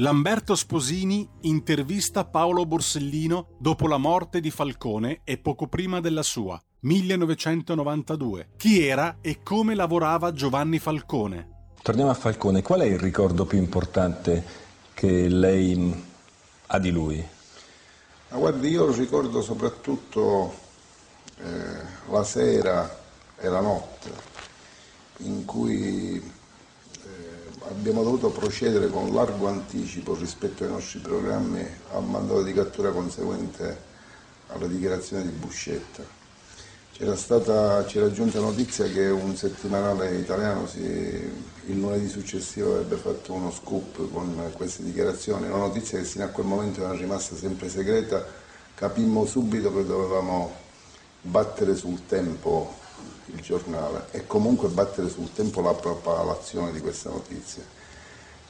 Lamberto Sposini intervista Paolo Borsellino dopo la morte di Falcone e poco prima della sua, 1992. Chi era e come lavorava Giovanni Falcone? Torniamo a Falcone, qual è il ricordo più importante che lei ha di lui? Ma guardi, io ricordo soprattutto eh, la sera e la notte in cui abbiamo dovuto procedere con largo anticipo rispetto ai nostri programmi al mandato di cattura conseguente alla dichiarazione di Buscetta. C'era, stata, c'era giunta notizia che un settimanale italiano si, il lunedì successivo avrebbe fatto uno scoop con queste dichiarazioni, una notizia che fino a quel momento era rimasta sempre segreta, capimmo subito che dovevamo battere sul tempo il giornale e comunque battere sul tempo la propalazione di questa notizia.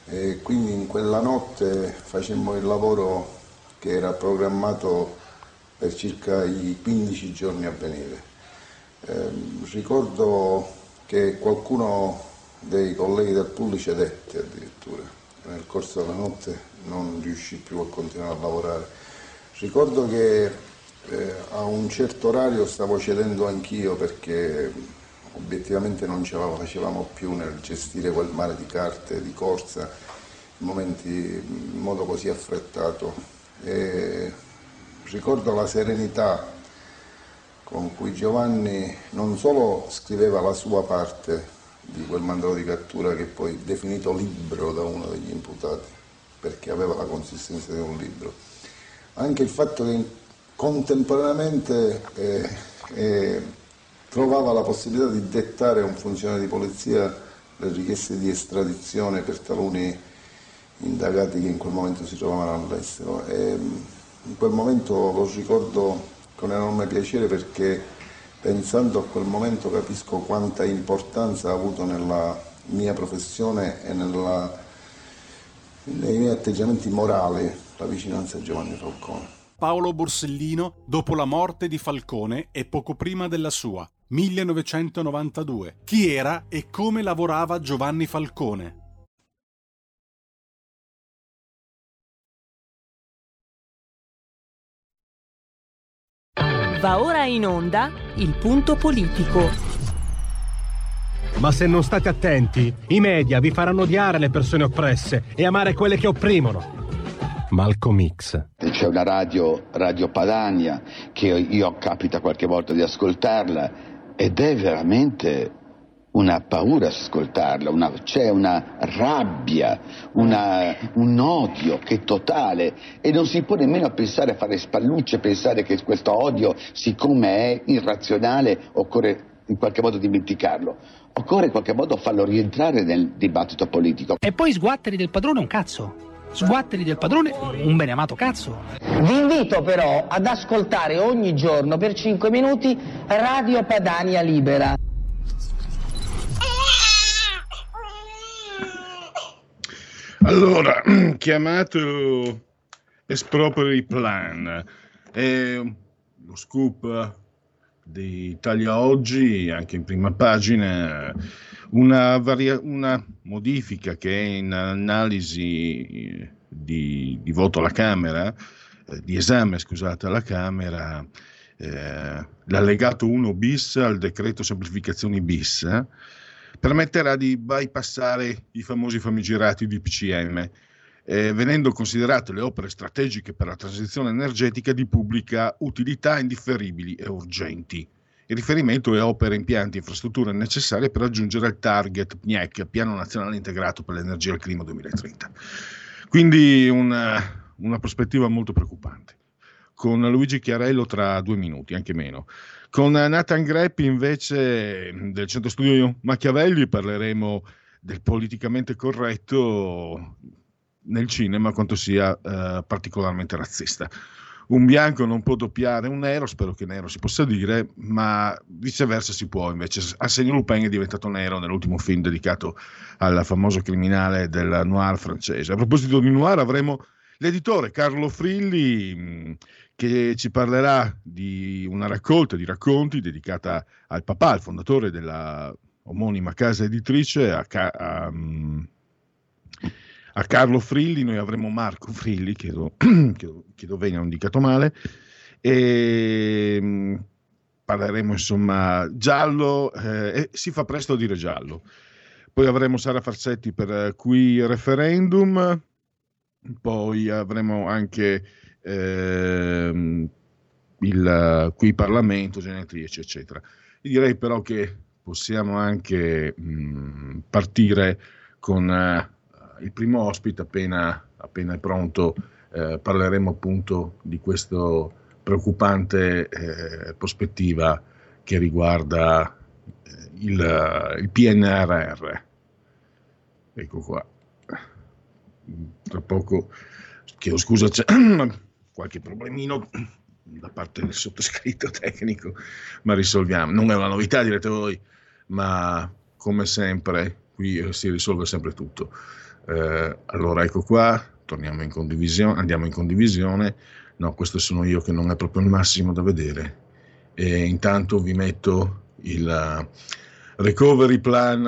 E quindi in quella notte facemmo il lavoro che era programmato per circa i 15 giorni a venire. Eh, ricordo che qualcuno dei colleghi del pool cedette addirittura, nel corso della notte non riuscì più a continuare a lavorare. Ricordo che eh, a un certo orario stavo cedendo anch'io perché obiettivamente non ce la facevamo più nel gestire quel mare di carte, di corsa, in momenti in modo così affrettato. E ricordo la serenità con cui Giovanni non solo scriveva la sua parte di quel mandato di cattura che poi definito libro da uno degli imputati, perché aveva la consistenza di un libro, anche il fatto che contemporaneamente eh, eh, trovava la possibilità di dettare a un funzionario di polizia le richieste di estradizione per taluni indagati che in quel momento si trovavano all'estero. E in quel momento lo ricordo con enorme piacere perché pensando a quel momento capisco quanta importanza ha avuto nella mia professione e nella, nei miei atteggiamenti morali la vicinanza a Giovanni Falcone. Paolo Borsellino dopo la morte di Falcone e poco prima della sua, 1992. Chi era e come lavorava Giovanni Falcone? Va ora in onda il punto politico. Ma se non state attenti, i media vi faranno odiare le persone oppresse e amare quelle che opprimono. Malcolm X. C'è una radio, Radio Padania, che io capita qualche volta di ascoltarla ed è veramente una paura ascoltarla, una, c'è una rabbia, una, un odio che è totale e non si può nemmeno pensare a fare spallucce, pensare che questo odio, siccome è irrazionale, occorre in qualche modo dimenticarlo. Occorre in qualche modo farlo rientrare nel dibattito politico. E poi sguatteri del padrone un cazzo. Sguatteri del padrone un beneamato cazzo. Vi invito però ad ascoltare ogni giorno per 5 minuti Radio Padania Libera. Allora, chiamato Esproperi Plan, è lo scoop di Italia Oggi, anche in prima pagina, una, varia- una modifica che è in analisi di, di voto alla Camera, eh, di esame, scusate, alla Camera, eh, l'allegato 1 bis al decreto semplificazioni bis, eh, permetterà di bypassare i famosi famigerati DPCM, eh, venendo considerate le opere strategiche per la transizione energetica di pubblica utilità indifferibili e urgenti. Il riferimento è opere, impianti infrastrutture necessarie per raggiungere il target PNIEC, Piano Nazionale Integrato per l'Energia e il Clima 2030. Quindi una, una prospettiva molto preoccupante. Con Luigi Chiarello tra due minuti, anche meno. Con Nathan Greppi invece del centro studio Machiavelli parleremo del politicamente corretto nel cinema quanto sia eh, particolarmente razzista. Un bianco non può doppiare un nero, spero che nero si possa dire, ma viceversa si può. Invece, Arsène Lupin è diventato nero nell'ultimo film dedicato al famoso criminale del noir francese. A proposito di noir, avremo l'editore Carlo Frilli che ci parlerà di una raccolta di racconti dedicata al papà, il fondatore della omonima casa editrice, a, a, a Carlo Frilli, noi avremo Marco Frilli, chiedo, chiedo, chiedo venia, non indicato male, e mm, parleremo insomma giallo, eh, si fa presto a dire giallo. Poi avremo Sara Farsetti per eh, qui referendum, poi avremo anche eh, il qui Parlamento, genetrici, eccetera. Io direi però che possiamo anche mh, mm, partire con uh, il primo ospite appena, appena è pronto. Eh, parleremo appunto di questa preoccupante eh, prospettiva che riguarda eh, il, il PNRR. Ecco qua. Tra poco chiedo scusa, c'è qualche problemino da parte del sottoscritto tecnico, ma risolviamo. Non è una novità, direte voi, ma come sempre qui eh, si risolve sempre tutto. Eh, allora ecco qua, torniamo in condivisione, andiamo in condivisione. No, questo sono io che non è proprio il massimo da vedere. E intanto vi metto il uh, recovery plan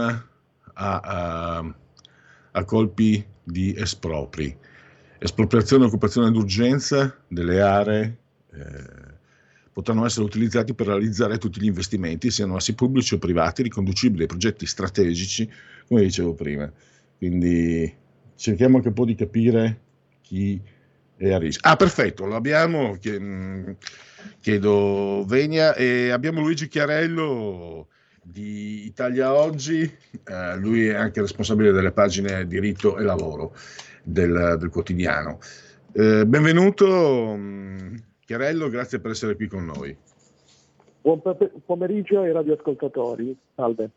a, a, a colpi di espropri. Espropriazione e occupazione d'urgenza delle aree eh, potranno essere utilizzati per realizzare tutti gli investimenti, siano essi pubblici o privati, riconducibili ai progetti strategici, come dicevo prima. Quindi cerchiamo anche un po' di capire chi è a rischio. Ah, perfetto, lo abbiamo, mm, chiedo Venia, e abbiamo Luigi Chiarello di Italia Oggi, eh, lui è anche responsabile delle pagine diritto e lavoro del, del quotidiano. Eh, benvenuto. Mm, Chiarello, grazie per essere qui con noi. Buon pomeriggio ai radioascoltatori, salve.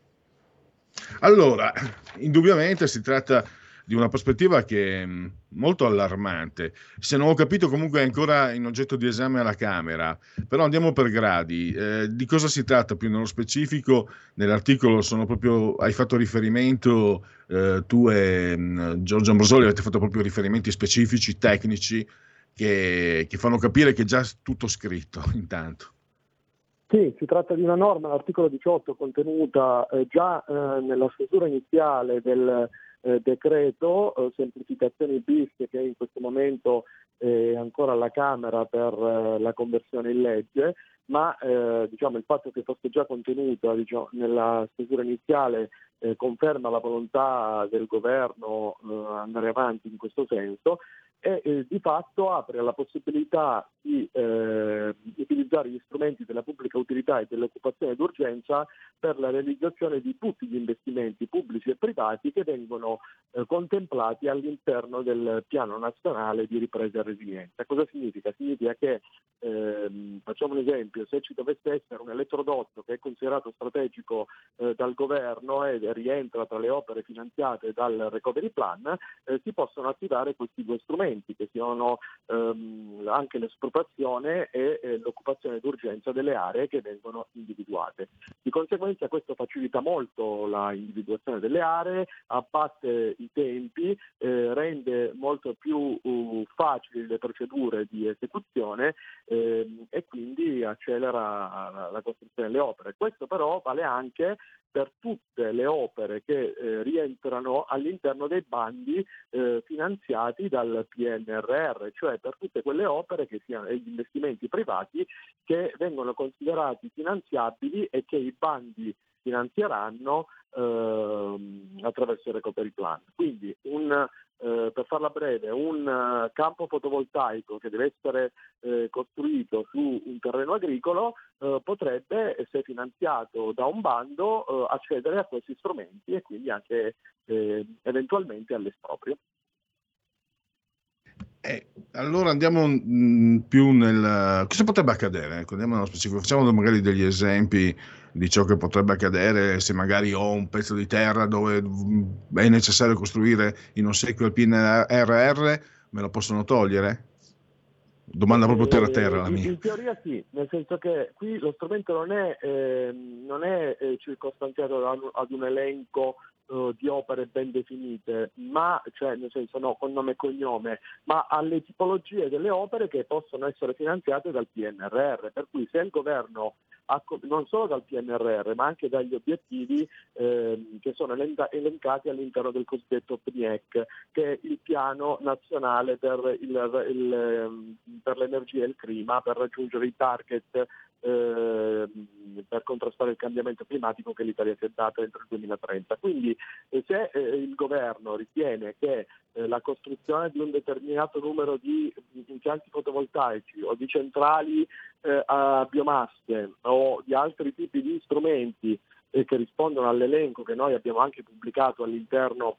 Allora, indubbiamente si tratta di una prospettiva che è molto allarmante. Se non ho capito, comunque è ancora in oggetto di esame alla Camera, però andiamo per gradi. Eh, di cosa si tratta più nello specifico? Nell'articolo proprio, hai fatto riferimento, eh, tu e mh, Giorgio Ambrosoli avete fatto proprio riferimenti specifici, tecnici che, che fanno capire che è già tutto scritto intanto. Sì, si tratta di una norma, l'articolo 18, contenuta eh, già eh, nella stesura iniziale del eh, decreto eh, semplificazioni bis che in questo momento è ancora alla Camera per eh, la conversione in legge, ma eh, diciamo, il fatto che fosse già contenuta diciamo, nella stesura iniziale conferma la volontà del governo andare avanti in questo senso e eh, di fatto apre la possibilità di eh, utilizzare gli strumenti della pubblica utilità e dell'occupazione d'urgenza per la realizzazione di tutti gli investimenti pubblici e privati che vengono eh, contemplati all'interno del piano nazionale di ripresa e resilienza. Cosa significa? Significa che, ehm, facciamo un esempio, se ci dovesse essere un elettrodotto che è considerato strategico eh, dal governo e rientra tra le opere finanziate dal recovery plan, eh, si possono attivare questi due strumenti strumenti che siano ehm, anche l'espropriazione e eh, l'occupazione d'urgenza delle aree che vengono individuate. Di conseguenza questo facilita molto la individuazione delle aree, abbatte i tempi, eh, rende molto più uh, facili le procedure di esecuzione ehm, e quindi accelera la, la costruzione delle opere. Questo però vale anche per tutte le opere che eh, rientrano all'interno dei bandi eh, finanziati dal PNRR, cioè per tutte quelle opere che siano gli investimenti privati che vengono considerati finanziabili e che i bandi finanzieranno ehm, attraverso il recovery plan. Quindi un eh, per farla breve, un uh, campo fotovoltaico che deve essere eh, costruito su un terreno agricolo eh, potrebbe, se finanziato da un bando, eh, accedere a questi strumenti e quindi anche eh, eventualmente all'esproprio. Allora andiamo mh, mm, più nel... Cosa potrebbe accadere? Ecco, andiamo nello specifico, facciamo magari degli esempi di ciò che potrebbe accadere se magari ho un pezzo di terra dove è necessario costruire in ossequio al PNRR, me lo possono togliere? Domanda proprio terra a terra la mia. In teoria sì, nel senso che qui lo strumento non è, eh, non è eh, circostanziato ad un elenco uh, di opere ben definite, ma cioè nel senso no, con nome e cognome, ma alle tipologie delle opere che possono essere finanziate dal PNRR. Per cui se il governo non solo dal PNRR ma anche dagli obiettivi eh, che sono elencati all'interno del cosiddetto PNIEC, che è il piano nazionale per, il, il, ehm, per l'energia e il clima, per raggiungere i target eh, per contrastare il cambiamento climatico che l'Italia si è data entro il 2030. Quindi eh, se eh, il governo ritiene che eh, la costruzione di un determinato numero di impianti fotovoltaici o di centrali eh, a biomasse o di altri tipi di strumenti eh, che rispondono all'elenco che noi abbiamo anche pubblicato all'interno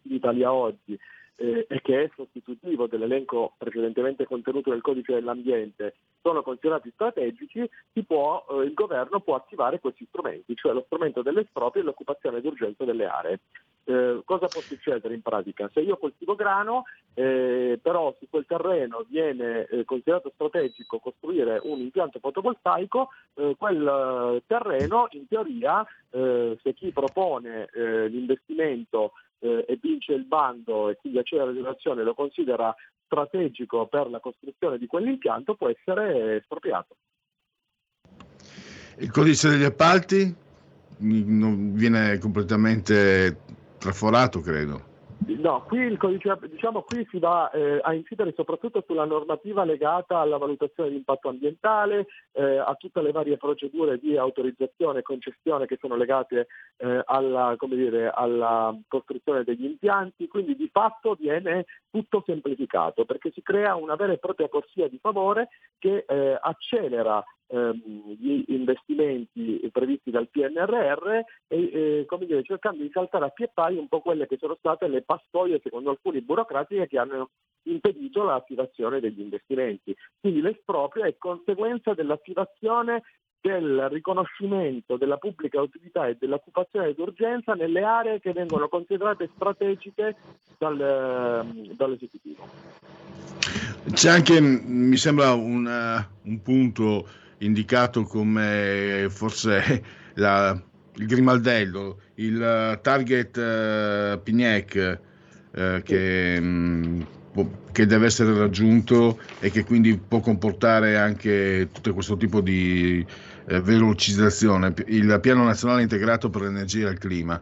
di Italia Oggi, eh, e che è sostitutivo dell'elenco precedentemente contenuto nel codice dell'ambiente, sono considerati strategici, può, eh, il governo può attivare questi strumenti, cioè lo strumento dell'esproprio e l'occupazione d'urgenza delle aree. Eh, cosa può succedere in pratica? Se io coltivo grano, eh, però su quel terreno viene eh, considerato strategico costruire un impianto fotovoltaico, eh, quel terreno in teoria, se chi propone l'investimento eh, e vince il bando e quindi accede alla generazione lo considera strategico per la costruzione di quell'impianto può essere espropriato. Il codice degli appalti viene completamente traforato, credo. No, qui, il codice, diciamo, qui si va eh, a incidere soprattutto sulla normativa legata alla valutazione di impatto ambientale, eh, a tutte le varie procedure di autorizzazione e concessione che sono legate eh, alla, dire, alla, costruzione degli impianti, quindi di fatto viene tutto semplificato perché si crea una vera e propria corsia di favore che eh, accelera ehm, gli investimenti previsti dal PNRR e eh, dire, cercando di saltare a pie pari un po' quelle che sono state le pastoie, secondo alcuni burocratiche, che hanno impedito l'attivazione degli investimenti. Quindi l'esproprio è conseguenza dell'attivazione del riconoscimento della pubblica utilità e dell'occupazione d'urgenza nelle aree che vengono considerate strategiche dal, ehm, dall'esecutivo. C'è anche, mi sembra, un, uh, un punto indicato come forse la, il grimaldello, il uh, target uh, PNIEC uh, che, um, che, deve essere raggiunto e che quindi può comportare anche tutto questo tipo di uh, velocizzazione, il piano nazionale integrato per l'energia e il clima.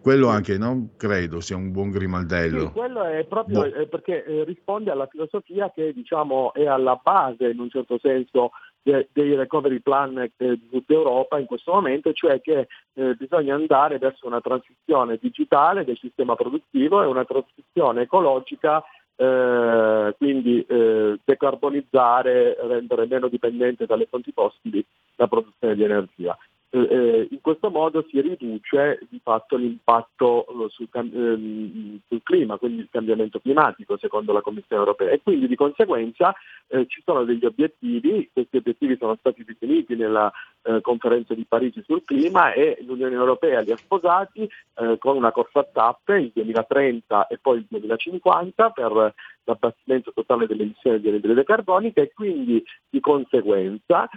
Quello anche non credo sia un buon grimaldello. Sì, quello è proprio boh. eh, perché eh, risponde alla filosofia che diciamo, è alla base in un certo senso dei recovery plan di tutta Europa in questo momento, cioè che eh, bisogna andare verso una transizione digitale del sistema produttivo e una transizione ecologica, eh, quindi eh, decarbonizzare, rendere meno dipendente dalle fonti fossili la produzione di energia. Eh, eh, in questo modo si riduce di fatto l'impatto eh, sul, ehm, sul, clima, quindi il cambiamento climatico secondo la Commissione europea. E quindi di conseguenza eh, ci sono degli obiettivi, questi obiettivi sono stati definiti nella eh, conferenza di Parigi sul clima e l'Unione Europea li ha sposati eh, con una corsa a tappe il 2030 e poi il 2050 per l'abbattimento totale delle emissioni di anidride carbonica e quindi di conseguenza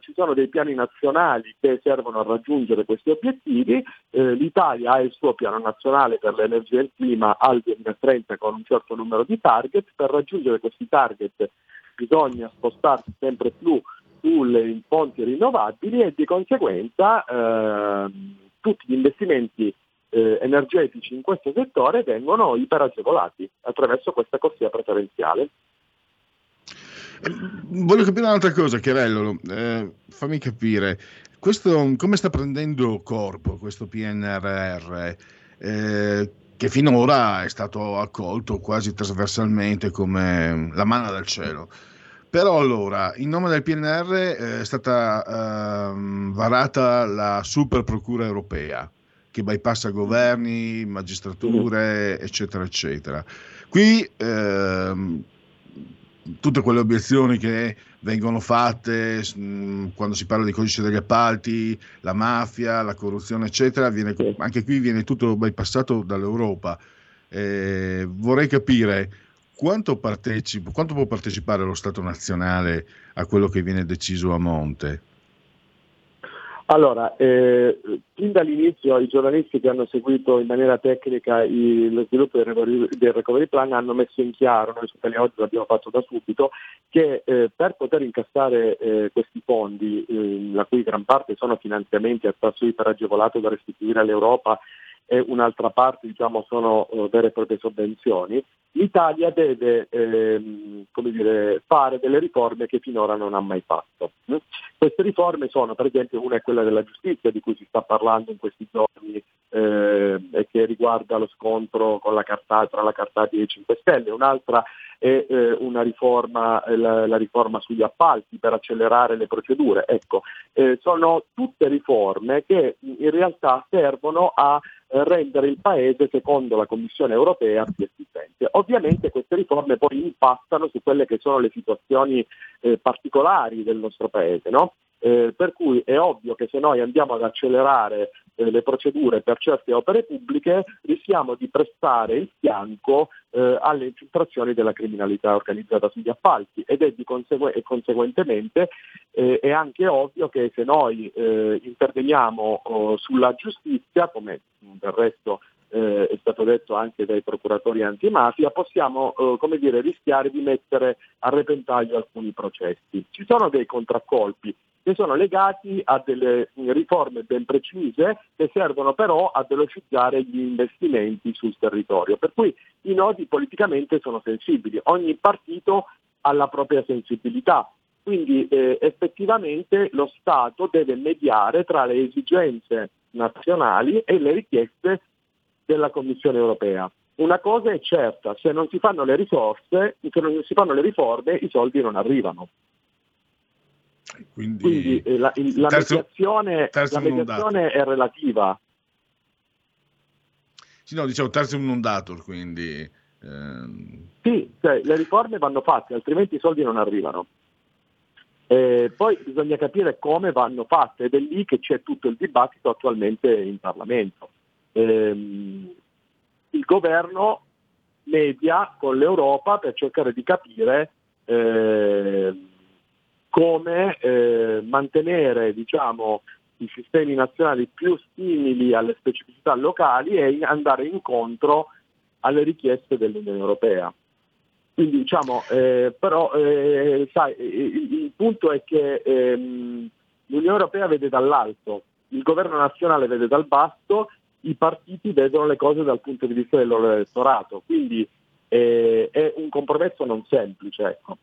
ci sono dei piani nazionali che servono a raggiungere questi obiettivi. Eh, L'Italia ha il suo piano nazionale per l'energia e il clima al 2030 con un certo numero di target. Per raggiungere questi target bisogna spostarsi sempre più sulle fonti rinnovabili e di conseguenza eh, tutti gli investimenti eh, energetici in questo settore vengono iperagevolati attraverso questa corsia preferenziale. Voglio capire un'altra cosa, Chiarello, eh, fammi capire questo, come sta prendendo corpo questo PNRR? Eh, che finora è stato accolto quasi trasversalmente come la manna dal cielo. Però allora, in nome del PNR eh, è stata eh, varata la super procura europea che bypassa governi, magistrature, eccetera, eccetera. Qui eh, tutte quelle obiezioni che vengono fatte mh, quando si parla di codice degli appalti, la mafia, la corruzione, eccetera, viene, anche qui viene tutto bypassato dall'Europa. Eh, vorrei capire quanto, quanto può partecipare lo Stato nazionale a quello che viene deciso a monte. Allora, eh, fin dall'inizio i giornalisti che hanno seguito in maniera tecnica il, lo sviluppo del recovery, del recovery, Plan hanno messo in chiaro, noi su Italia Oggi l'abbiamo fatto da subito, che eh, per poter incassare eh, questi fondi, eh, la cui gran parte sono finanziamenti a tasso iperagevolato da restituire all'Europa e un'altra parte diciamo, sono uh, vere e proprie sovvenzioni, l'Italia deve ehm, dire, fare delle riforme che finora non ha mai fatto. Queste riforme sono, per esempio, una è quella della giustizia di cui si sta parlando in questi giorni eh, e che riguarda lo scontro la carta, tra la Cartati e i 5 Stelle, un'altra è eh, una riforma, eh, la, la, riforma sugli appalti per accelerare le procedure. Ecco, eh, sono tutte riforme che in realtà servono a eh, rendere il Paese, secondo la Commissione europea, più efficiente. Ovviamente queste riforme poi impattano su quelle che sono le situazioni eh, particolari del nostro Paese. No? Eh, per cui è ovvio che se noi andiamo ad accelerare eh, le procedure per certe opere pubbliche rischiamo di prestare il fianco eh, alle infiltrazioni della criminalità organizzata sugli appalti ed è di consegue- e conseguentemente eh, è anche ovvio che se noi eh, interveniamo oh, sulla giustizia, come del resto eh, è stato detto anche dai procuratori antimafia, possiamo eh, come dire, rischiare di mettere a repentaglio alcuni processi. Ci sono dei contraccolpi che sono legati a delle riforme ben precise che servono però a velocizzare gli investimenti sul territorio. Per cui i nodi politicamente sono sensibili, ogni partito ha la propria sensibilità. Quindi eh, effettivamente lo Stato deve mediare tra le esigenze nazionali e le richieste della Commissione europea. Una cosa è certa, se non si fanno le risorse, se non si fanno le riforme, i soldi non arrivano. Quindi, Quindi eh, la, la, terzo, mediazione, terzo la mediazione è relativa. Sì, no, diciamo terzo inondator, quindi... Ehm... Sì, cioè, le riforme vanno fatte, altrimenti i soldi non arrivano. Eh, poi bisogna capire come vanno fatte ed è lì che c'è tutto il dibattito attualmente in Parlamento. Eh, il governo media con l'Europa per cercare di capire eh, come eh, mantenere diciamo, i sistemi nazionali più simili alle specificità locali e andare incontro alle richieste dell'Unione Europea. Quindi diciamo, eh, però eh, sai, il, il, punto è che ehm, l'Unione Europea vede dall'alto, il governo nazionale vede dal basso, i partiti vedono le cose dal punto di vista del loro elettorato, quindi eh, è un compromesso non semplice. Ecco.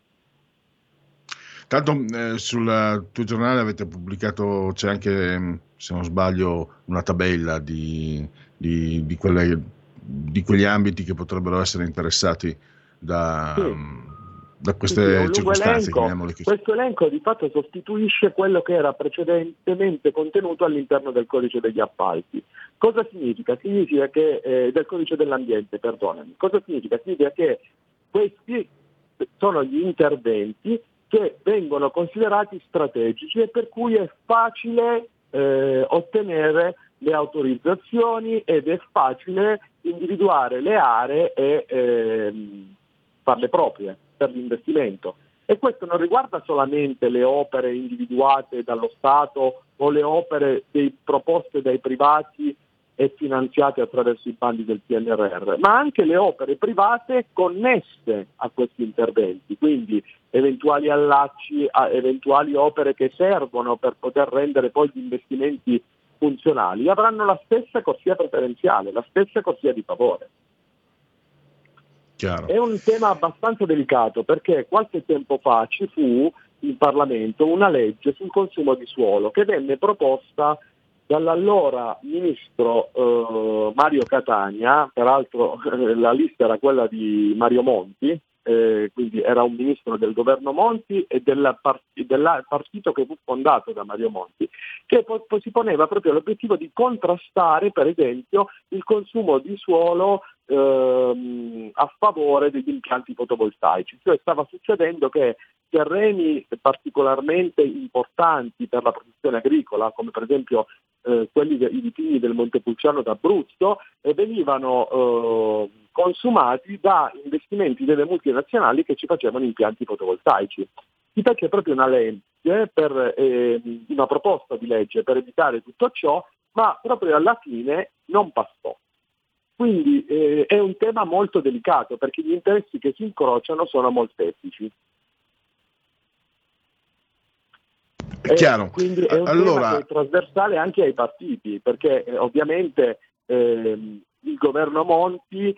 Tanto eh, sul tuo giornale avete pubblicato, c'è anche, mm, se non sbaglio, una tabella di, di, di, quelle, di quegli ambiti che potrebbero essere interessati da, sì. Mm, da queste sì, circostanze. Elenco. Questo elenco di fatto sostituisce quello che era precedentemente contenuto all'interno del codice degli appalti. Cosa significa? Significa che, eh, del codice dell'ambiente, perdonami. Cosa significa? Significa che questi sono gli interventi che vengono considerati strategici e per cui è facile eh, ottenere le autorizzazioni ed è facile individuare le aree e eh, farle proprie per l'investimento. E questo non riguarda solamente le opere individuate dallo Stato o le opere dei, proposte dai privati e finanziate attraverso i bandi del PNRR, ma anche le opere private connesse a questi interventi, quindi eventuali allacci, eventuali opere che servono per poter rendere poi gli investimenti funzionali, avranno la stessa corsia preferenziale, la stessa corsia di favore. Chiaro. È un tema abbastanza delicato perché qualche tempo fa ci fu in Parlamento una legge sul consumo di suolo che venne proposta dall'allora ministro eh, Mario Catania, peraltro eh, la lista era quella di Mario Monti, eh, quindi era un ministro del governo Monti e del, part- partito che fu fondato da Mario Monti, che po- si poneva proprio l'obiettivo di contrastare per esempio il consumo di suolo ehm, a favore degli impianti fotovoltaici, cioè stava succedendo che terreni particolarmente importanti per la produzione agricola, come per esempio eh, quelli dei vitigni del Montepulciano d'Abruzzo, eh, venivano eh, consumati da investimenti delle multinazionali che ci facevano impianti fotovoltaici. si fece proprio una legge, per, eh, una proposta di legge per evitare tutto ciò, ma proprio alla fine non passò. Quindi eh, è un tema molto delicato perché gli interessi che si incrociano sono molteplici. È chiaro. quindi è un allora... tema trasversale anche ai partiti, perché eh, ovviamente eh, il governo Monti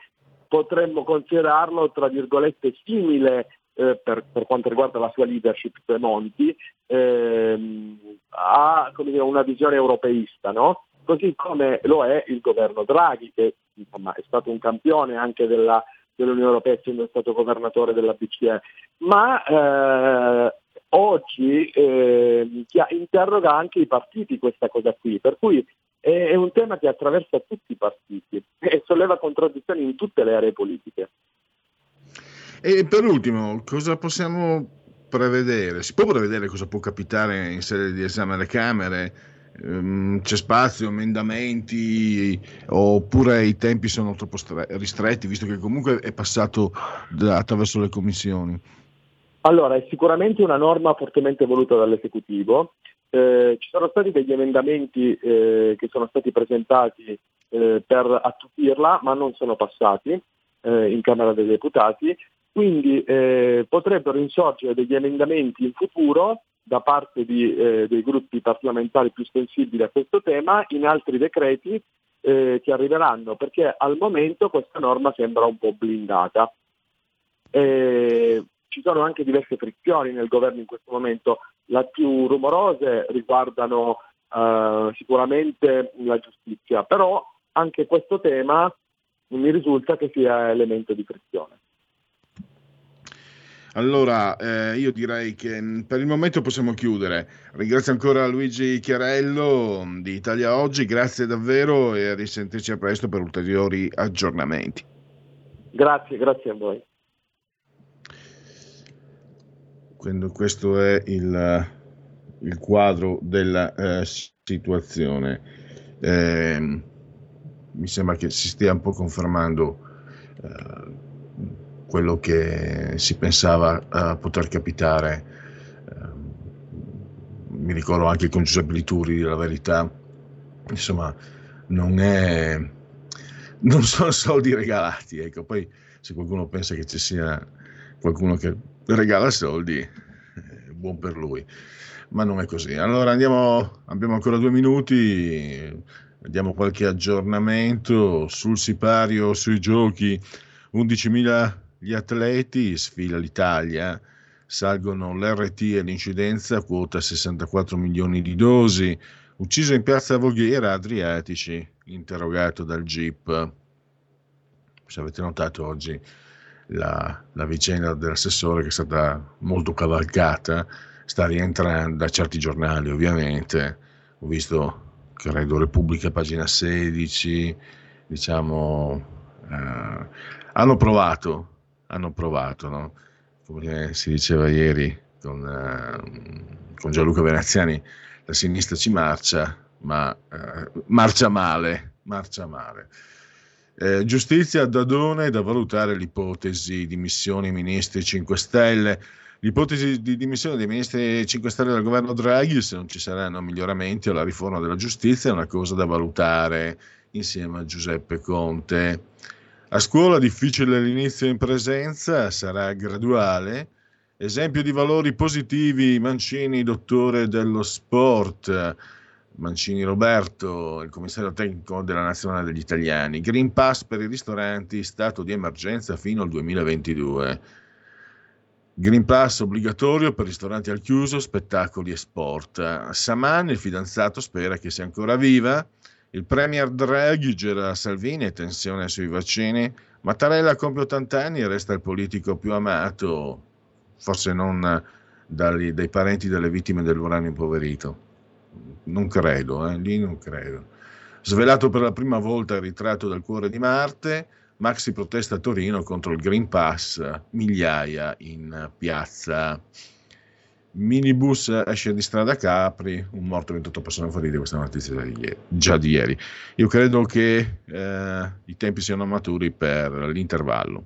potremmo considerarlo, tra virgolette, simile eh, per, per, quanto riguarda la sua leadership Monti, ehm, ha dire, una visione europeista, no? così come lo è il governo Draghi, che insomma, è stato un campione anche della, dell'Unione Europea, essendo stato governatore della BCE, ma eh, oggi eh, interroga anche i partiti questa cosa qui, per cui è, un tema che attraversa tutti i partiti e solleva contraddizioni in tutte le aree politiche. E per ultimo, cosa possiamo prevedere? Si può prevedere cosa può capitare in sede di esame alle Camere? Ehm, c'è spazio, emendamenti, oppure i tempi sono troppo ristretti, visto che comunque è passato attraverso le commissioni? Allora, è sicuramente una norma fortemente voluta dall'esecutivo. Eh, ci sono stati degli emendamenti eh, che sono stati presentati eh, per attutirla, ma non sono passati eh, in Camera dei Deputati. Quindi eh, potrebbero insorgere degli emendamenti in futuro da parte di, eh, dei gruppi parlamentari più sensibili a questo tema in altri decreti che arriveranno, perché al momento questa norma sembra un po' blindata. Eh, ci sono anche diverse frizioni nel governo in questo momento, le più rumorose riguardano eh, sicuramente la giustizia, però anche questo tema mi risulta che sia elemento di frizione. Allora, eh, io direi che mm, per il momento possiamo chiudere. Ringrazio ancora Luigi Chiarello mm, di Italia Oggi, grazie davvero e a risentirci a presto per ulteriori aggiornamenti. Grazie, grazie a voi. Quindi questo è il, il quadro della eh, situazione. Eh, mi sembra che si stia un po' confermando eh, quello che si pensava uh, poter capitare. Uh, mi ricordo anche con Giuseppe Lituri, la verità, insomma, non è... non sono soldi regalati, ecco, poi se qualcuno pensa che ci sia qualcuno che regala soldi, è buon per lui, ma non è così. Allora andiamo, abbiamo ancora due minuti, diamo qualche aggiornamento sul sipario, sui giochi, 11.000 gli atleti, sfila l'Italia, salgono l'RT e l'incidenza, quota 64 milioni di dosi. Ucciso in piazza Voghera, Adriatici, interrogato dal GIP. Se avete notato oggi la, la vicenda dell'assessore che è stata molto cavalcata, sta rientrando da certi giornali ovviamente. Ho visto, credo, Repubblica, pagina 16, diciamo, eh, hanno provato hanno provato, no? come si diceva ieri con, uh, con, Gianluca Veneziani, la sinistra ci marcia, ma uh, marcia male, marcia male. Eh, giustizia Dadone da valutare l'ipotesi di missioni ministri 5 Stelle. L'ipotesi di dimissione dei ministri 5 Stelle del governo Draghi, se non ci saranno miglioramenti alla riforma della giustizia, è una cosa da valutare insieme a Giuseppe Conte. A scuola difficile l'inizio in presenza, sarà graduale. Esempio di valori positivi, Mancini, dottore dello sport. Mancini Roberto, il commissario tecnico della Nazionale degli Italiani. Green Pass per i ristoranti, stato di emergenza fino al 2022. Green Pass obbligatorio per ristoranti al chiuso, spettacoli e sport. Saman, il fidanzato, spera che sia ancora viva. Il premier Draghi gira Salvini e tensione sui vaccini. Mattarella compie 80 anni e resta il politico più amato, forse non dai, dai parenti delle vittime dell'uranio impoverito. Non credo, eh, lì non credo. Svelato per la prima volta il ritratto del cuore di Marte, Maxi protesta a Torino contro il Green Pass, migliaia in piazza. Minibus esce di strada Capri, un morto 28 persone ferite, questa notizia già di ieri. Io credo che eh, i tempi siano maturi per l'intervallo.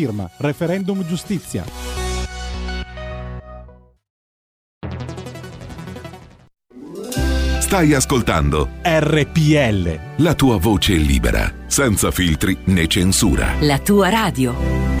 firma. Referendum giustizia. Stai ascoltando RPL. la tua voce libera, senza filtri né censura. La tua radio.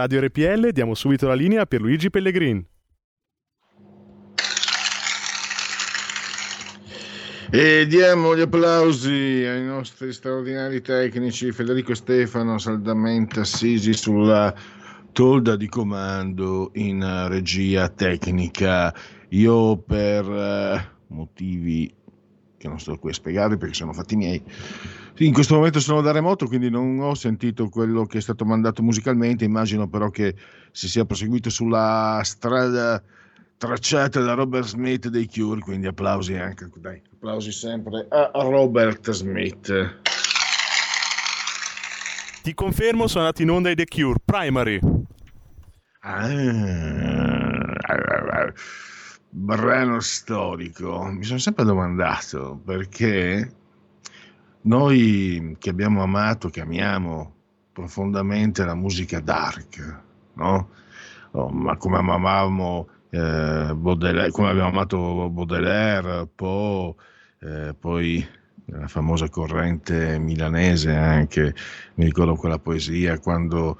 Radio RPL, diamo subito la linea per Luigi Pellegrin. E diamo gli applausi ai nostri straordinari tecnici Federico e Stefano saldamente assisi sulla tolda di comando in regia tecnica. Io per eh, motivi sto qui a spiegare perché sono fatti miei. In questo momento sono da remoto, quindi non ho sentito quello che è stato mandato musicalmente, immagino però che si sia proseguito sulla strada tracciata da Robert Smith dei Cure, quindi applausi anche, dai, applausi sempre a Robert Smith. Ti confermo, sono andati in onda i The Cure, Primary. Ah, brano storico. Mi sono sempre domandato perché noi che abbiamo amato, che amiamo profondamente la musica dark, no? Oh, ma come amavamo eh, Baudelaire, come abbiamo amato Baudelaire, Poe, eh, poi la famosa corrente milanese anche, mi ricordo quella poesia quando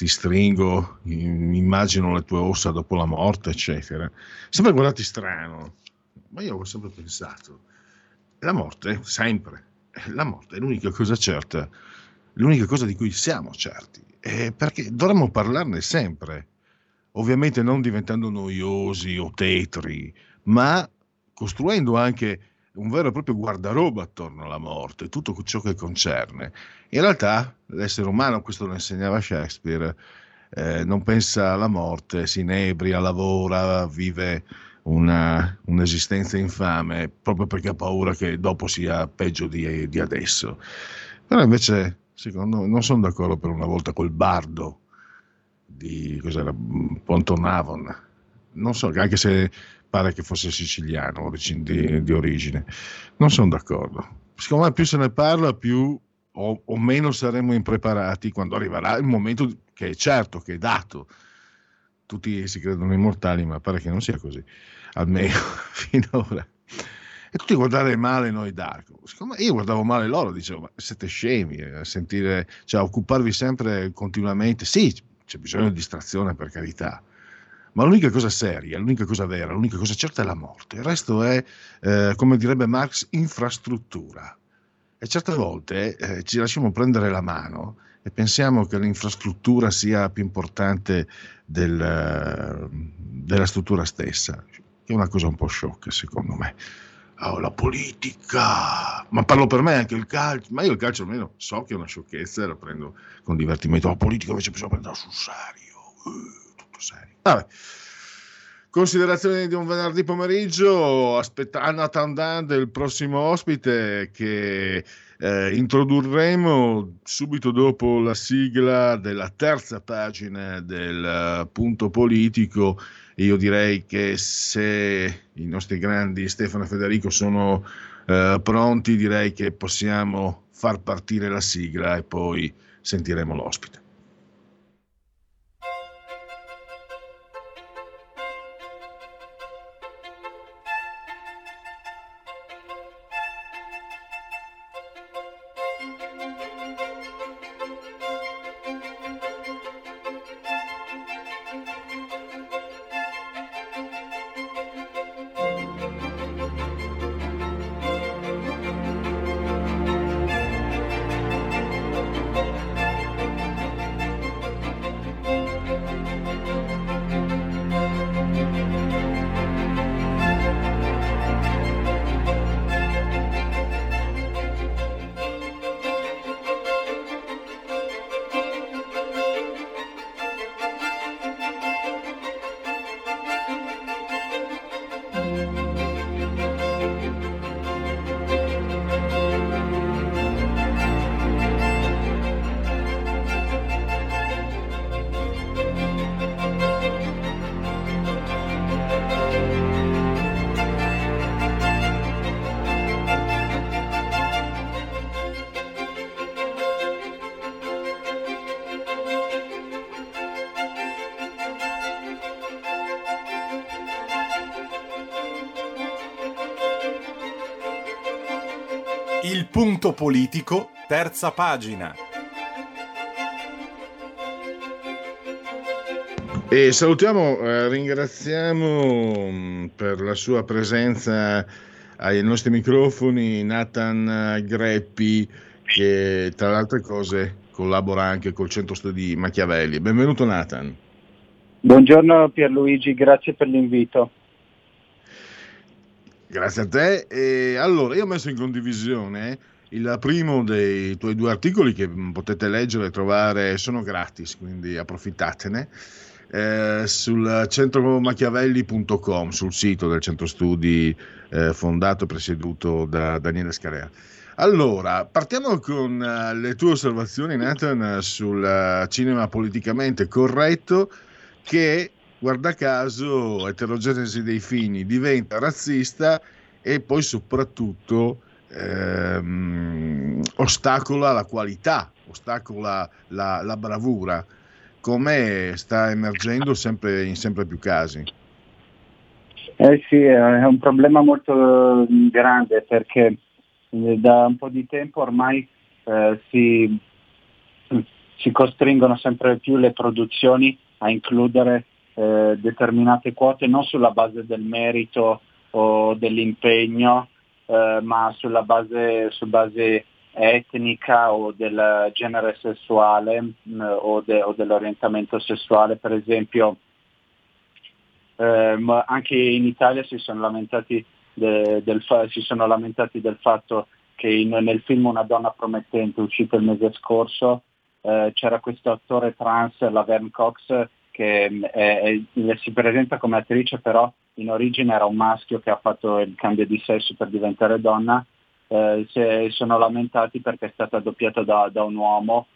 ti stringo, immagino le tue ossa dopo la morte, eccetera. Sempre guardati strano, ma io ho sempre pensato, la morte, sempre, la morte è l'unica cosa certa, l'unica cosa di cui siamo certi, perché dovremmo parlarne sempre ovviamente non diventando noiosi o tetri, ma costruendo anche un vero e proprio guardaroba attorno alla morte, tutto ciò che concerne. In realtà l'essere umano, questo lo insegnava Shakespeare, eh, non pensa alla morte, si inebria, lavora, vive una, un'esistenza infame proprio perché ha paura che dopo sia peggio di, di adesso. Però invece, secondo me, non sono d'accordo per una volta col bardo di cos'era, Ponto Navon, non so, anche se pare che fosse siciliano di, di origine, non sono d'accordo. Secondo me più se ne parla, più o, o, meno saremo impreparati quando arriverà il momento che è certo, che è dato. Tutti si credono immortali, ma pare che non sia così, almeno finora. E tutti guardare male noi Dark. Secondo me io guardavo male loro, dicevo, ma siete scemi eh, a sentire, cioè a occuparvi sempre continuamente. Sì, c'è bisogno di distrazione per carità, ma l'unica cosa seria, l'unica cosa vera, l'unica cosa certa è la morte. Il resto è, eh, come direbbe Marx, infrastruttura. E certe volte eh, ci lasciamo prendere la mano e pensiamo che l'infrastruttura sia più importante del, della struttura stessa, che è una cosa un po' sciocca secondo me. Oh, la politica, ma parlo per me anche il calcio, ma io il calcio almeno so che è una sciocchezza e la prendo con divertimento, la politica invece bisogna prendere sul serio, uh, tutto serio. Vabbè. Considerazioni di un venerdì pomeriggio, aspetta Anna Tandan del prossimo ospite che eh, introdurremo subito dopo la sigla della terza pagina del uh, punto politico io direi che se i nostri grandi Stefano e Federico sono eh, pronti, direi che possiamo far partire la sigla e poi sentiremo l'ospite. Politico, terza pagina. E salutiamo, eh, ringraziamo mm, per la sua presenza ai nostri microfoni Nathan Greppi, che tra le altre cose collabora anche col Centro Studi Machiavelli. Benvenuto Nathan. Buongiorno Pierluigi, grazie per l'invito. Grazie a te. E allora, io ho messo in condivisione il primo dei tuoi due articoli che potete leggere e trovare, sono gratis, quindi approfittatene eh, sul centromachiavelli.com, sul sito del centro studi eh, fondato e presieduto da Daniele Scarea. Allora, partiamo con uh, le tue osservazioni, Nathan, sul uh, cinema politicamente corretto che, guarda caso, eterogenesi dei fini diventa razzista e poi soprattutto ehm, ostacola la qualità, ostacola la, la bravura come sta emergendo sempre, in sempre più casi. Eh sì, è un problema molto mm, grande perché eh, da un po' di tempo ormai eh, si, si, costringono sempre più le produzioni a includere eh, determinate quote non sulla base del merito o dell'impegno, eh, ma sulla base, su base etnica o del genere sessuale mh, mm, o, de, o, dell'orientamento sessuale, per esempio ehm, anche in Italia si sono lamentati, de, del, si sono lamentati del fatto che in, nel film Una donna promettente uscito il mese scorso eh, c'era questo attore trans, Laverne Cox, che è, è, si presenta come attrice però in origine era un maschio che ha fatto il cambio di sesso per diventare donna eh, si sono lamentati perché è stata doppiata da, da, un uomo,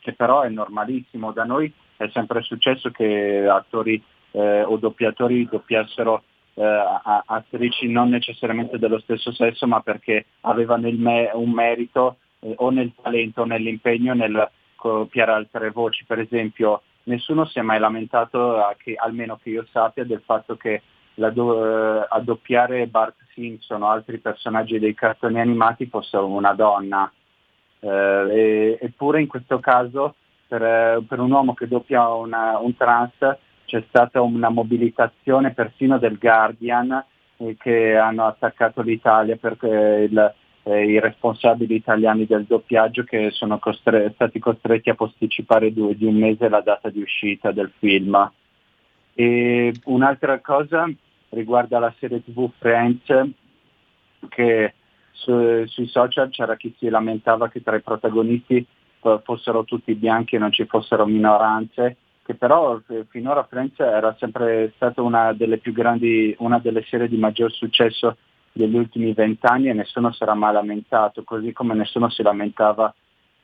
che però è normalissimo. Da noi è sempre successo che attori eh, o doppiatori doppiassero eh, attrici non necessariamente dello stesso sesso, ma perché avevano me- un merito eh, o nel talento o nell'impegno nel copiare altre voci. Per esempio, nessuno si è mai lamentato, che, almeno che io sappia, del fatto che do- a doppiare Bart Simpson o altri personaggi dei cartoni animati fossero una donna. Eh, eppure in questo caso per, per, un uomo che doppia una, un trans c'è stata una mobilitazione persino del Guardian eh, che hanno attaccato l'Italia perché il, eh, i responsabili italiani del doppiaggio che sono costre- stati costretti a posticipare due, di un mese la data di uscita del film. E un'altra cosa riguarda la serie tv Friends che su, sui social c'era chi si lamentava che tra i protagonisti fossero tutti bianchi e non ci fossero minoranze, che però eh, finora Friends era sempre stata una delle più grandi, una delle serie di maggior successo degli ultimi vent'anni e nessuno si era mai lamentato, così come nessuno si lamentava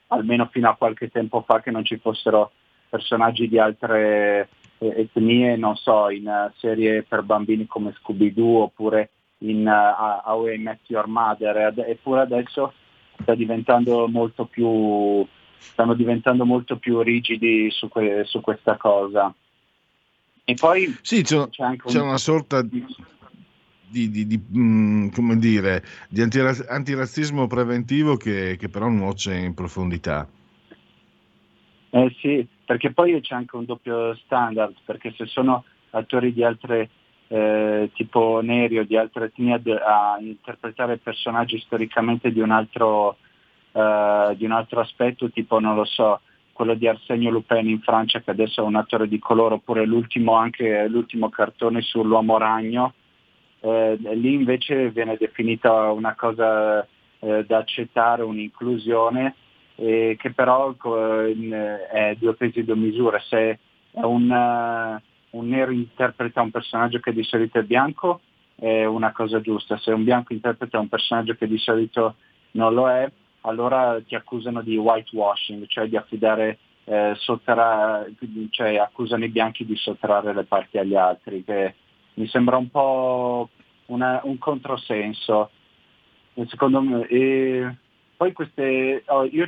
almeno fino a qualche tempo fa che non ci fossero personaggi di altre etnie, non so, in uh, serie per bambini come Scooby-Doo oppure in uh, How I Met Your Mother, eppure adesso sta diventando molto più, stanno diventando molto più rigidi su, que- su questa cosa. E poi sì, c'è, c'è, anche c'è un... una sorta di, di, di, di mh, come dire, di antirazzismo preventivo che, che però nuoce in profondità. Eh sì, perché poi c'è anche un doppio standard, perché se sono attori di altre eh, tipo neri o di altre etnie a interpretare personaggi storicamente di un altro, eh, di un altro aspetto, tipo non lo so, quello di Arsenio Lupin in Francia che adesso è un attore di colore, oppure l'ultimo, anche, l'ultimo cartone sull'uomo ragno, eh, lì invece viene definita una cosa eh, da accettare, un'inclusione eh, che però eh, è due pesi e due misure. Se un, uh, un, nero interpreta un personaggio che di solito è bianco è una cosa giusta, se un bianco interpreta un personaggio che di solito non lo è, allora ti accusano di whitewashing, cioè di affidare, eh, sottra- cioè accusano i bianchi di sottrarre le parti agli altri, che mi sembra un po' una, un controsenso. Secondo me, e poi queste, oh, io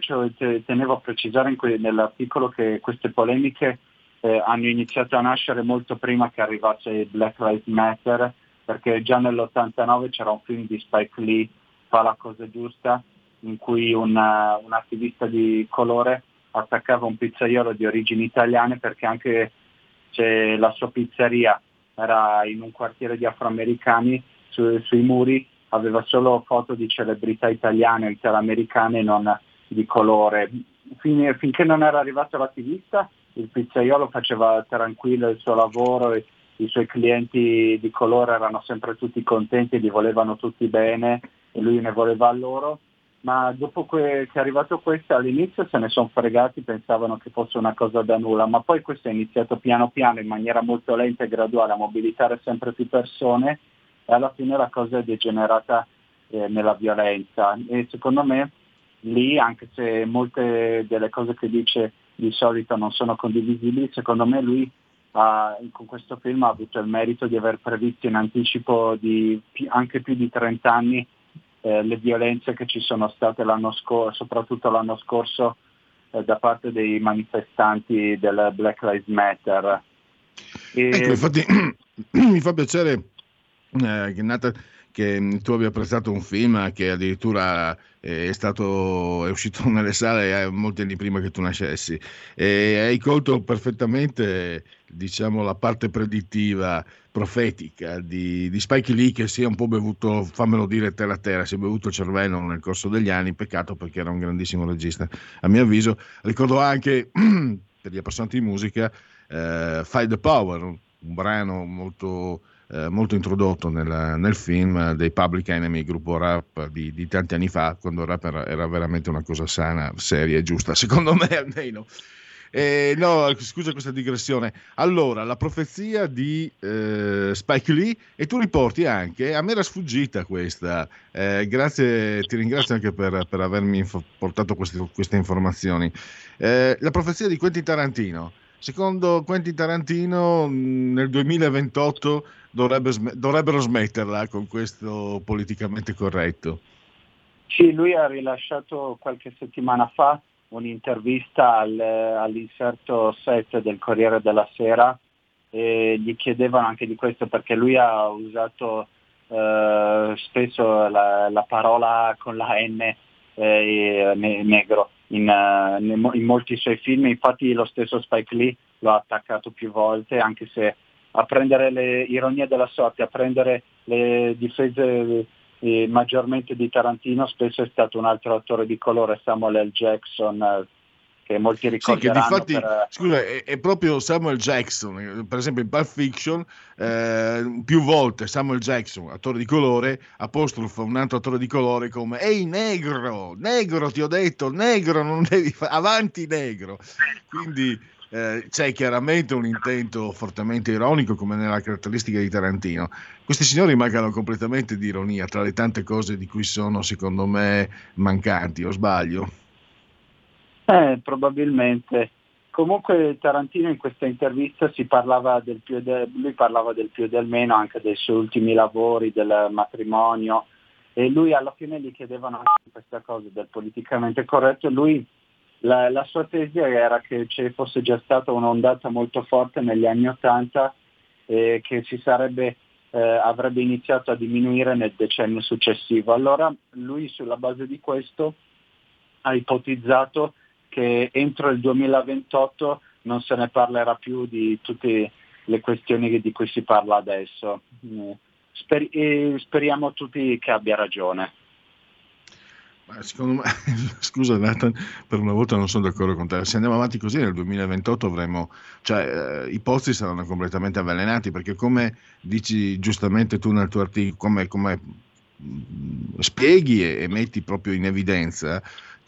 tenevo a precisare que- nell'articolo che queste polemiche eh, hanno iniziato a nascere molto prima che arrivasse Black Lives Matter, perché già nell'89 c'era un film di Spike Lee, Fa la cosa giusta, in cui una, un attivista di colore attaccava un pizzaiolo di origini italiane perché anche c'è la sua pizzeria, era in un quartiere di afroamericani, su, sui muri aveva solo foto di celebrità italiane, italo-americane, non di colore. Fin, finché non era arrivato l'attivista, il pizzaiolo faceva tranquillo il suo lavoro e i suoi clienti di colore erano sempre tutti contenti, li volevano tutti bene e lui ne voleva a loro, ma dopo que- che è arrivato questo all'inizio se ne sono fregati, pensavano che fosse una cosa da nulla, ma poi questo è iniziato piano piano in maniera molto lenta e graduale a mobilitare sempre più persone e alla fine la cosa è degenerata eh, nella violenza e secondo me lì, anche se molte delle cose che dice di solito non sono condivisibili, secondo me lui ha, con questo film ha avuto il merito di aver previsto in anticipo di anche più di 30 anni eh, le violenze che ci sono state l'anno scorso, soprattutto l'anno scorso eh, da parte dei manifestanti del Black Lives Matter. E... Ecco, infatti mi fa piacere eh, che, che tu abbia apprezzato un film che addirittura è, stato, è uscito nelle sale eh, molti anni prima che tu nascessi e hai colto perfettamente diciamo, la parte predittiva profetica di, di Spike Lee che si è un po' bevuto, fammelo dire terra a terra, si è bevuto il cervello nel corso degli anni, peccato perché era un grandissimo regista a mio avviso. Ricordo anche per gli appassionati di musica eh, Fight the Power, un brano molto eh, molto introdotto nel, nel, film dei Public Enemy, gruppo rap di, di, tanti anni fa, quando il rap era, era, veramente una cosa sana, seria e giusta, secondo me almeno. Eh, no, scusa questa digressione. Allora, la profezia di eh, Spike Lee, e tu riporti anche, a me era sfuggita questa, eh, grazie, ti ringrazio anche per, per avermi info- portato queste, queste informazioni. Eh, la profezia di Quentin Tarantino. Secondo Quentin Tarantino nel 2028 dovrebbe, dovrebbero smetterla con questo politicamente corretto. Sì, lui ha rilasciato qualche settimana fa un'intervista al, all'inserto 7 del Corriere della Sera e gli chiedevano anche di questo perché lui ha usato eh, spesso la, la, parola con la N eh, negro in, uh, in molti suoi film, infatti lo stesso Spike Lee lo ha attaccato più volte anche se a prendere le ironie della sorte, a prendere le difese eh, maggiormente di Tarantino, spesso è stato un altro attore di colore, Samuel L. Jackson, eh, che molti ricorderanno. Sì, che difatti, per... scusa, è, è, proprio Samuel Jackson, per esempio in Pulp Fiction, eh, più volte Samuel Jackson, attore di colore, apostrofa un altro attore di colore come Ehi negro, negro ti ho detto, negro, non devi fare, avanti negro. Quindi eh, c'è chiaramente un intento fortemente ironico come nella caratteristica di Tarantino. Questi signori mancano completamente di ironia tra le tante cose di cui sono secondo me mancanti, o sbaglio? Eh, probabilmente. Comunque Tarantino in questa intervista parlava del lui parlava del più e del meno anche dei suoi ultimi lavori, del matrimonio e lui alla fine gli chiedevano anche questa cosa del politicamente corretto lui la, la, sua tesi era che ci fosse già stata un'ondata molto forte negli anni Ottanta e che sarebbe, eh, avrebbe iniziato a diminuire nel decennio successivo. Allora lui sulla base di questo ha ipotizzato che entro il 2028 non se ne parlerà più di tutte le questioni di cui si parla adesso. Eh, Sper- speriamo tutti che abbia ragione. Secondo me, scusa Nathan, per una volta non sono d'accordo con te. Se andiamo avanti così nel 2028 avremo, cioè eh, i posti saranno completamente avvelenati perché come dici giustamente tu nel tuo articolo, come, come spieghi e, e, metti proprio in evidenza,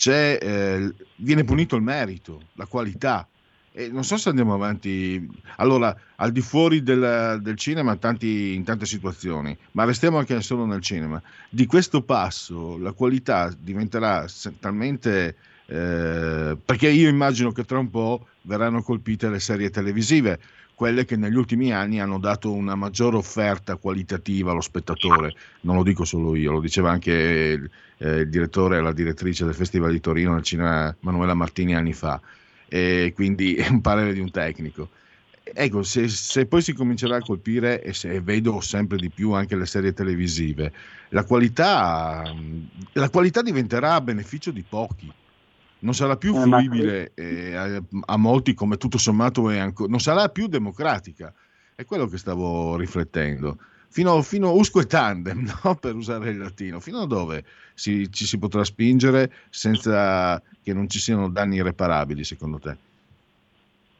eh, viene punito il merito, la qualità. E non so se andiamo avanti, allora, al di fuori del, del cinema tanti, in tante situazioni, ma restiamo anche solo nel cinema. Di questo passo la qualità diventerà talmente... Eh, perché io immagino che tra un po' verranno colpite le serie televisive, quelle che negli ultimi anni hanno dato una maggiore offerta qualitativa allo spettatore. Non lo dico solo io, lo diceva anche il, eh, il direttore e la direttrice del Festival di Torino nel cinema Manuela Martini anni fa e quindi è un parere di un tecnico. Ecco, se, se, poi si comincerà a colpire, e se vedo sempre di più anche le serie televisive, la qualità, la qualità diventerà a beneficio di pochi. Non sarà più Eh, fruibile eh, a, a molti come tutto sommato è ancora, non sarà più democratica. È quello che stavo riflettendo. Fino, fino usque tandem, no? per usare il latino, fino a dove si- ci si potrà spingere senza che non ci siano danni irreparabili, secondo te?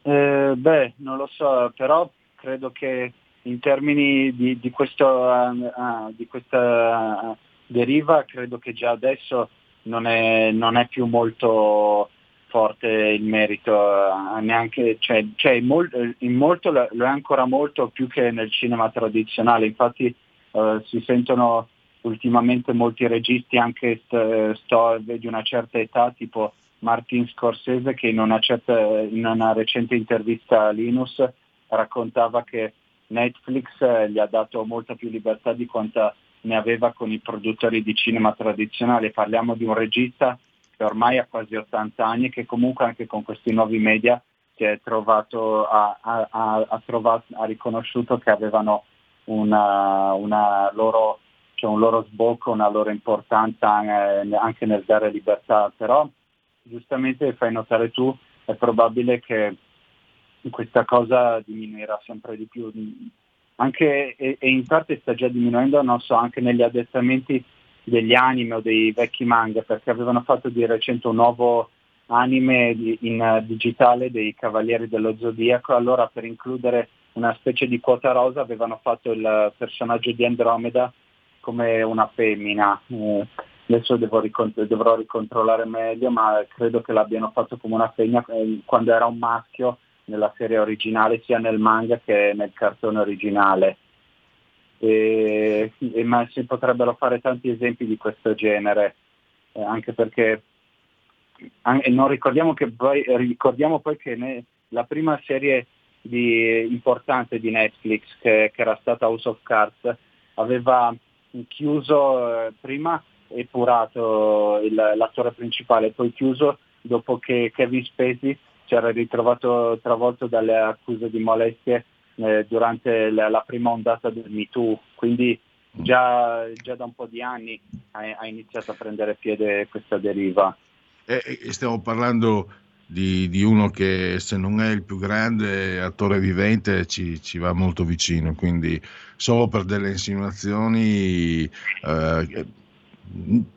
Eh, beh, non lo so, però credo che in termini di, di questo, ah, di questa deriva, credo che già adesso non è, non è più molto forte il merito, ah, neanche, cioè, cioè in, mol- in molto lo è ancora molto più che nel cinema tradizionale, infatti eh, si sentono ultimamente molti registi anche st- sto- di una certa età, tipo Martin Scorsese che in una, certa- in una recente intervista a Linus raccontava che Netflix eh, gli ha dato molta più libertà di quanta ne aveva con i produttori di cinema tradizionale. Parliamo di un regista che ormai ha quasi 80 anni e che comunque anche con questi nuovi media si è trovato, ha, ha- ha- ha trovato- ha riconosciuto che avevano una, una loro, cioè un loro sbocco, una loro importanza eh, anche nel dare libertà. Però giustamente fai notare tu, è probabile che questa cosa diminuirà sempre di più. Anche, e, e in parte sta già diminuendo, non so, anche negli adattamenti degli anime o dei vecchi manga, perché avevano fatto di recente un nuovo anime di- in digitale dei Cavalieri dello Zodiaco, allora per includere una specie di quota rosa avevano fatto il personaggio di Andromeda come una femmina. Eh, adesso devo ricon- dovrò ricontrollare meglio, ma credo che l'abbiano fatto come una femmina eh, quando era un maschio nella serie originale, sia nel manga che nel cartone originale. E, e- ma si potrebbero fare tanti esempi di questo genere, eh, anche perché an- e non ricordiamo, che poi, ricordiamo poi che ne- la prima serie di- importante di Netflix, che, che era stata House of Cards, aveva chiuso eh, prima epurato il- l'attore principale, poi chiuso dopo che Kevin Spacey si era ritrovato travolto dalle accuse di molestie eh, durante la, la prima ondata del Me Too, quindi già, già da un po' di anni ha, ha iniziato a prendere piede questa deriva. E, e stiamo parlando di, di uno che se non è il più grande attore vivente ci, ci va molto vicino, quindi solo per delle insinuazioni, eh,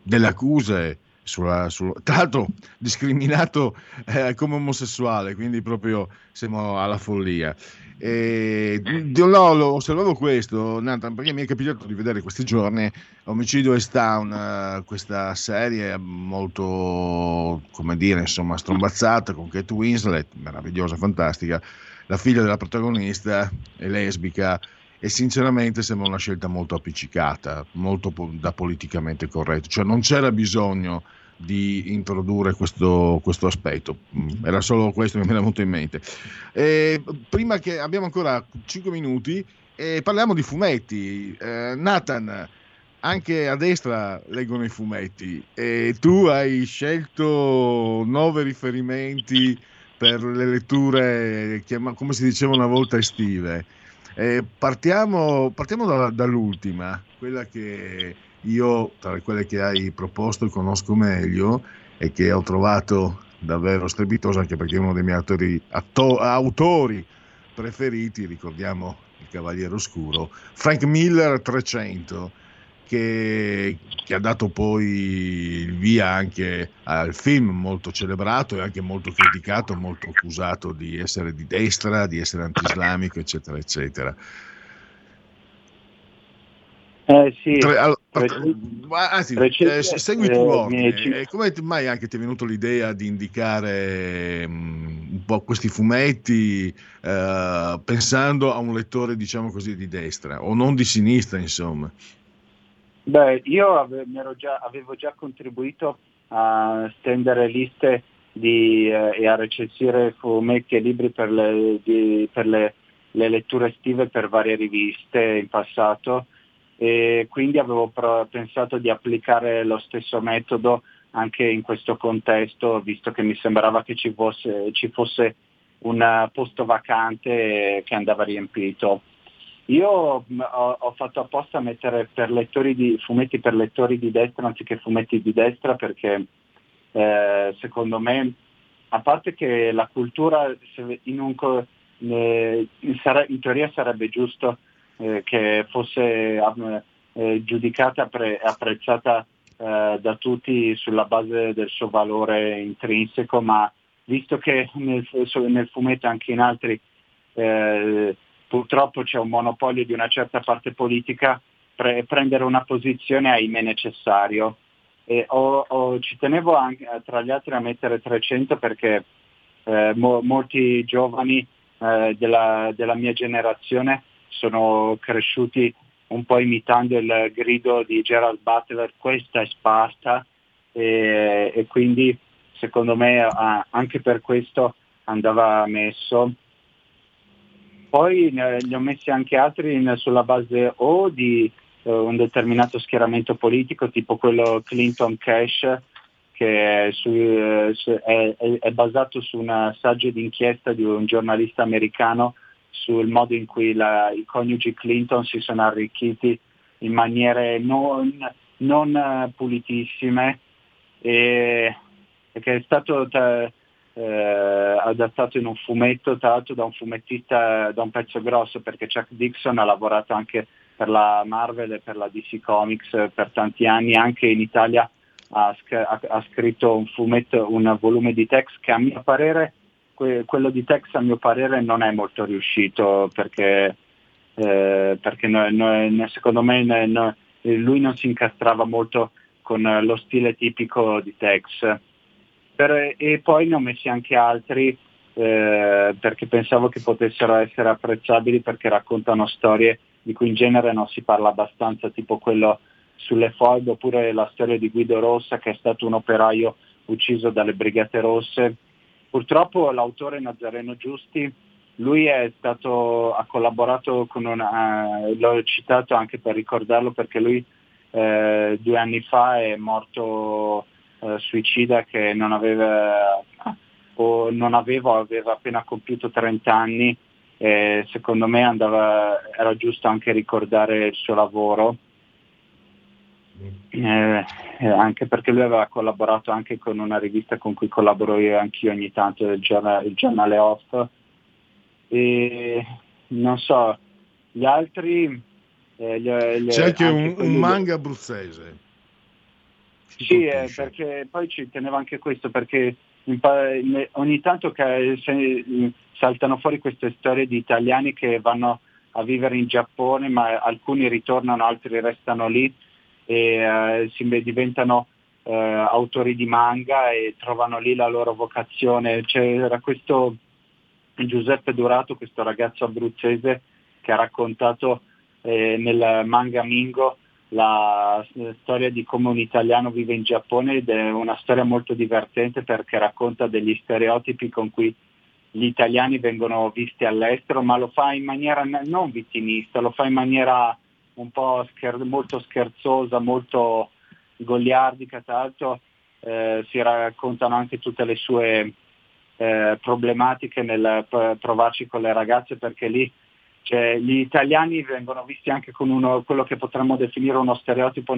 delle accuse, sulla, sul- tra l'altro discriminato eh, come omosessuale, quindi proprio siamo alla follia. E, no, lo osservavo questo, Nathan, perché mi è capitato di vedere questi giorni Omicidio East Town, eh, questa serie molto, come dire, insomma, strombazzata con Kate Winslet, meravigliosa, fantastica. La figlia della protagonista è lesbica e sinceramente sembra una scelta molto appiccicata, molto po- da politicamente corretto, cioè non c'era bisogno di introdurre questo, questo aspetto, Mm, era solo questo che mi era venuto in mente. E prima che abbiamo ancora 5 minuti e parliamo di fumetti. Eh, Nathan, anche a destra leggono i fumetti e tu hai scelto nove riferimenti per le letture, come si diceva una volta, estive. Eh, partiamo partiamo da- dall'ultima, quella che io, tra quelle che hai proposto, conosco meglio e che ho trovato davvero strepitosa, anche perché è uno dei miei attori- atto- autori preferiti, ricordiamo il Cavaliere Oscuro, Frank Miller 300, che, che ha dato poi il via anche al film molto celebrato e anche molto criticato, molto accusato di essere di destra, di essere anti-islamico, eccetera, eccetera. Eh sì, Tre- anzi, eh, se- segui tu eh, l'ordine. miei cin- E come mai anche ti è venuto l'idea di indicare mm, un po' questi fumetti eh, pensando a un lettore, diciamo così, di destra o non di sinistra, insomma? Beh, io ave- già- avevo già contribuito a stendere liste di, eh, e a recensire fumetti e libri per, le, di- per le- le letture estive per varie riviste in passato e quindi avevo pro- pensato di applicare lo stesso metodo anche in questo contesto, visto che mi sembrava che ci fosse, ci fosse un posto vacante che andava riempito. Io mh, ho, ho fatto apposta mettere per di, fumetti per lettori di destra anziché fumetti di destra perché eh, secondo me, a parte che la cultura in, un, in, in teoria sarebbe giusto eh, che fosse eh, giudicata e apprezzata eh, da tutti sulla base del suo valore intrinseco, ma visto che nel, nel fumetto anche in altri eh, purtroppo c'è un monopolio di una certa parte politica, pre- prendere una posizione ahimè necessario. Ho, ho, ci tenevo anche, tra gli altri a mettere 300 perché eh, mo, molti giovani eh, della, della, mia generazione sono cresciuti un po' imitando il grido di Gerald Butler, questa è Sparta, e, e quindi secondo me anche per questo andava messo. Poi ne, ne ho messi anche altri in, sulla base o di uh, un determinato schieramento politico, tipo quello Clinton Cash, che è, su, è, è, basato su una saggio d'inchiesta di un giornalista americano sul modo in cui la, i coniugi Clinton si sono arricchiti in maniere non, non pulitissime e, e, che è stato t- eh, adattato in un fumetto, tra l'altro da un fumettista da un pezzo grosso, perché Chuck Dixon ha lavorato anche per la Marvel e per la DC Comics per tanti anni, anche in Italia ha, ha, ha scritto un fumetto, un volume di text che a mio parere quello di Tex a mio parere non è molto riuscito perché, eh, perché no, no, secondo me no, lui non si incastrava molto con lo stile tipico di Tex. Per, e poi ne ho messi anche altri eh, perché pensavo che potessero essere apprezzabili perché raccontano storie di cui in genere non si parla abbastanza, tipo quello sulle foibe oppure la storia di Guido Rossa che è stato un operaio ucciso dalle Brigate Rosse. Purtroppo l'autore Nazareno Giusti, lui stato, ha collaborato con una, eh, l'ho citato anche per ricordarlo perché lui eh, due anni fa è morto eh, suicida che non aveva, o non aveva, aveva appena compiuto 30 anni e secondo me andava, era giusto anche ricordare il suo lavoro eh, eh, anche perché lui aveva collaborato anche con una rivista con cui collaboro io anch'io ogni tanto, il giornale, il giornale Off. E non so, gli altri... Eh, gli, gli, C'è anche, anche un, un, manga abruzzese. Sì, eh, perché poi ci tenevo anche questo, perché ogni tanto saltano fuori queste storie di italiani che vanno a vivere in Giappone, ma alcuni ritornano, altri restano lì e eh, si, diventano eh, autori di manga e trovano lì la loro vocazione. C'era questo Giuseppe Durato, questo ragazzo abruzzese che ha raccontato eh, nel manga Mingo la storia di come un italiano vive in Giappone ed è una storia molto divertente perché racconta degli stereotipi con cui gli italiani vengono visti all'estero, ma lo fa in maniera non vittimista, lo fa in maniera un po' scher- molto scherzosa, molto goliardica, tra l'altro eh, si raccontano anche tutte le sue eh, problematiche nel provarci con le ragazze perché lì cioè, gli italiani vengono visti anche con uno, quello che potremmo definire uno stereotipo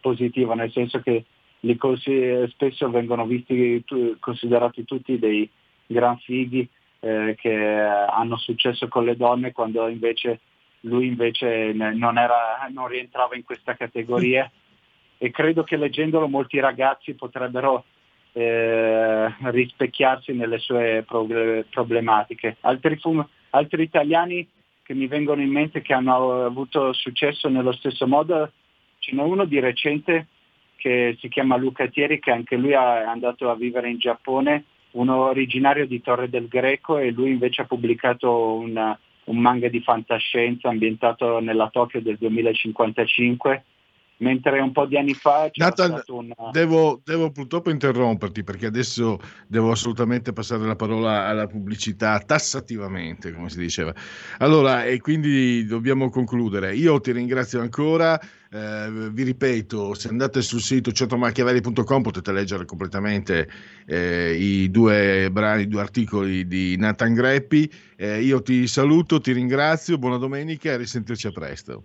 positivo, nel senso che li cons- spesso vengono visti, tu- considerati tutti dei gran fighi eh, che hanno successo con le donne quando invece lui invece non, era, non rientrava in questa categoria e credo che leggendolo molti ragazzi potrebbero eh, rispecchiarsi nelle sue problematiche. Altri, fum- altri italiani che mi vengono in mente che hanno avuto successo nello stesso modo, ce n'è uno di recente che si chiama Luca Thieri che anche lui è andato a vivere in Giappone, uno originario di Torre del Greco e lui invece ha pubblicato una, un manga di fantascienza ambientato nella Tokyo del 2055 mentre un po' di anni fa c'è Nathan, stato un... devo, devo, purtroppo interromperti perché adesso devo assolutamente passare la parola alla pubblicità tassativamente, come si diceva. Allora, e quindi dobbiamo concludere. Io ti ringrazio ancora. Eh, vi ripeto, se andate sul sito centromachiavelli.com potete leggere completamente eh, i due brani, i due articoli di Nathan Greppi. Eh, io ti saluto, ti ringrazio, buona domenica e risentirci a presto.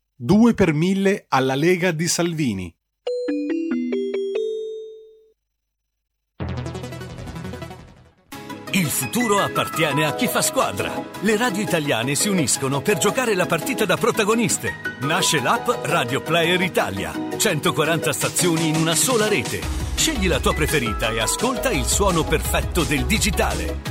2 per 1000 alla Lega di Salvini. Il futuro appartiene a chi fa squadra. Le radio italiane si uniscono per giocare la partita da protagoniste. Nasce l'app Radio Player Italia. 140 stazioni in una sola rete. Scegli la tua preferita e ascolta il suono perfetto del digitale.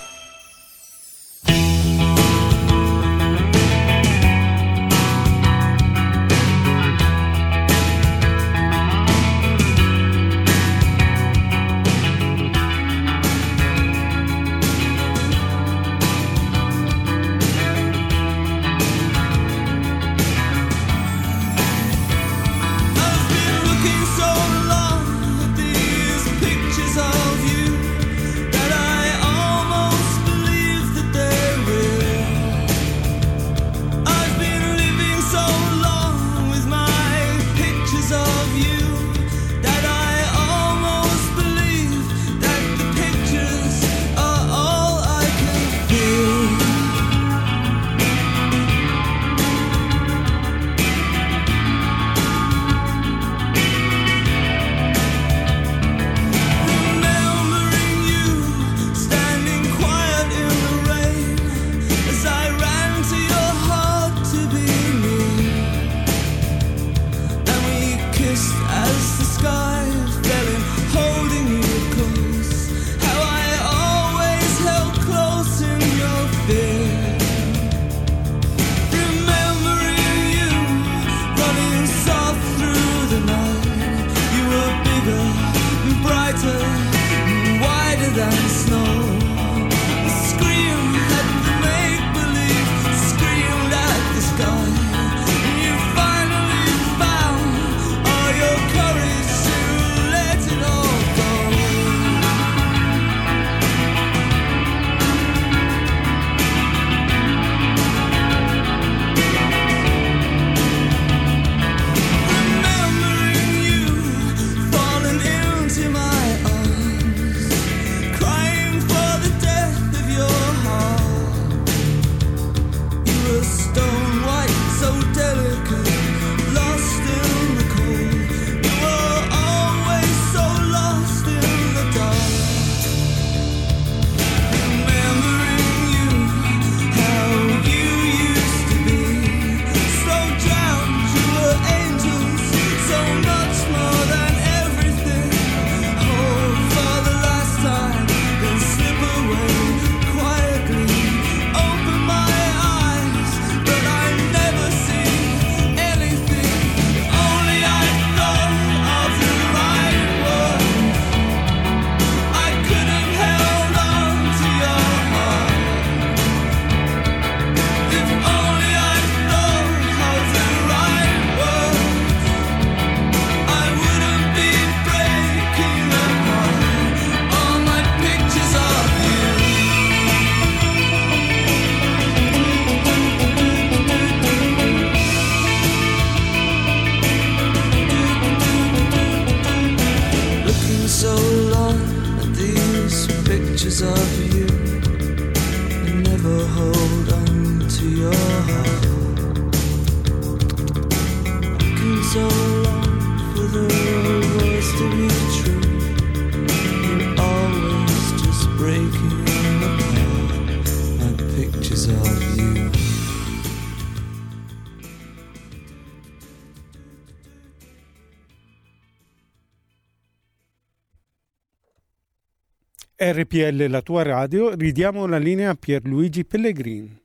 RPL, la tua radio, ridiamo la linea a Pierluigi Pellegrini.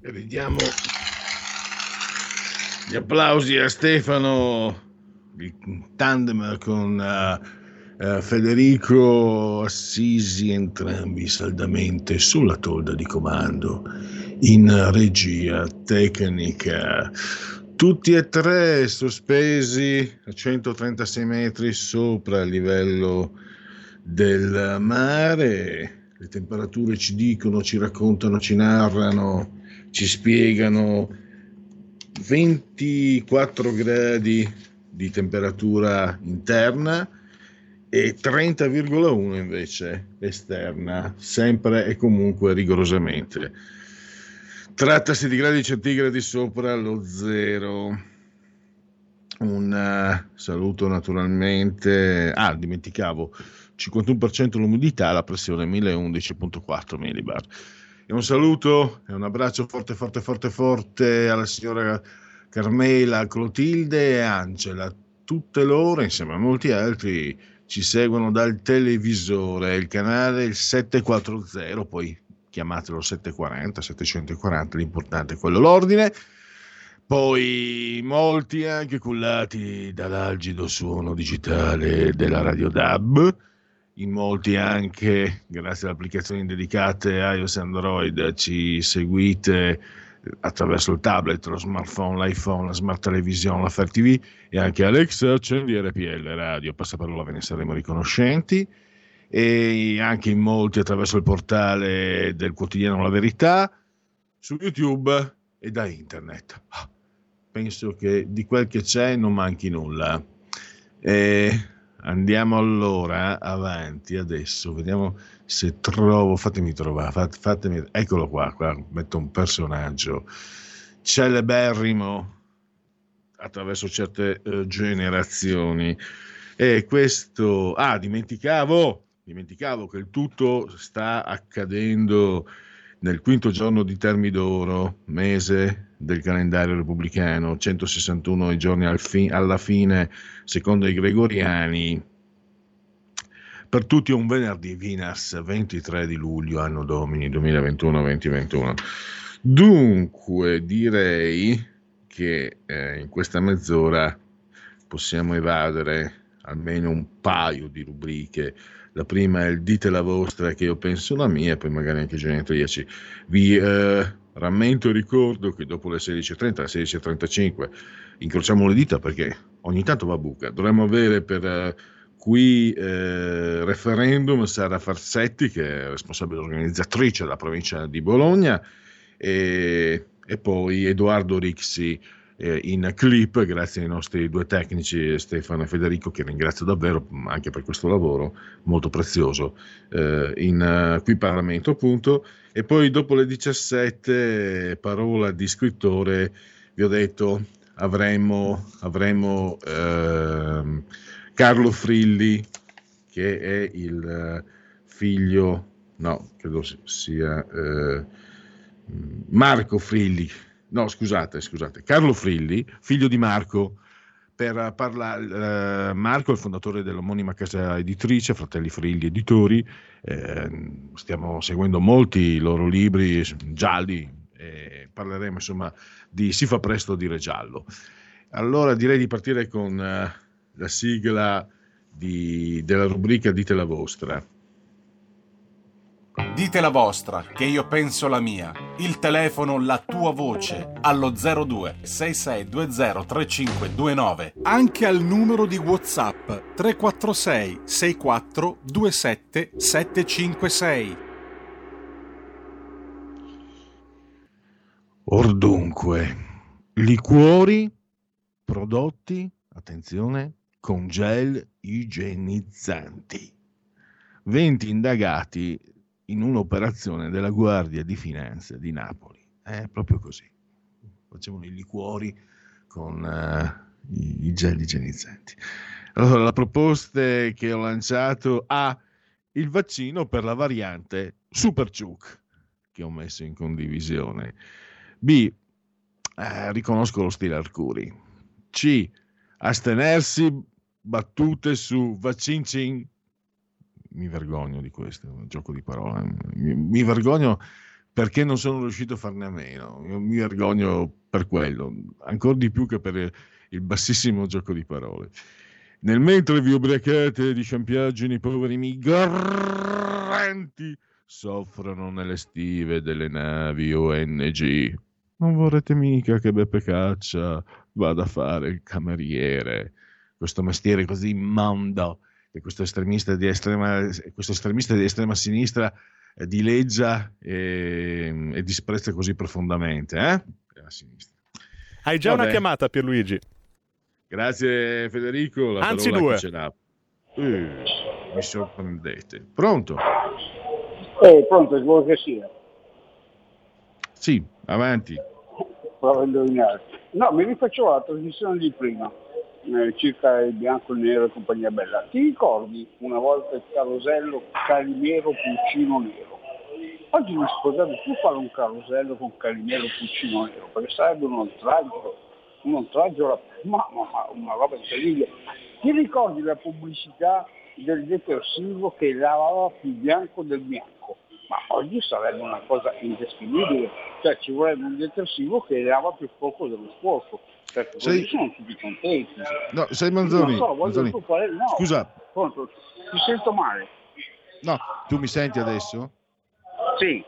Vediamo gli applausi a Stefano, in tandem con eh, eh, Federico Assisi, entrambi saldamente sulla tolda di comando, in regia tecnica. Tutti e tre sospesi a 136 metri sopra il livello del mare. Le temperature ci dicono, ci raccontano, ci narrano, ci spiegano 24 gradi di temperatura interna e 30,1 invece esterna, sempre e comunque rigorosamente. Trattasi di gradi centigradi sopra lo zero. Un eh, saluto naturalmente. Ah, dimenticavo: 51% l'umidità, la pressione 1011,4 millibar. E un saluto e un abbraccio forte, forte, forte, forte alla signora Carmela, Clotilde e Angela. Tutte loro, insieme a molti altri, ci seguono dal televisore, il canale il 740, poi chiamatelo 740, 740, l'importante è quello l'ordine. Poi molti anche cullati dall'algido suono digitale della Radio DAB, in molti anche grazie alle applicazioni dedicate iOS e Android ci seguite attraverso il tablet, lo smartphone, l'iPhone, la smart television, la Fire TV e anche Alexa accendi RPL Radio, passaparola ve ne saremo riconoscenti e anche in molti attraverso il portale del quotidiano La Verità, su YouTube e da internet. Ah, penso che di quel che c'è non manchi nulla. E andiamo allora avanti adesso, vediamo se trovo, fatemi trovare, fat- fatemi, eccolo qua, qua metto un personaggio celeberrimo attraverso certe eh, generazioni. E questo, ah, dimenticavo, dimenticavo che il tutto sta accadendo nel quinto giorno di Termidoro, mese del calendario repubblicano, 161 i giorni al fi- alla fine, secondo i gregoriani. Per tutti un venerdì Vinas 23 di luglio, anno domini 2021-2021. Dunque direi che eh, in questa mezz'ora possiamo evadere almeno un paio di rubriche la prima è il dite la vostra che io penso la mia, poi magari anche genetriaci. Vi eh, rammento e ricordo che dopo le 16.30, alle 16.35 incrociamo le dita perché ogni tanto va buca. Dovremmo avere per eh, qui eh, referendum Sara Farsetti, che è responsabile organizzatrice della provincia di Bologna, e, e poi Edoardo Rixi eh, in clip, grazie ai nostri due tecnici Stefano e Federico, che ringrazio davvero anche per questo lavoro molto prezioso eh, in uh, qui Parlamento appunto. E poi dopo le 17, parola di scrittore, vi ho detto avremo, avremo ehm, Carlo Frilli, che è il figlio, no, credo sia eh, Marco Frilli, no scusate, scusate, Carlo Frilli, figlio di Marco, per parlare, eh, Marco è il fondatore dell'omonima casa editrice, Fratelli Frilli Editori, eh, stiamo seguendo molti loro libri gialli, e parleremo insomma di Si fa presto a dire giallo. Allora direi di partire con eh, la sigla di, della rubrica Dite la vostra. Dite la vostra, che io penso la mia. Il telefono, la tua voce, allo 02 6620 3529. Anche al numero di WhatsApp 346 64 27 756. Ordunque, liquori prodotti, attenzione, con gel igienizzanti. 20 indagati in un'operazione della Guardia di Finanza di Napoli. È proprio così. Facevano i liquori con eh, i, i gel igienizzanti. Allora, la proposta che ho lanciato A, il vaccino per la variante Super Ciuc, che ho messo in condivisione. B, eh, riconosco lo stile Arcuri. C, astenersi battute su vaccincin. Mi vergogno di questo, un gioco di parole. Mi, mi vergogno perché non sono riuscito a farne a meno. Mi vergogno per quello, ancora di più che per il bassissimo gioco di parole. Nel mentre vi ubriacate di sciampiaggini poveri migranti soffrono nelle stive delle navi ONG. Non vorrete mica che Beppe Caccia vada a fare il cameriere, questo mestiere così immondo che questo estremista di estrema, questo estremista di estrema sinistra eh, dileggia e, e disprezza così profondamente. Eh? È la sinistra. Hai già Vabbè. una chiamata, Pierluigi. Grazie Federico. La Anzi, due. chi ce l'ha? Eh, mi sorprendete. Pronto? Eh, pronto, vuoi che sia? Sì, avanti. Provo a indovinare. No, mi rifaccio la trasmissione di prima, circa il bianco, il nero e compagnia bella. Ti ricordi una volta il carosello Calimero Pulcino Nero? Oggi non si potrebbe più fare un carosello con Calimero Pulcino Nero, perché sarebbe un oltraggio, un oltraggio, ma, ma- ma una roba incredibile. Ti ricordi la pubblicità del detersivo che lavava più bianco del bianco? Ma oggi sarebbe una cosa indescrivibile, cioè ci vorrebbe un detersivo che lava più sporco dello sporco, perché Sei- così sono tutti contenti. No, sei Manzoni. So, Manzoni. parere. No, Scusa, pronto, ti sento male. no, tu mi senti adesso? Sì.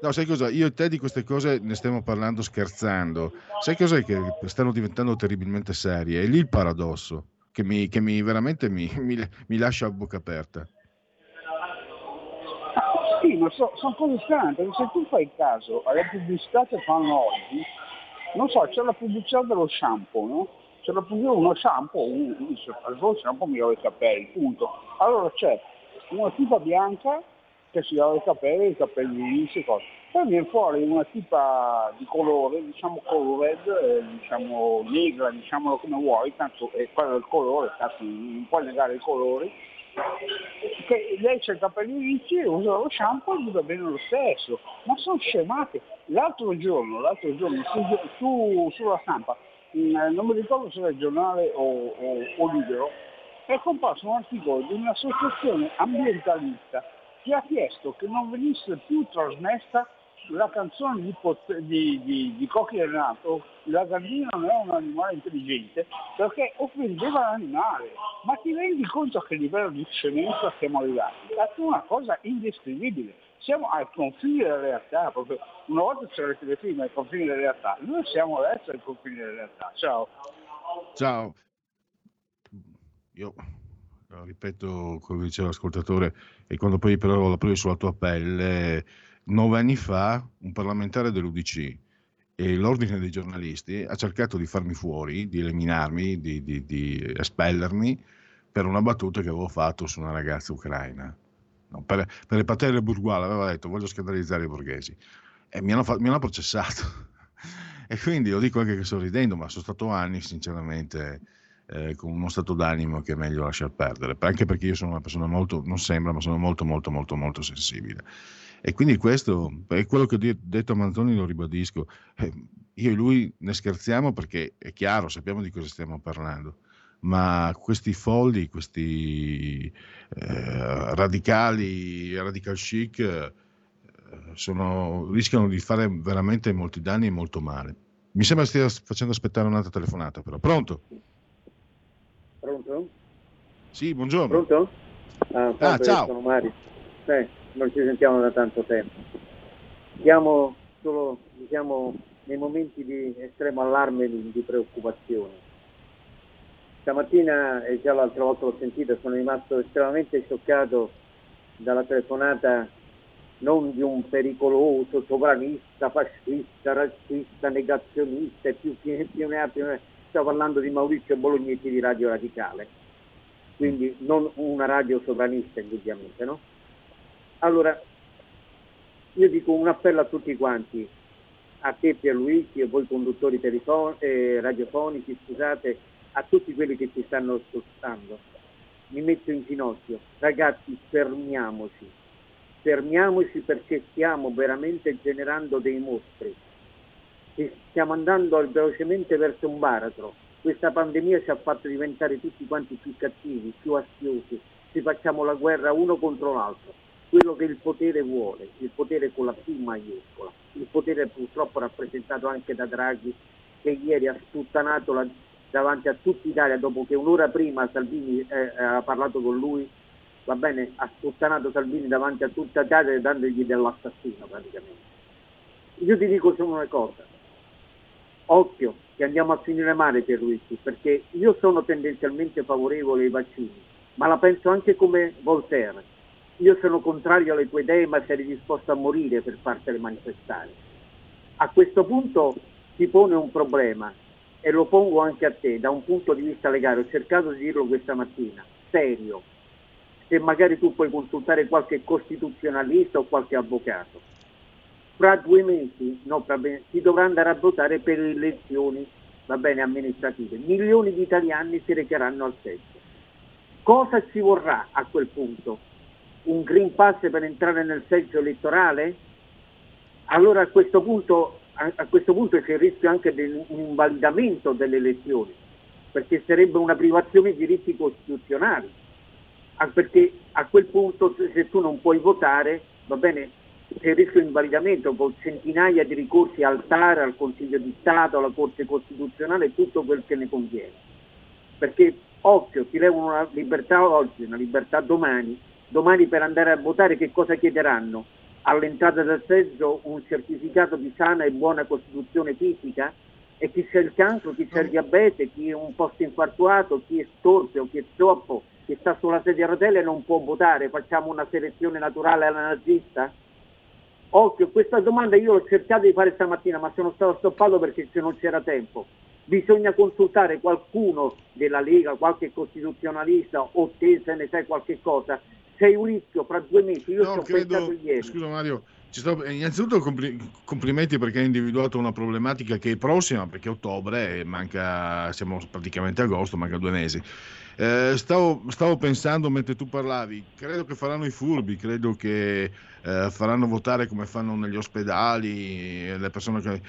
No, sai cosa? Io e te di queste cose ne stiamo parlando scherzando. Sai cos'è che stanno diventando terribilmente serie? È lì il paradosso che mi, che mi veramente mi, mi- mi lascia a bocca aperta. Sì, ma so- sono cose strane, perché se tu fai caso alle pubblicità che fanno oggi, non so, c'è la pubblicità dello shampoo, no? C'è la pubblicità uno shampoo, un, un, lo shampoo mi lava i capelli, punto. Allora c'è una tipa bianca che si lava i capelli, i capelli lisci e cose. Poi viene fuori una tipa di colore, diciamo colored, eh, diciamo negra, diciamolo come vuoi, tanto è quello del colore, cazzo, non puoi negare i colori, che lei c'ha i capelli ricci usa lo shampoo e gli va bene lo stesso. Ma sono scemate. L'altro giorno, l'altro giorno su, su- sulla stampa, mh, non mi ricordo se era giornale o, o, o libero, è comparso un articolo di un'associazione ambientalista che ha chiesto che non venisse più trasmessa la canzone di, di, di, di Cocchi Renato, la gallina non è un animale intelligente, perché offendeva l'animale. Ma ti rendi conto a che livello di scemenza siamo arrivati? È una cosa indescrivibile. Siamo ai confini della realtà, proprio. una volta c'era il telefilm ai confini della realtà, noi siamo adesso ai confini della realtà. Ciao. Ciao. Io eh, ripeto quello che diceva l'ascoltatore e quando poi però la provi sulla tua pelle, nove anni fa un parlamentare dell'UDC e l'ordine dei giornalisti ha cercato di farmi fuori, di eliminarmi, di, di- di espellermi per una battuta che avevo fatto su una ragazza ucraina. No, per, per le patelle Bourgeois aveva detto voglio scandalizzare i borghesi e mi hanno, fa- mi hanno processato. E quindi lo dico anche che sto ridendo, ma sono stato anni sinceramente eh, con uno stato d'animo che è meglio lasciar perdere, anche perché io sono una persona molto, non sembra, ma sono molto molto molto molto sensibile. E quindi questo è quello che ho detto a Manzoni, lo ribadisco. Eh, io e lui ne scherziamo perché è chiaro, sappiamo di cosa stiamo parlando, ma questi folli, questi eh, radicali, radical chic, eh, sono- rischiano di fare veramente molti danni e molto male. Mi sembra stia facendo aspettare un'altra telefonata, però. Pronto? Pronto? Sì, buongiorno. Pronto? Ah, salve, ciao. Sono Mario. Eh, non ci sentiamo da tanto tempo. Siamo solo, diciamo, nei momenti di estremo allarme e di, di preoccupazione. Stamattina, e già l'altra volta l'ho sentito, sono rimasto estremamente scioccato dalla telefonata non di un pericoloso sovranista, fascista, razzista, negazionista e più, più ne ha più ne ha. Sto parlando di Maurizio Bolognetti di Radio Radicale. quindi non una radio sovranista indubbiamente, no? Allora, io dico un appello a tutti quanti, a te Pierluigi e voi conduttori telefon- eh, radiofonici, scusate, a tutti quelli che ci stanno ascoltando. Mi metto in ginocchio. Ragazzi, fermiamoci. Fermiamoci perché stiamo veramente generando dei mostri. Stiamo andando velocemente verso un baratro. Questa pandemia ci ha fatto diventare tutti quanti più cattivi, più astiosi. Ci facciamo la guerra uno contro l'altro. Quello che il potere vuole, il potere con la P maiuscola. Il potere purtroppo rappresentato anche da Draghi che ieri ha sputtanato la- davanti a tutta Italia dopo che un'ora prima Salvini eh, ha parlato con lui, va bene, ha sputtanato Salvini davanti a tutta Italia dandogli dell'assassino praticamente. Io ti dico solo una cosa, occhio che andiamo a finire male per Luigi, perché io sono tendenzialmente favorevole ai vaccini, ma la penso anche come Voltaire. Io sono contrario alle tue idee, ma sarei disposto a morire per fartele manifestare. A questo punto si pone un problema e lo pongo anche a te da un punto di vista legale, ho cercato di dirlo questa mattina, serio, se magari tu puoi consultare qualche costituzionalista o qualche avvocato. Fra due mesi no, fra bene, si dovrà andare a votare per le elezioni va bene, amministrative. Milioni di italiani si recheranno al seggio. Cosa ci vorrà a quel punto? Un Green Pass per entrare nel seggio elettorale? Allora a questo punto, a, a questo punto c'è il rischio anche di un invalidamento delle elezioni, perché sarebbe una privazione di diritti costituzionali. Ah, perché a quel punto se- tu non puoi votare, va bene, c'è il rischio di invalidamento con centinaia di ricorsi al TAR, al Consiglio di Stato, alla Corte Costituzionale tutto quel che ne conviene. Perché occhio, ti levano una libertà oggi, una libertà domani, domani per andare a votare che cosa chiederanno? All'entrata del seggio un certificato di sana e buona costituzione fisica? E chi c'è il cancro, chi c'è il diabete, chi è un posto infartuato, chi è storpio, chi è zoppo, chi sta sulla sedia a rotelle non può votare, facciamo una selezione naturale alla nazista? Occhio, questa domanda io l'ho cercato di fare stamattina, ma sono stato stoppato perché se non c'era tempo. Bisogna consultare qualcuno della Lega, qualche costituzionalista o te se ne sai qualche cosa. Sei un rischio fra due mesi, io No, credo, ieri. scusa Mario, ci sto- eh, innanzitutto compli- complimenti perché hai individuato una problematica che è prossima, perché ottobre manca, siamo praticamente a agosto, manca due mesi. Eh, stavo, stavo pensando mentre tu parlavi, credo che faranno i furbi, credo che eh, faranno votare come fanno negli ospedali, eh, le persone che,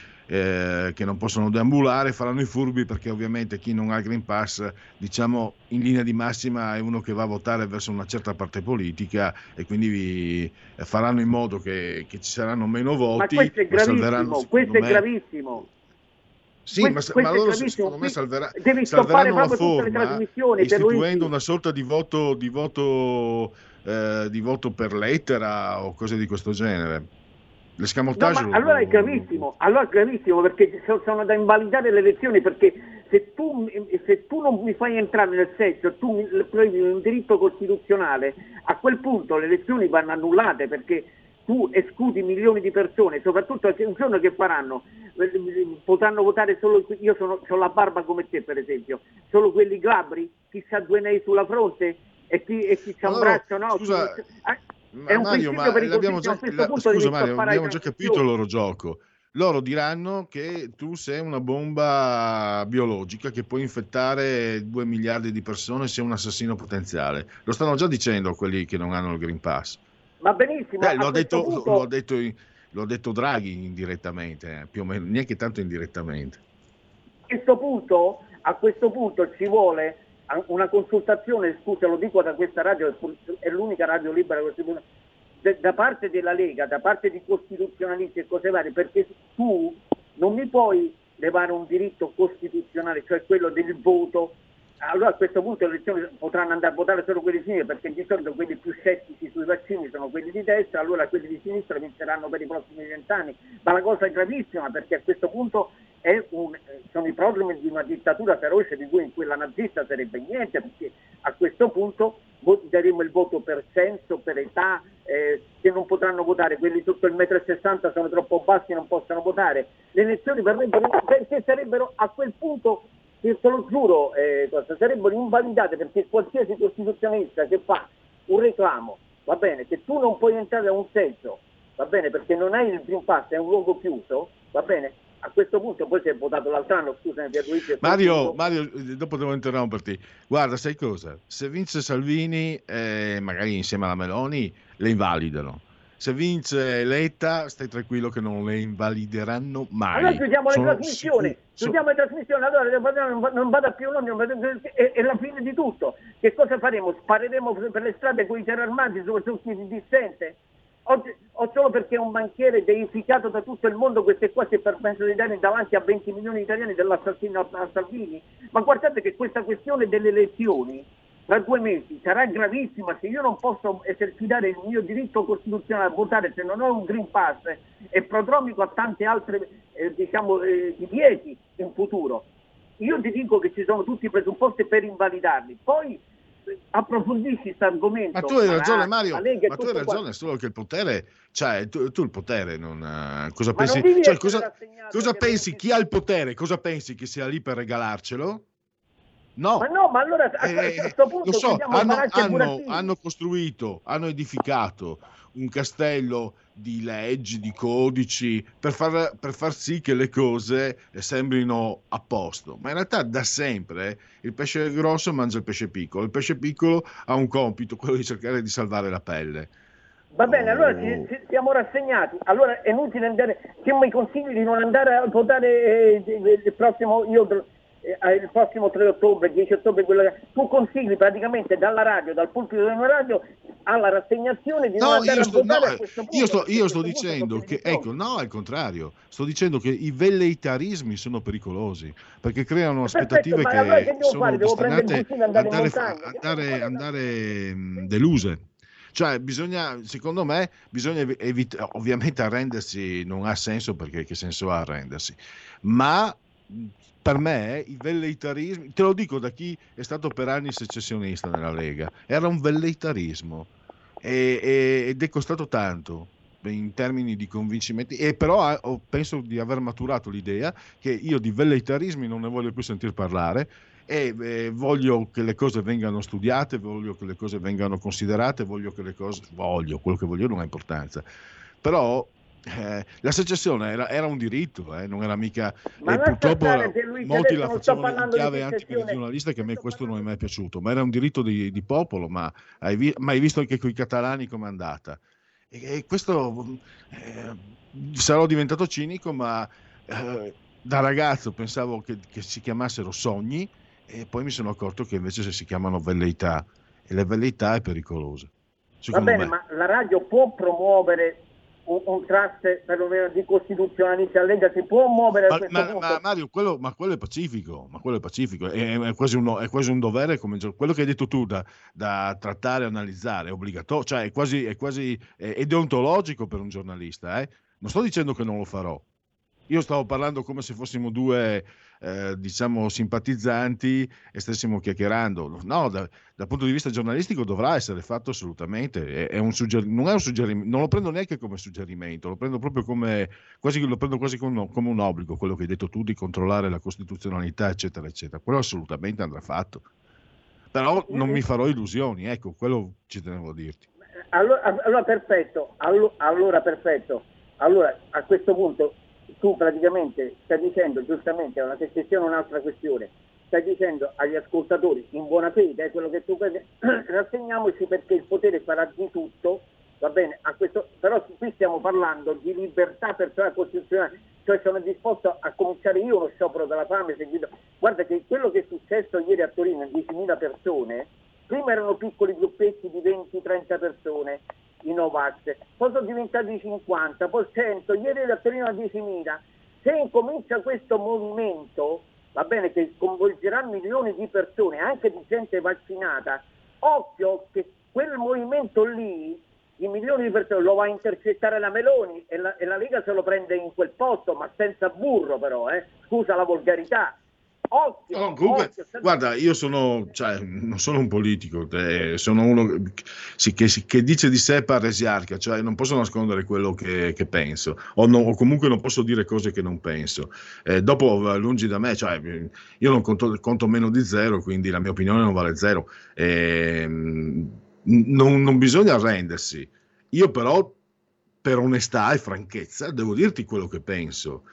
eh, che non possono deambulare, faranno i furbi perché ovviamente chi non ha il Green Pass, diciamo in linea di massima è uno che va a votare verso una certa parte politica e quindi vi- eh, faranno in modo che, che ci saranno meno Ma voti. questo è ma gravissimo, questo è me- gravissimo. Sì, Que- ma, ma loro secondo me salverà- Devi salveranno la forma per istituendo una sorta di voto, di voto, eh, di voto per lettera o cose di questo genere. No, L'escamotage ma lo- allora è gravissimo, allora è gravissimo perché so- sono da invalidare le elezioni perché se tu, se tu non mi fai entrare nel seggio, tu mi proibi un diritto costituzionale, a quel punto le elezioni vanno annullate perché tu escludi milioni di persone, soprattutto un giorno che faranno, Eh, potranno votare solo, io sono, ho la barba come te per esempio, solo quelli glabri, chi ha due nei sulla fronte e chi, e chi ha un Allora, braccio, no? scusa, Chi- Ma è un Mario, ma l'abbiamo già, la- punto scusa Mario, abbiamo già capito il loro gioco. Loro diranno che tu sei una bomba biologica che può infettare 2 miliardi di persone, sei un assassino potenziale. Lo stanno già dicendo quelli che non hanno il Green Pass. Va benissimo, Eh, a l'ho, detto, punto- l'ho detto l'ho detto Draghi indirettamente, eh, più o meno, neanche tanto indirettamente. a questo punto, a questo punto ci vuole una consultazione, scusa lo dico da questa radio, è l'unica radio libera da parte della Lega, da parte di costituzionalisti e cose varie, perché tu non mi puoi levare un diritto costituzionale, cioè quello del voto. Allora a questo punto le elezioni potranno andare a votare solo quelli di sinistra, perché di solito quelli più scettici sui vaccini sono quelli di destra, allora quelli di sinistra vinceranno per i prossimi vent'anni. Ma la cosa è gravissima perché a questo punto un- sono i problemi di una dittatura feroce di cui in quella nazista sarebbe niente, perché a questo punto daremo il voto per censo, per età, eh, che non potranno votare, quelli sotto il 1,60 m sono troppo bassi e non possono votare. Le elezioni verrebbero perché sarebbero a quel punto te lo giuro, eh, sarebbero invalidate perché qualsiasi costituzionalista che fa un reclamo, va bene, che tu non puoi entrare a un seggio, va bene, perché non hai il Green Pass, è un luogo chiuso, va bene, a questo punto poi si è votato l'altro anno, scusami Pierluigi. Mario, Mario, dopo devo interromperti. Guarda, sai cosa? Se vince Salvini, eh, magari insieme alla Meloni, le invalidano. Se vince Letta, stai tranquillo che non le invalideranno mai. Allora chiudiamo le trasmissioni, chiudiamo le trasmissioni, allora non vada- più vada- è, è la fine di tutto. Che cosa faremo? Spareremo per le strade con i carri armati su, su chi dissente? Oggi- O solo perché un banchiere deificato da tutto il mondo, questo è qua si è permesso di dare davanti a 20 milioni di italiani dell'assassino a Salvini? Ma guardate che questa questione delle elezioni tra due mesi sarà gravissima se io non posso esercitare il mio diritto costituzionale a votare se non ho un Green Pass e prodromico a tante altre eh, diciamo, eh, divieti in futuro. Io ti dico che ci sono tutti i presupposti per invalidarli. Poi eh, approfondisci questo argomento. Ma tu hai ragione, Mario. Ma tu hai ragione, quanto. solo che il potere, cioè tu, tu il potere non. eh, cosa Ma pensi? non devi cioè, cosa, cosa pensi? Chi ha il potere? Cosa pensi che sia lì per regalarcelo? No. Ma no, ma allora a, a Eh, questo punto so, hanno, hanno- hanno costruito, hanno edificato un castello di leggi, di codici, per far, per far sì che le cose sembrino a posto. Ma in realtà da sempre il pesce grosso mangia il pesce piccolo, il pesce piccolo ha un compito, quello di cercare di salvare la pelle. Va bene, allora Oh. ci- ci- siamo rassegnati. Allora è inutile andare. Che mi consigli di non andare a votare eh, il il prossimo, io, eh, il prossimo 3 ottobre, 10 ottobre, quello che- tu consigli praticamente dalla radio, dal pulpito di una radio alla rassegnazione di non No, andare io a sto, no, punto. io sto- io sto dicendo che, ecco, no, al contrario, sto dicendo che i velleitarismi sono pericolosi perché creano Perfetto, aspettative allora che che devo sono fare? Destinate andare andare, andare, andare, mh, deluse. Cioè, bisogna, secondo me, bisogna evitare, ovviamente arrendersi non ha senso perché che senso ha arrendersi, ma mh, per me i velleitarismi, te lo dico da chi è stato per anni secessionista nella Lega, era un velleitarismo e- e- ed è costato tanto in termini di convincimenti e però ha- ho- penso di aver maturato l'idea che io di velleitarismi non ne voglio più sentir parlare e eh, voglio che le cose vengano studiate, voglio che le cose vengano considerate, voglio che le cose voglio, quello che voglio non ha importanza. Però eh, la secessione era, era un diritto, eh, non era mica Ma e lascia purtroppo Pierluigi, molti la facevano in chiave secessione. antimeridionalista che a me questo non è mai piaciuto, ma era un diritto di, di popolo, ma hai, vi- ma hai visto anche con i catalani com'è andata. E, e questo eh, sarò diventato cinico, ma eh, da ragazzo pensavo che, che si chiamassero sogni e poi mi sono accorto che invece si chiamano velleità e la velleità è pericolosa. Va bene, me. ma la radio può promuovere un, un trust perlomeno di costituzionalista Lega, si può muovere Ma, ma- ma Mario, quello, ma quello è pacifico, ma quello è pacifico, è, è quasi, uno- è quasi un dovere, come quello che hai detto tu, da, da trattare analizzare, è obbligatorio, cioè è quasi, è quasi deontologico per un giornalista. eh. Non sto dicendo che non lo farò. Io stavo parlando come se fossimo due, eh, diciamo, simpatizzanti e stessimo chiacchierando. No, da- dal punto di vista giornalistico dovrà essere fatto assolutamente. È, è un sugger- non è un suggerimento, non lo prendo neanche come suggerimento, lo prendo proprio come, quasi, lo prendo quasi come, un- come un obbligo, quello che hai detto tu di controllare la costituzionalità, eccetera, eccetera. Quello assolutamente andrà fatto. Però non mi farò illusioni, ecco, quello ci tenevo a dirti. Allora, allora, perfetto, allo- allora perfetto. Allora a questo punto tu praticamente stai dicendo giustamente, è una secessione è un'altra questione, stai dicendo agli ascoltatori in buona fede, è quello che tu rassegniamoci perché il potere farà di tutto, va bene, questo, però qui stiamo parlando di libertà personale costituzionale, cioè sono disposto a cominciare io uno sciopero della fame seguito. Guarda che quello che è successo ieri a Torino, 10.000 persone, prima erano piccoli gruppetti di 20-30 persone, i Novax, poi sono diventati 50, poi 100, ieri a Torino a 10.000. Se incomincia questo movimento, va bene, che coinvolgerà milioni di persone, anche di gente vaccinata, occhio che quel movimento lì, di milioni di persone, lo va a intercettare la Meloni e la, e la Lega se lo prende in quel posto, ma senza burro però, eh. scusa la volgarità. Occhio, No, comunque, occhio, sempre- guarda, io sono, cioè, non sono un politico, eh, sono uno sì, che, che dice di sé paresiarca, cioè non posso nascondere quello che, che penso, o, no- o comunque non posso dire cose che non penso. Eh, dopo, eh, lungi da me, cioè, io non conto, conto meno di zero, quindi la mia opinione non vale zero. Ehm, non, non bisogna arrendersi. Io però, per onestà e franchezza, devo dirti quello che penso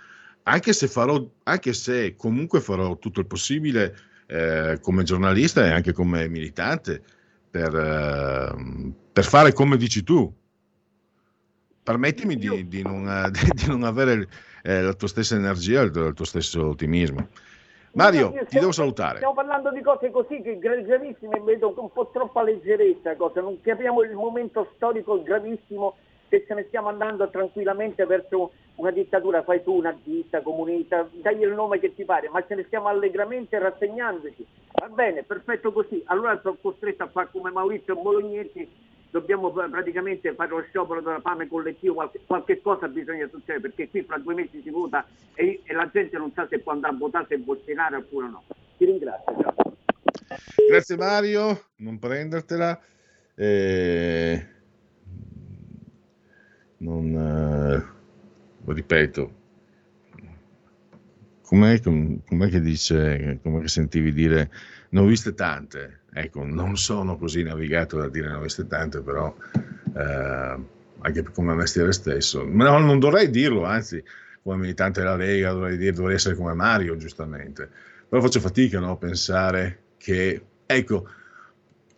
anche se farò, anche se comunque farò tutto il possibile eh, come giornalista e anche come militante per, eh, per fare come dici tu. Permettimi di, di non, eh, di non avere eh, la tua stessa energia, il tuo, il tuo stesso ottimismo. Mario, Io ti devo salutare. Stiamo parlando di cose così che gravissime, vedo un po' troppa leggerezza, cosa. non capiamo il momento storico gravissimo che ce ne stiamo andando tranquillamente verso una dittatura, fai tu una ditta comunista, dai il nome che ti pare, ma ce ne stiamo allegramente rassegnandoci. Va bene, perfetto così. Allora sono costretto a fare come Maurizio Bolognetti, dobbiamo pr- praticamente fare lo sciopero della fame collettivo, qualche, qualche cosa bisogna succedere, perché qui fra due mesi si vota e, e la gente non sa se può andare a votare, se votare oppure no. Ti ringrazio. ciao. Grazie Mario, non prendertela. Eh, non, eh, ripeto, com'è, com- com'è che dice, com'è che sentivi dire, ne ho viste tante, ecco, non sono così navigato da dire ne ho viste tante, però eh, anche come mestiere stesso, no, non dovrei dirlo, anzi, come militante della Lega dovrei, dire, dovrei essere come Mario, giustamente, però faccio fatica no, a pensare che, ecco,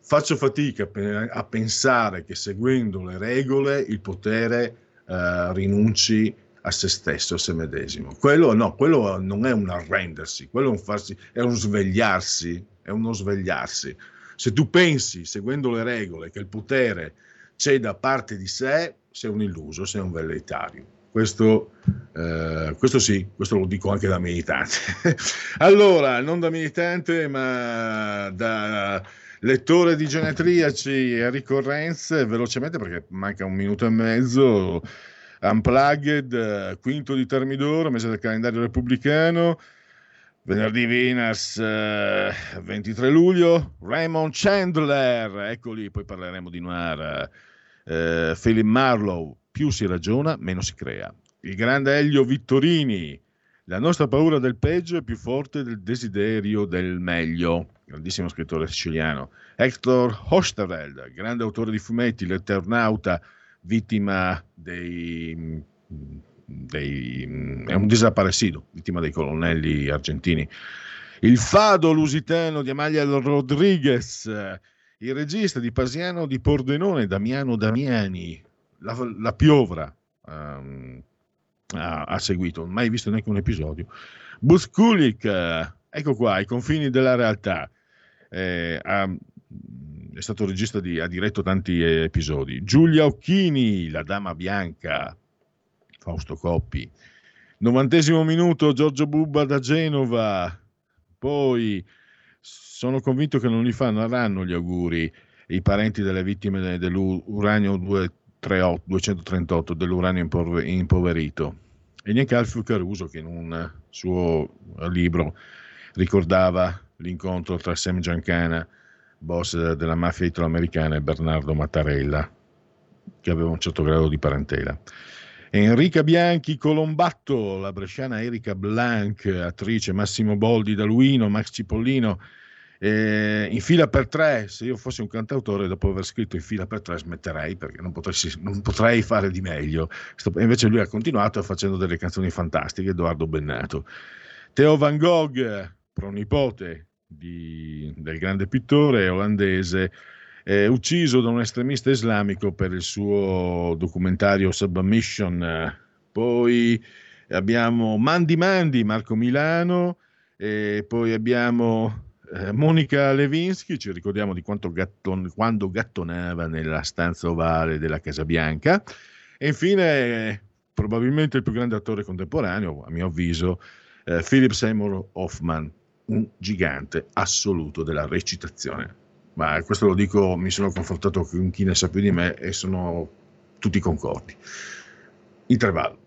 faccio fatica a pensare che seguendo le regole il potere eh, rinunci a se stesso, a se medesimo. Quello no, quello non è un arrendersi, quello è un, farsi, è un svegliarsi, è uno svegliarsi. Se tu pensi, seguendo le regole, che il potere c'è da parte di sé, sei un illuso, sei un velleitario. Questo, eh, questo sì, questo lo dico anche da militante. allora, non da militante, ma da lettore di genetriaci e ricorrenze, velocemente perché manca un minuto e mezzo. Unplugged, eh, quinto di Termidoro, mese del calendario repubblicano. Venerdì Venus, eh, 23 luglio. Raymond Chandler, eccoli, poi parleremo di Noir. Eh, Philip Marlowe, più si ragiona, meno si crea. Il grande Elio Vittorini, la nostra paura del peggio è più forte del desiderio del meglio. Grandissimo scrittore siciliano. Hector Hosterveld, grande autore di fumetti, l'Eternauta, vittima dei, dei- è un desaparecido, vittima dei colonnelli argentini. Il fado lusitano di Amalia Rodriguez, il regista di Pasiano di Pordenone, Damiano Damiani, la, la piovra ehm, ha, seguito, mai visto neanche un episodio. Buskulik, ecco qua, i confini della realtà. Eh, ha- è stato regista di, ha diretto tanti eh, episodi. Giulia Occhini, La Dama Bianca, Fausto Coppi. Novantesimo minuto, Giorgio Bubba da Genova. Poi sono convinto che non gli faranno gli auguri i parenti delle vittime de- dell'uranio 238 238, dell'uranio impover- impoverito. E neanche Alfio Caruso, che in un suo libro ricordava l'incontro tra Sam Giancana, boss della mafia italoamericana, e Bernardo Mattarella, che aveva un certo grado di parentela. Enrica Bianchi Colombatto, la bresciana Erika Blanc, attrice Massimo Boldi da Luino, Max Cipollino, eh, in fila per tre. Se io fossi un cantautore, dopo aver scritto in fila per tre, smetterei perché non, potessi- non potrei fare di meglio. Invece lui ha continuato facendo delle canzoni fantastiche, Edoardo Bennato. Teo Van Gogh, pronipote di- del grande pittore olandese, eh, ucciso da un estremista islamico per il suo documentario Submission. Poi abbiamo Mandi Mandi, Marco Milano, e poi abbiamo eh, Monica Levinsky, ci ricordiamo di gatton- quando gattonava nella stanza ovale della Casa Bianca. E infine, probabilmente il più grande attore contemporaneo, a mio avviso, eh, Philip Seymour Hoffman, un gigante assoluto della recitazione. Ma questo lo dico, mi sono confrontato con chi ne sa più di me e sono tutti concordi. Intervallo.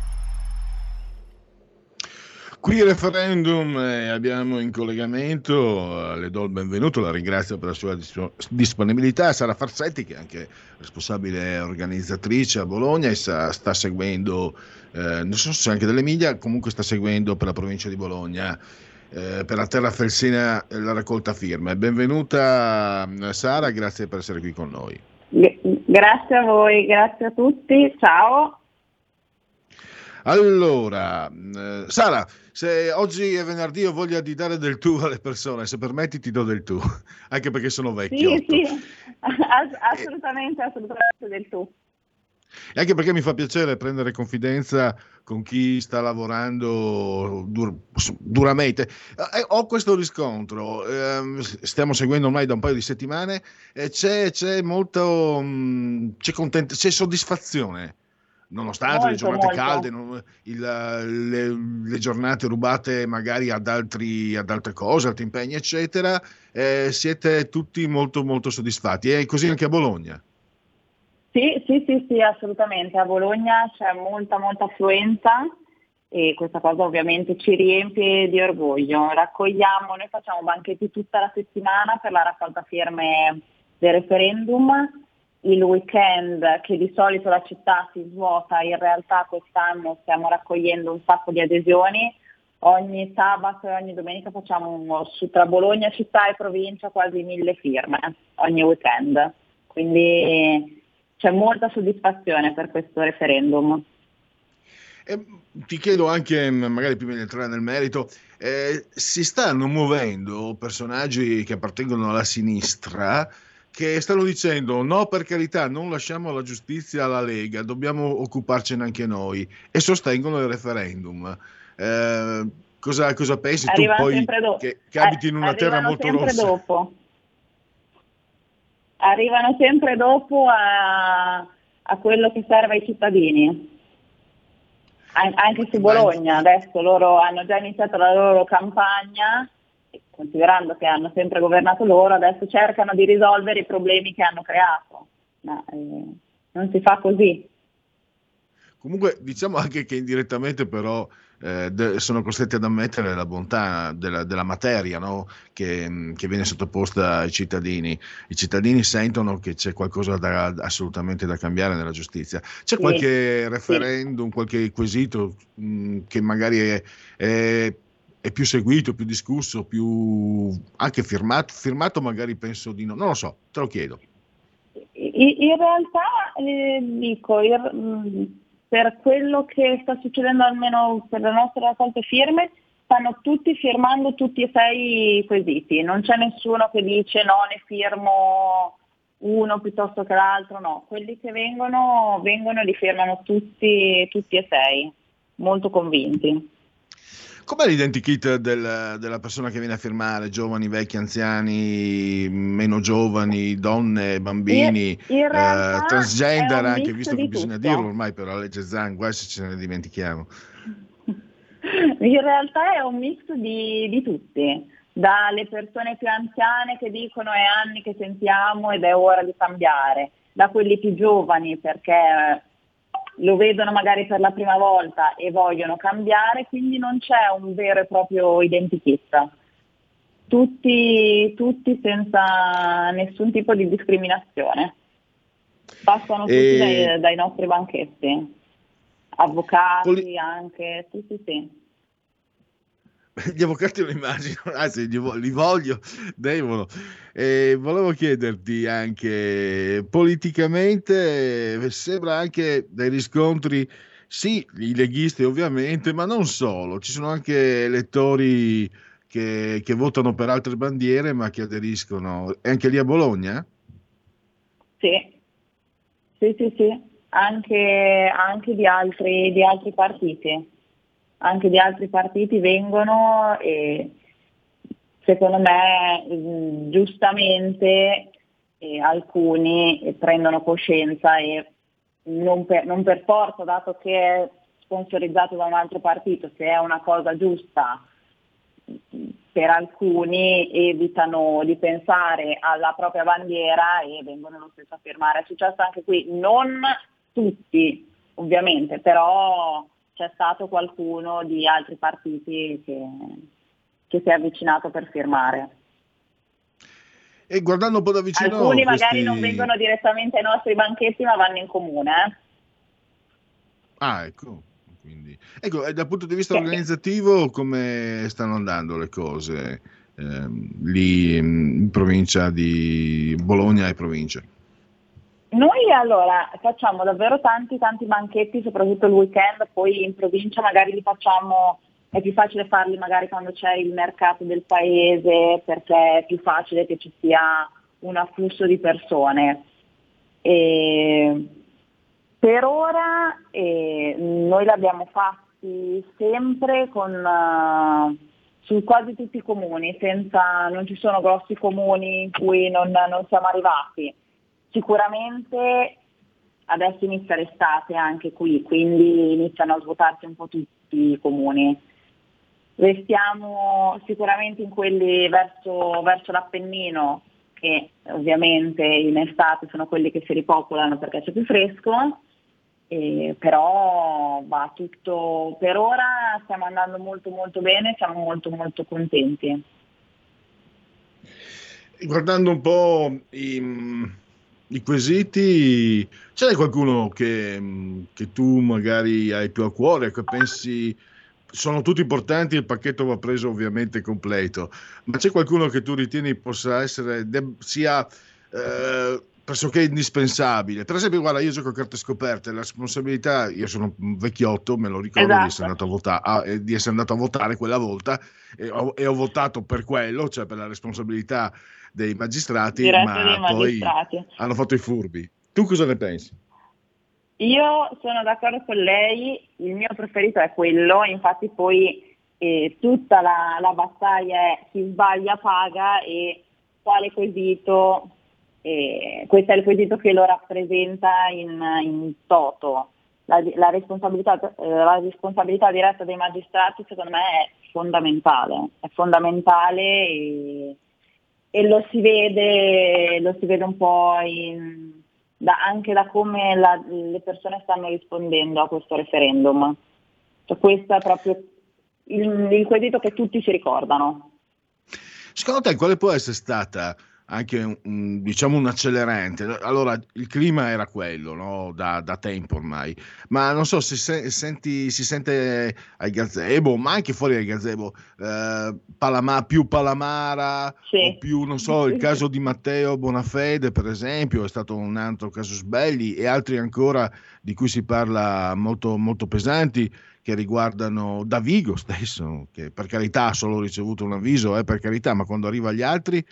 Qui referendum eh, abbiamo in collegamento, eh, le do il benvenuto, la ringrazio per la sua dis- disponibilità, Sara Farsetti che è anche responsabile organizzatrice a Bologna e sa- sta seguendo, eh, non so se anche dell'Emilia, comunque sta seguendo per la provincia di Bologna, eh, per la terra felsina la raccolta firme. Benvenuta eh, Sara, grazie per essere qui con noi. Grazie a voi, grazie a tutti, ciao. Allora, eh, Sara, se oggi è venerdì ho voglia di dare del tu alle persone, se permetti ti do del tu, anche perché sono vecchio. Sì, sì, ass- assolutamente, assolutamente del tu. E anche perché mi fa piacere prendere confidenza con chi sta lavorando dur- duramente. Eh, ho questo riscontro, ehm, stiamo seguendo ormai da un paio di settimane, e c'è, c'è molto, mh, c'è, content- c'è soddisfazione. Nonostante le giornate molto. calde, non- il- le, le giornate rubate magari ad, altri, ad altre cose, altri impegni, eccetera, eh, siete tutti molto molto soddisfatti. E così anche a Bologna. Sì, sì, sì, sì, assolutamente. A Bologna c'è molta, molta affluenza e questa cosa ovviamente ci riempie di orgoglio. Raccogliamo, noi facciamo banchetti tutta la settimana per la raccolta firme del referendum. Il weekend che di solito la città si svuota, in realtà quest'anno stiamo raccogliendo un sacco di adesioni. Ogni sabato e ogni domenica facciamo uno, su tra Bologna città e provincia quasi mille firme ogni weekend. Quindi c'è molta soddisfazione per questo referendum. Ti chiedo anche, mh, magari prima di entrare nel merito, eh, si stanno muovendo personaggi che appartengono alla sinistra che stanno dicendo no per carità non lasciamo la giustizia alla Lega, dobbiamo occuparcene anche noi e sostengono il referendum. Eh, cosa, cosa pensi Arrivano tu poi dopo. che, che abiti in una terra Arrivano molto sempre rossa? dopo. Arrivano sempre dopo a, a quello che serve ai cittadini. An- anche su Bologna, adesso loro hanno già iniziato la loro campagna, considerando che hanno sempre governato loro, adesso cercano di risolvere i problemi che hanno creato. Ma eh, non si fa così. Comunque diciamo anche che indirettamente però eh, de- sono costretti ad ammettere la bontà della, della materia no? che, mh, che viene sottoposta ai cittadini. I cittadini sentono che c'è qualcosa da, assolutamente da cambiare nella giustizia. C'è Sì, qualche sì. referendum, qualche quesito mh, che magari è, è- è più seguito, più discusso, più anche firmato, firmato magari penso di no, non lo so, te lo chiedo. In realtà eh, dico, mh, per quello che sta succedendo almeno per le nostre raccolte firme, stanno tutti firmando tutti e sei i quesiti, non c'è nessuno che dice no, ne firmo uno piuttosto che l'altro, no, quelli che vengono, vengono e li firmano tutti, tutti e sei, molto convinti. Com'è l'identikit del- della persona che viene a firmare? Giovani, vecchi, anziani, meno giovani, donne, bambini, eh, transgender, anche visto che bisogna tutto. dirlo ormai per la legge Zan, guai se ce ne dimentichiamo. In realtà è un mix di, di tutti, dalle persone più anziane che dicono è anni che sentiamo ed è ora di cambiare, da quelli più giovani perché lo vedono magari per la prima volta e vogliono cambiare, quindi non c'è un vero e proprio identikit. Tutti, tutti senza nessun tipo di discriminazione. Passano tutti E- dai, dai nostri banchetti, avvocati anche, sì sì sì. Gli avvocati lo immagino, anzi li, vo- li voglio, devono. Volevo chiederti anche politicamente, sembra anche dai riscontri, sì, i leghisti ovviamente, ma non solo, ci sono anche elettori che, che votano per altre bandiere ma che aderiscono. E anche lì a Bologna? Sì, sì, sì, sì, anche, anche di, altri, di altri partiti, anche di altri partiti vengono e secondo me mh, giustamente eh, alcuni prendono coscienza e non per, non per forza, dato che è sponsorizzato da un altro partito, se è una cosa giusta per alcuni evitano di pensare alla propria bandiera e vengono lo stesso a firmare. È successo anche qui, non tutti ovviamente, però c'è stato qualcuno di altri partiti che, che si è avvicinato per firmare. E guardando un po' da vicino Alcuni magari questi- non vengono direttamente ai nostri banchetti ma vanno in comune. eh. Ah, ecco. Quindi... Ecco, e dal punto di vista organizzativo come stanno andando le cose ehm, lì in provincia di Bologna e provincia? Noi allora facciamo davvero tanti tanti banchetti, soprattutto il weekend, poi in provincia magari li facciamo, è più facile farli magari quando c'è il mercato del paese perché è più facile che ci sia un afflusso di persone. E per ora eh, noi l'abbiamo fatti sempre con, eh, su quasi tutti i comuni, senza, non ci sono grossi comuni in cui non, non siamo arrivati. Sicuramente adesso inizia l'estate anche qui, quindi iniziano a svuotarsi un po' tutti i comuni. Restiamo sicuramente in quelli verso, verso l'Appennino, che ovviamente in estate sono quelli che si ripopolano perché c'è più fresco, e però va tutto per ora stiamo andando molto molto bene, siamo molto molto contenti. Guardando un po' i, i quesiti, c'è qualcuno che, che tu magari hai più a cuore, che pensi sono tutti importanti, il pacchetto va preso ovviamente completo, ma c'è qualcuno che tu ritieni possa essere, sia eh, pressoché indispensabile? Per esempio, guarda, io gioco a carte scoperte, la responsabilità, io sono un vecchiotto, me lo ricordo di, Esatto. essere andato a vota- ah, eh, di essere andato a votare quella volta e ho, e ho votato per quello, cioè per la responsabilità dei magistrati, Diretto ma dei poi magistrati. hanno fatto i furbi. Tu cosa ne pensi? Io sono d'accordo con lei, il mio preferito è quello, infatti poi eh, tutta la, la battaglia è chi sbaglia paga e quale quesito, eh, questo è il quesito che lo rappresenta in, in toto. La, la responsabilità, eh, la responsabilità diretta dei magistrati secondo me è fondamentale, è fondamentale e, e lo si vede, lo si vede un po' in- da- anche da come la- le persone stanno rispondendo a questo referendum. Cioè, questo è proprio il, il quesito che tutti si ricordano. Secondo te quale può essere stata anche un- un, diciamo un accelerante? Allora, il clima era quello, no? da, da tempo ormai, ma non so se se- senti, si sente ai gazebo, ma anche fuori dai gazebo, eh, Palama- più Palamara, o più, non so, il caso di Matteo Bonafede, per esempio, è stato un altro caso sbelli, e altri ancora di cui si parla molto, molto pesanti che riguardano Davigo stesso, che per carità ha solo ricevuto un avviso, eh, per carità, ma quando arriva agli altri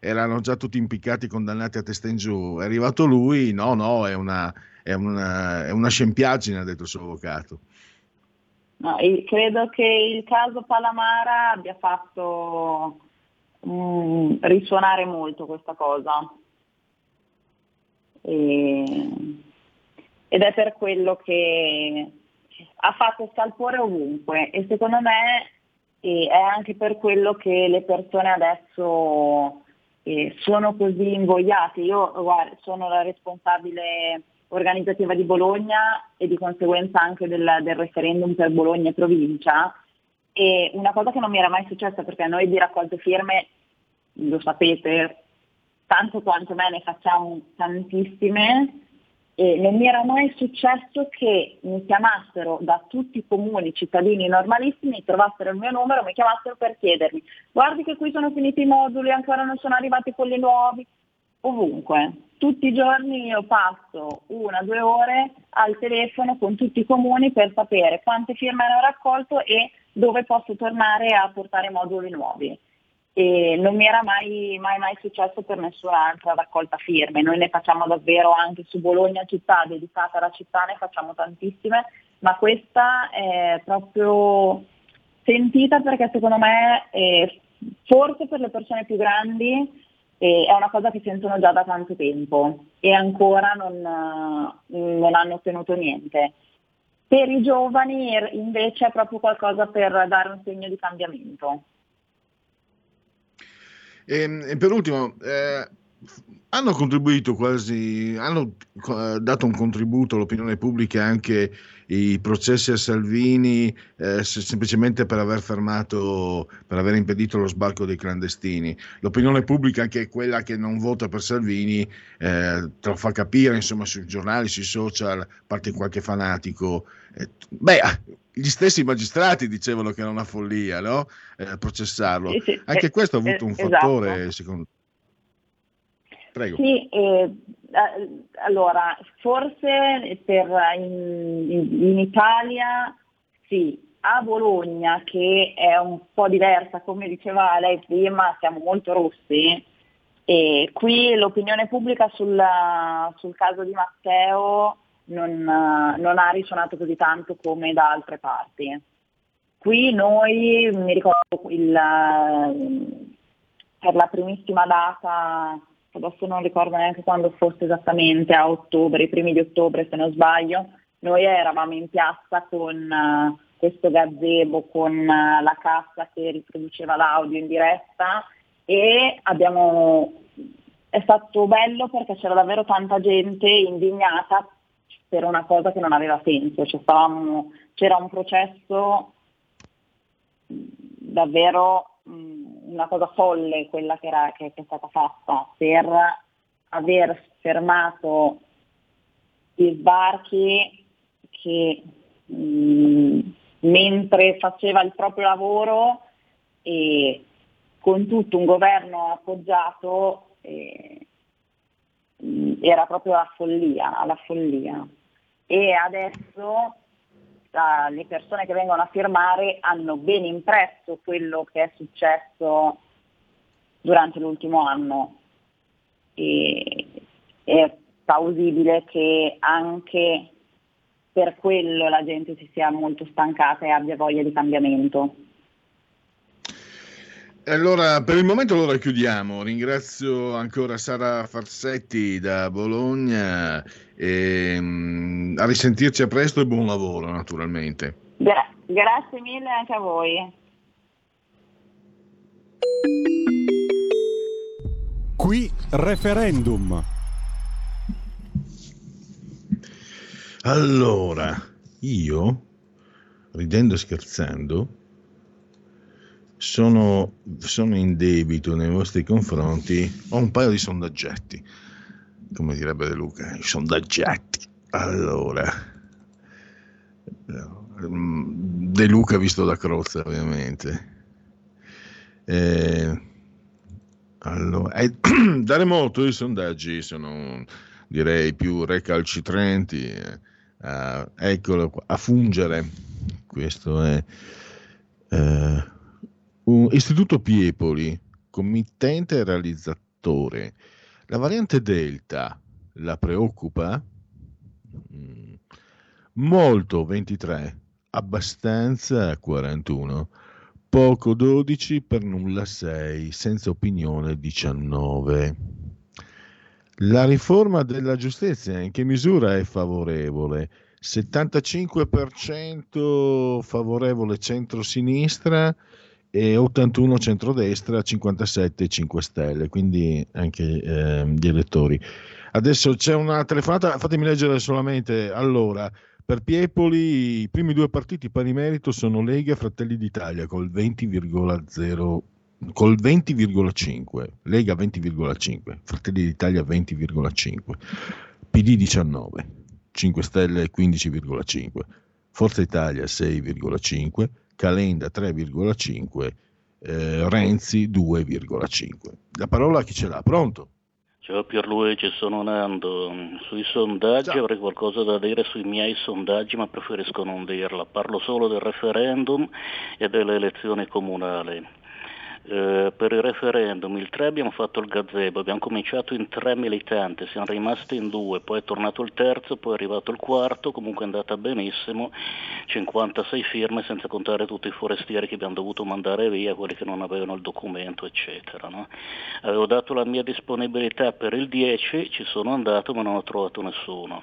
erano già tutti impiccati, condannati a testa in giù. È arrivato lui, no, no, è una, è una, è una scempiaggine, ha detto il suo avvocato. No, credo che il caso Palamara abbia fatto mm, risuonare molto questa cosa. E- ed è per quello che ha fatto scalpore ovunque e secondo me è anche per quello che le persone adesso eh, sono così invogliate. Io guarda, sono la responsabile organizzativa di Bologna e di conseguenza anche del, del referendum per Bologna e provincia e una cosa che non mi era mai successa perché noi di raccolte firme, lo sapete, tanto quanto me ne facciamo tantissime e non mi era mai successo che mi chiamassero da tutti i comuni cittadini normalissimi, trovassero il mio numero, mi chiamassero per chiedermi guardi che qui sono finiti i moduli, ancora non sono arrivati quelli nuovi, ovunque. Tutti i giorni io passo una due ore al telefono con tutti i comuni per sapere quante firme hanno raccolto e dove posso tornare a portare moduli nuovi e non mi era mai, mai, mai successo per nessun'altra raccolta firme. Noi ne facciamo davvero anche su Bologna città, dedicata alla città, ne facciamo tantissime, ma questa è proprio sentita perché secondo me eh, forse per le persone più grandi è una cosa che sentono già da tanto tempo e ancora non, non hanno ottenuto niente. Per i giovani invece è proprio qualcosa per dare un segno di cambiamento. E, e per ultimo, eh, hanno contribuito quasi, hanno dato un contributo all'opinione pubblica anche i processi a Salvini eh, se- semplicemente per aver fermato, per aver impedito lo sbarco dei clandestini. L'opinione pubblica, anche quella che non vota per Salvini, eh, te lo fa capire, insomma, sui giornali, sui social, parte qualche fanatico. Eh, beh, gli stessi magistrati dicevano che era una follia, no? Eh, processarlo. Sì, sì, Anche eh, questo ha avuto un eh, fattore, esatto. secondo Prego. Sì, eh, allora, forse per, in, in- in Italia sì, a Bologna che è un po' diversa, come diceva lei prima, siamo molto rossi e qui l'opinione pubblica sulla- sul caso di Matteo non, eh, non ha risuonato così tanto come da altre parti. Qui noi, mi ricordo, il, eh, per la primissima data, adesso non ricordo neanche quando fosse esattamente, a ottobre, i primi di ottobre se non sbaglio, noi eravamo in piazza con eh, questo gazebo, con la cassa che riproduceva l'audio in diretta e abbiamo, è stato bello perché c'era davvero tanta gente indignata per una cosa che non aveva senso, cioè, stavamo- c'era un processo davvero mh, una cosa folle quella che, era, che- che è stata fatta per aver fermato gli sbarchi che mh, mentre faceva il proprio lavoro e con tutto un governo appoggiato eh, era proprio la follia, la follia. E adesso ah, le persone che vengono a firmare hanno ben impresso quello che è successo durante l'ultimo anno e è plausibile che anche per quello la gente si sia molto stancata e abbia voglia di cambiamento. Allora, per il momento allora chiudiamo. Ringrazio ancora Sara Farsetti da Bologna e mm, a risentirci a presto e buon lavoro naturalmente. Gra- grazie mille anche a voi. Qui referendum. Allora, io, ridendo e scherzando, sono, sono in debito nei vostri confronti. Ho un paio di sondaggetti, come direbbe De Luca, i sondaggetti. Allora, De Luca visto da Crozza, ovviamente. Eh, allora, eh, da remoto i sondaggi sono, direi, più recalcitranti. eh, eccolo qua, a fungere. Questo è eh, un Istituto Piepoli, committente e realizzatore. La variante Delta la preoccupa? Mm. Molto 23, abbastanza 41, poco 12, per nulla 6, senza opinione 19. La riforma della giustizia in che misura è favorevole? 75% favorevole centro-sinistra e 81 centrodestra, 57 5 Stelle, quindi anche ehm, gli elettori. Adesso c'è una telefonata, fatemi leggere solamente. Allora, per Piepoli i primi due partiti pari merito sono Lega e Fratelli d'Italia col 20,0 col 20,5, Lega 20,5, Fratelli d'Italia 20,5, PD 19, 5 Stelle 15,5, Forza Italia 6,5, Calenda 3,5, eh, Renzi 2,5. La parola a chi ce l'ha? Pronto? Ciao Pierluigi, sono Nando. Sui sondaggi avrei qualcosa da dire sui miei sondaggi, ma preferisco non dirla. Parlo solo del referendum e delle elezioni comunali. Eh, per il referendum il 3 abbiamo fatto il gazebo, abbiamo cominciato in tre militanti, siamo rimasti in due, poi è tornato il terzo, poi è arrivato il quarto, comunque è andata benissimo, 56 firme senza contare tutti i forestieri che abbiamo dovuto mandare via, quelli che non avevano il documento eccetera. no? Avevo dato la mia disponibilità per il 10, ci sono andato ma non ho trovato nessuno.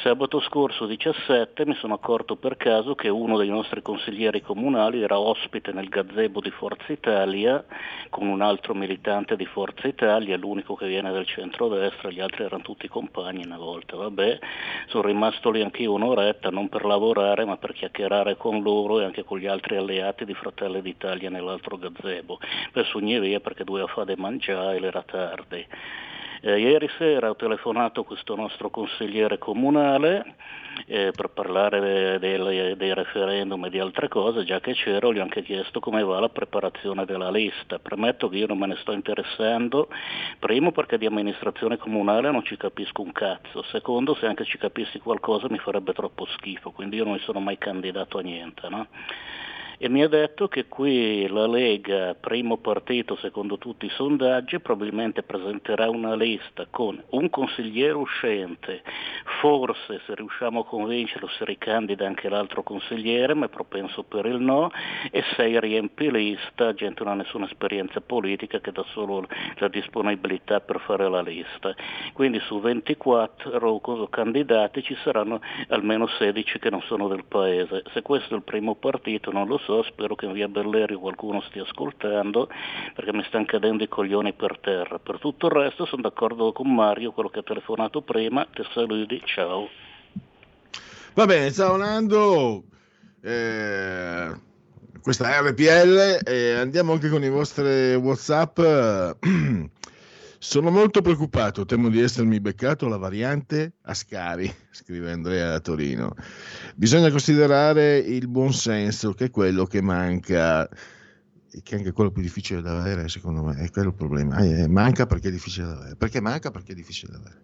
Sabato scorso 17 mi sono accorto per caso che uno dei nostri consiglieri comunali era ospite nel gazebo di Forza Italia con un altro militante di Forza Italia, l'unico che viene del centro-destra, gli altri erano tutti compagni una volta. Vabbè, sono rimasto lì anch'io un'oretta, non per lavorare ma per chiacchierare con loro e anche con gli altri alleati di Fratelli d'Italia nell'altro gazebo. Per sogni via perché doveva fare mangiare era tardi. Eh, ieri sera ho telefonato questo nostro consigliere comunale eh, per parlare del- dei referendum e di altre cose, già che c'ero gli ho anche chiesto come va la preparazione della lista. Premetto che io non me ne sto interessando, primo perché di amministrazione comunale non ci capisco un cazzo, secondo se anche ci capissi qualcosa mi farebbe troppo schifo, quindi io non mi sono mai candidato a niente. No? E mi ha detto che qui la Lega, primo partito secondo tutti i sondaggi, probabilmente presenterà una lista con un consigliere uscente, forse se riusciamo a convincerlo si ricandida anche l'altro consigliere, ma è propenso per il no, e sei riempilista, gente non ha nessuna esperienza politica che dà solo la disponibilità per fare la lista. Quindi su 24 co- candidati ci saranno almeno 16 che non sono del paese. Se questo è il primo partito non lo so, spero che in via Belleri qualcuno stia ascoltando perché mi stanno cadendo i coglioni per terra. Per tutto il resto sono d'accordo con Mario, quello che ha telefonato prima, ti saluti, ciao. Va bene, ciao Nando. Eh, questa è RPL e andiamo anche con i vostri WhatsApp. Sono molto preoccupato, temo di essermi beccato la variante Ascari, scrive Andrea da Torino. Bisogna considerare il buon senso, che è quello che manca, che è anche quello più difficile da avere, secondo me, è quello il problema. Eh, manca perché è difficile da avere. Perché manca? Perché è difficile da avere.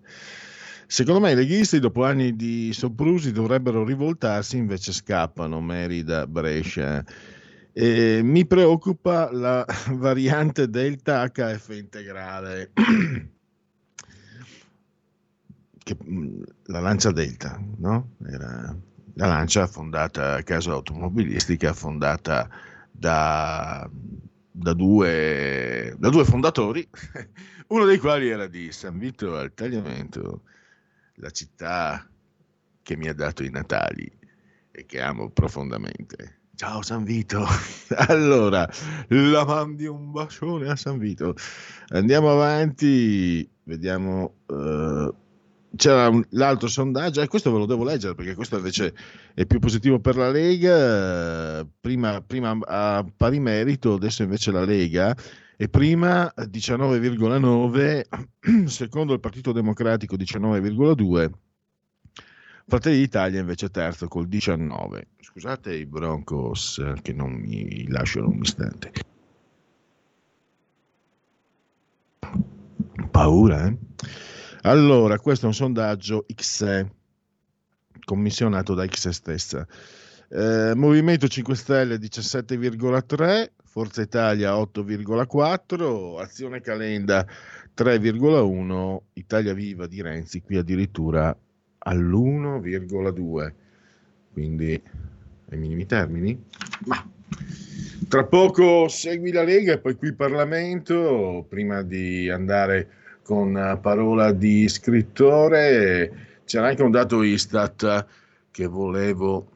Secondo me i leghisti dopo anni di soprusi dovrebbero rivoltarsi, invece scappano, Merida, Brescia. E mi preoccupa la variante Delta HF integrale, che, mh, la Lancia Delta, no? Era la Lancia fondata casa automobilistica, fondata da, da due, da due fondatori, uno dei quali era di San Vito al Tagliamento, la città che mi ha dato i Natali e che amo profondamente. Ciao San Vito. Allora, la mandi un bacione a San Vito. Andiamo avanti, vediamo. eh, c'era un- l'altro sondaggio, e questo ve lo devo leggere perché questo invece è più positivo per la Lega. eh, Prima, prima a pari merito, adesso invece la Lega è prima 19,9, secondo il Partito Democratico 19,2. Fratelli d'Italia invece terzo col 19. Scusate i Broncos eh, che non mi lasciano un istante. Paura, eh? Allora, questo è un sondaggio XE, commissionato da XE stessa. Eh, Movimento 5 Stelle 17,3, Forza Italia 8,4, Azione Calenda 3,1, Italia Viva di Renzi qui addirittura all'1,2, quindi ai minimi termini. Ma tra poco segui la Lega e poi qui il Parlamento, prima di andare con parola di scrittore, c'era anche un dato Istat che volevo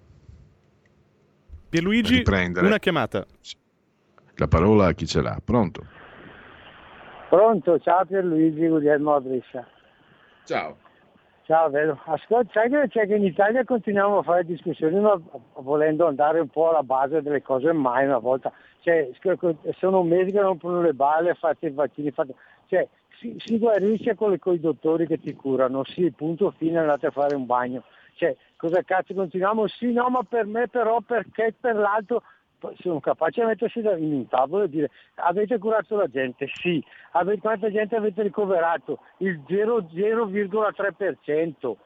Pierluigi, riprendere. una chiamata. La parola a chi ce l'ha? Pronto? Pronto, ciao Pierluigi, Guglielmo a Brescia. Ciao. Ciao, vero. Ascolta, sai che c'è che in Italia continuiamo a fare discussioni ma volendo andare un po' alla base delle cose mai una volta. Cioè, sono mesi che rompono le balle, fate i vaccini, fate... Cioè, si, si guarisce con, i- con i dottori che ti curano, sì, punto fine, andate a fare un bagno. Cioè, cosa cazzo continuiamo? Sì, no, ma per me però perché per l'altro sono capaci di mettersi in un tavolo e dire avete curato la gente? Sì. Quanta gente avete ricoverato? Il 0, 0,3%.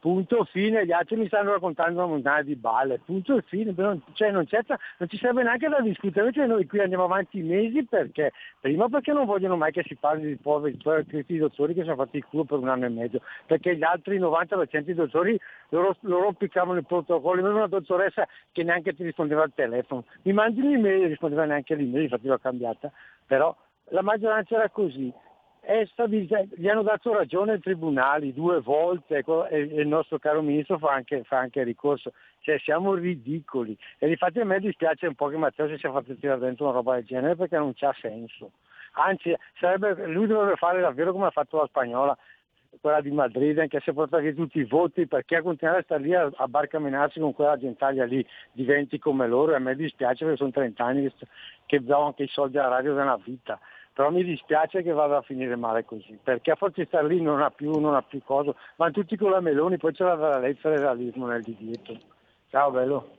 Punto fine, gli altri mi stanno raccontando una montagna di balle, punto fine, però, cioè, non, c'è, non ci serve neanche da discutere, invece noi qui andiamo avanti mesi perché, prima perché non vogliono mai che si parli di poveri, questi dottori che sono fatti il culo per un anno e mezzo, perché gli altri 90% dei dottori loro, loro piccavano il protocollo, aveva una dottoressa che neanche ti rispondeva al telefono, mi mandi l'email, rispondeva neanche all'email, infatti l'ho cambiata, però la maggioranza era così. Gli hanno dato ragione ai tribunali due volte e, il nostro caro ministro fa anche, fa anche ricorso. Cioè, siamo ridicoli. E infatti a me dispiace un po' che Matteo si sia fatto tirare dentro una roba del genere perché non c'ha senso. Anzi, sarebbe- lui dovrebbe fare davvero come ha fatto la spagnola, quella di Madrid, anche se porta via tutti i voti, perché a continuare a stare lì a, a barcamenarsi con quella gentaglia lì, diventi come loro, e a me dispiace perché sono 30 anni che, che do anche i soldi alla radio una vita, però mi dispiace che vada a finire male così, perché a forza di stare lì non ha più, non ha più cosa, ma tutti con la Meloni, poi c'è la valenza del realismo nel di dietro. Ciao bello.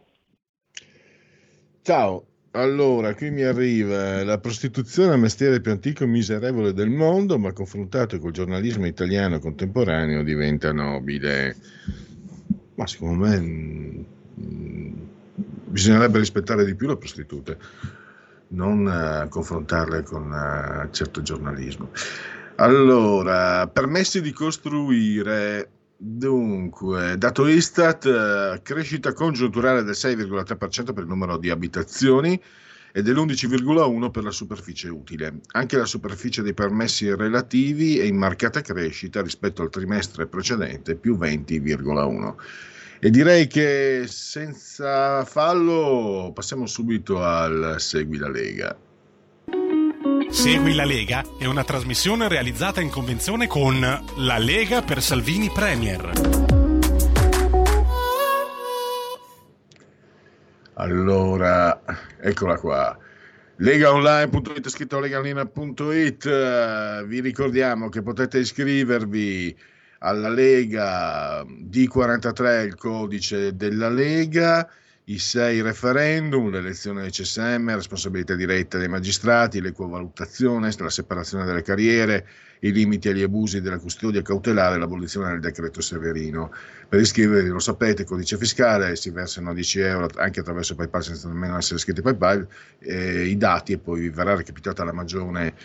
Ciao, allora qui mi arriva la prostituzione è il mestiere più antico e miserevole del mondo, ma confrontato col giornalismo italiano contemporaneo diventa nobile. Ma secondo me mm, mm, bisognerebbe rispettare di più le prostitute, non eh, confrontarle con eh, certo giornalismo. Allora, permessi di costruire. Dunque, dato Istat, eh, crescita congiunturale del 6,3% per il numero di abitazioni e dell'11,1% per la superficie utile. Anche la superficie dei permessi relativi è in marcata crescita rispetto al trimestre precedente, più 20,1%. E direi che senza fallo passiamo subito al Segui la Lega. Segui la Lega è una trasmissione realizzata in convenzione con La Lega per Salvini Premier. Allora, eccola qua. Legaonline.it scritto legalina.it vi ricordiamo che potete iscrivervi alla Lega D43 il codice della Lega i sei referendum, l'elezione del CSM, responsabilità diretta dei magistrati, l'ecovalutazione, la separazione delle carriere, i limiti agli abusi della custodia cautelare l'abolizione del decreto Severino. Per iscrivervi, lo sapete, codice fiscale, si versano 10 euro anche attraverso PayPal senza nemmeno essere iscritti a PayPal, eh, i dati e poi vi verrà recapitata la magione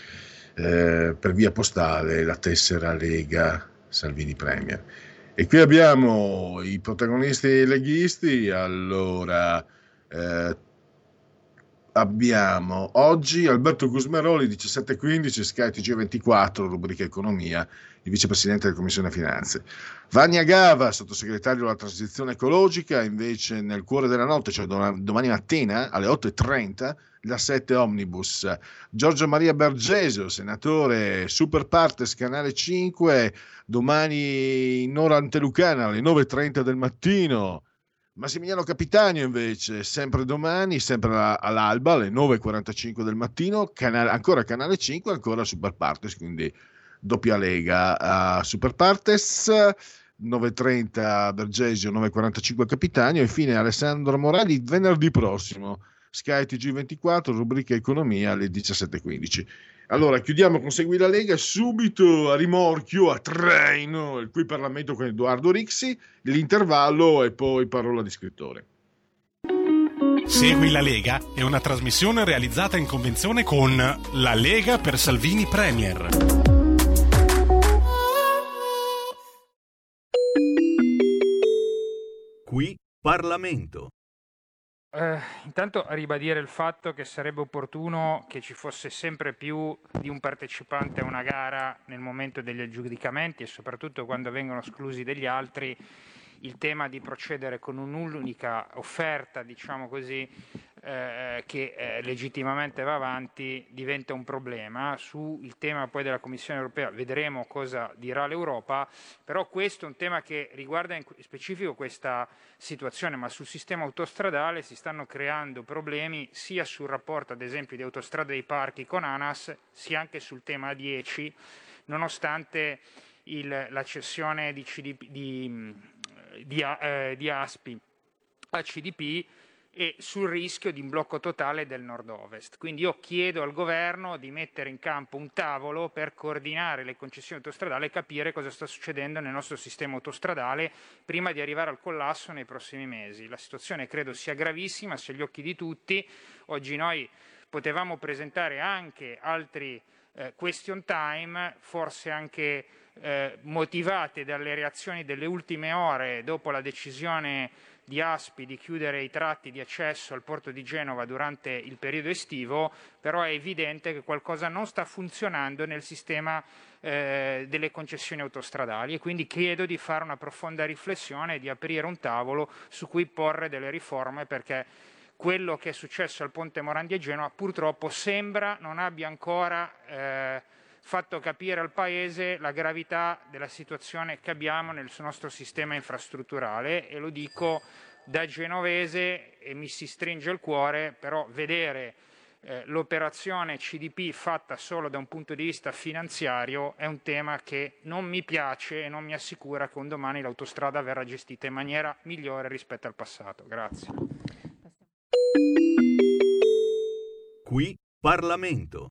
eh, per via postale la tessera Lega Salvini Premier. E qui abbiamo i protagonisti leghisti, allora eh, abbiamo oggi Alberto Gusmeroli 1715 Sky TG24 rubrica economia il vicepresidente della commissione finanze. Vania Gava sottosegretario alla transizione ecologica invece nel cuore della notte cioè dom- domani mattina alle 8.30 la 7 Omnibus. Giorgio Maria Bergesio senatore Super Partes Canale 5 domani in ora antelucana alle 9.30 del mattino. Massimiliano Capitanio invece, sempre domani, sempre alla- all'alba, alle 9.45 del mattino, canale- ancora Canale 5, ancora Super Partes, quindi doppia lega a Super Partes, 9.30 Bergesio, 9.45 Capitanio e fine Alessandro Morelli venerdì prossimo, Sky TG24, rubrica Economia alle 17.15. Allora, chiudiamo con Segui la Lega, subito a rimorchio, a traino, il cui Parlamento con Edoardo Rixi, l'intervallo e poi parola di scrittore. Segui la Lega è una trasmissione realizzata in convenzione con La Lega per Salvini Premier. Qui Parlamento. Eh, intanto ribadire il fatto che sarebbe opportuno che ci fosse sempre più di un partecipante a una gara nel momento degli aggiudicamenti e soprattutto quando vengono esclusi degli altri il tema di procedere con un'unica offerta, diciamo così, eh, che eh, legittimamente va avanti diventa un problema. Sul tema poi della Commissione europea vedremo cosa dirà l'Europa, però questo è un tema che riguarda in specifico questa situazione, ma sul sistema autostradale si stanno creando problemi sia sul rapporto ad esempio di autostrade dei parchi con ANAS, sia anche sul tema 10, nonostante il- la cessione di, CDP di, di, eh, di Aspi a CDP e sul rischio di un blocco totale del nord-ovest. Quindi io chiedo al governo di mettere in campo un tavolo per coordinare le concessioni autostradali e capire cosa sta succedendo nel nostro sistema autostradale prima di arrivare al collasso nei prossimi mesi. La situazione credo sia gravissima, sia agli occhi di tutti. Oggi noi potevamo presentare anche altri eh, question time, forse anche eh, motivate dalle reazioni delle ultime ore dopo la decisione di Aspi di chiudere i tratti di accesso al porto di Genova durante il periodo estivo, però è evidente che qualcosa non sta funzionando nel sistema eh, delle concessioni autostradali. E quindi chiedo di fare una profonda riflessione e di aprire un tavolo su cui porre delle riforme perché quello che è successo al ponte Morandi a Genova purtroppo sembra non abbia ancora eh, fatto capire al Paese la gravità della situazione che abbiamo nel nostro sistema infrastrutturale e lo dico da genovese e mi si stringe il cuore, però vedere eh, l'operazione CDP fatta solo da un punto di vista finanziario è un tema che non mi piace e non mi assicura che un domani l'autostrada verrà gestita in maniera migliore rispetto al passato. Grazie. Qui Parlamento.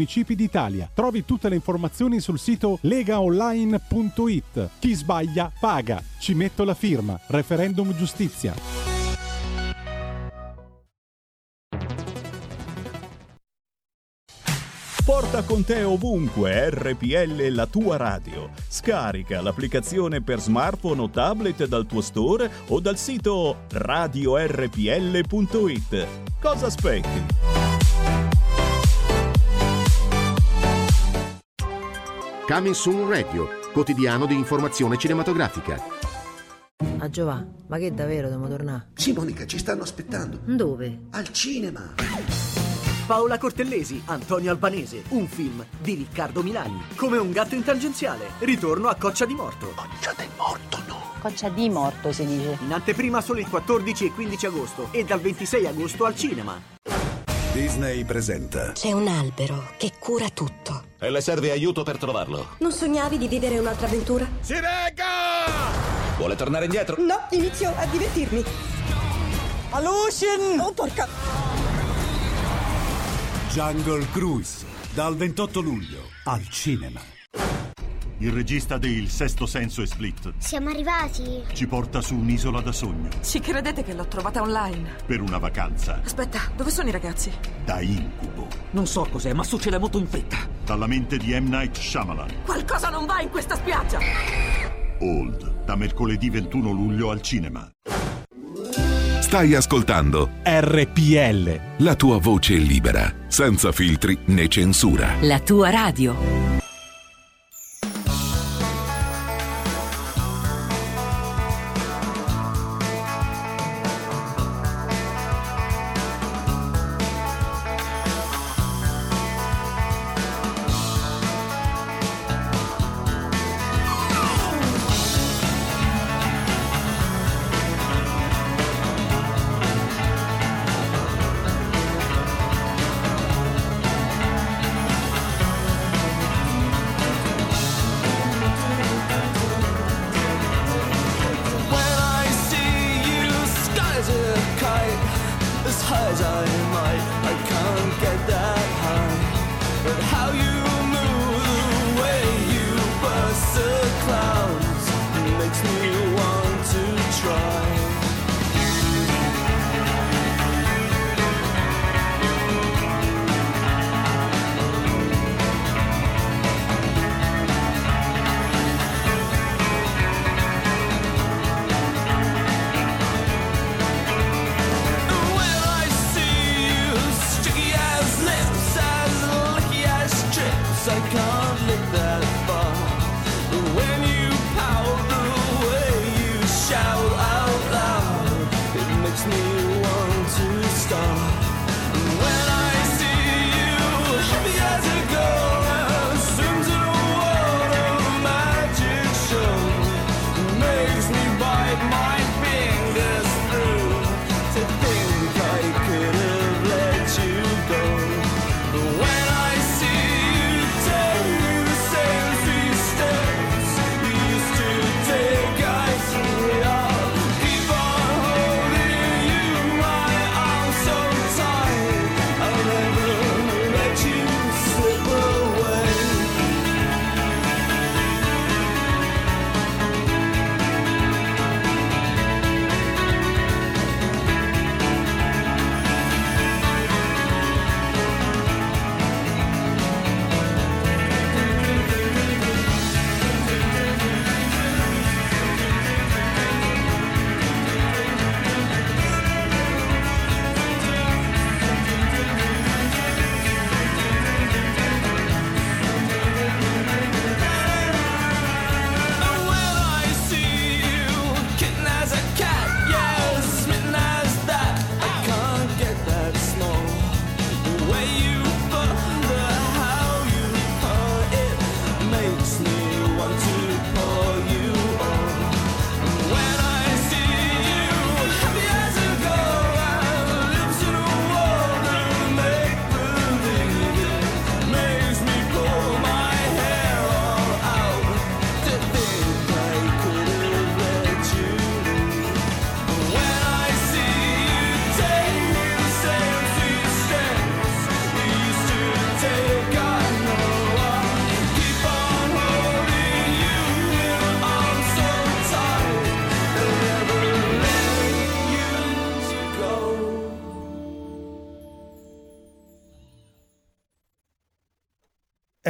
d'Italia. Trovi tutte le informazioni sul sito legaonline.it. Chi sbaglia paga. Ci metto la firma. Referendum giustizia. Porta con te ovunque RPL la tua radio. Scarica l'applicazione per smartphone o tablet dal tuo store o dal sito radiorpl.it. Cosa aspetti? Coming Soon Radio, quotidiano di informazione cinematografica. Ah Giova, ma che davvero dobbiamo tornare? Sì, Monica, ci stanno aspettando. Dove? Al cinema. Paola Cortellesi, Antonio Albanese, un film di Riccardo Milani. Come un gatto in tangenziale, ritorno a Coccia di Morto. Coccia del Morto, no. Coccia di morto si dice. In anteprima solo il 14 e 15 agosto e dal 26 agosto al cinema. Disney presenta. C'è un albero che cura tutto. E le serve aiuto per trovarlo. Non sognavi di vivere un'altra avventura? Si regga! Vuole tornare indietro? No, inizio a divertirmi. Alucin! Oh, porca! Jungle Cruise, dal 28 luglio al cinema. Il regista di Il Sesto Senso e Split Siamo arrivati. ci porta su un'isola da sogno Ci credete che l'ho trovata online? per una vacanza Aspetta, dove sono i ragazzi? da incubo. Non so cos'è, ma succede molto in fretta. Dalla mente di M. Night Shyamalan. Qualcosa non va in questa spiaggia! Old, da mercoledì 21 luglio al cinema. Stai ascoltando RPL. la tua voce libera, senza filtri né censura. La tua radio.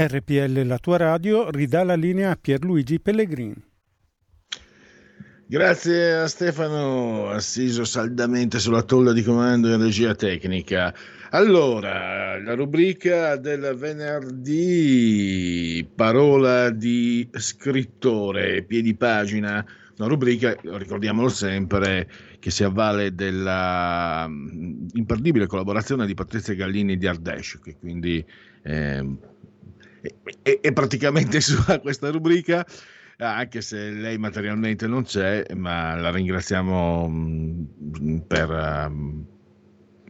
RPL, la tua radio, ridà la linea a Pierluigi Pellegrini. Grazie a Stefano, assiso saldamente sulla tolla di comando in regia tecnica. Allora, la rubrica del venerdì, parola di scrittore, piedi pagina, una rubrica, ricordiamolo sempre, che si avvale della mm, imperdibile collaborazione di Patrizia Gallini di Ardèche, che quindi ehm, è- è praticamente sua questa rubrica, anche se lei materialmente non c'è, ma la ringraziamo mm, per, ehm,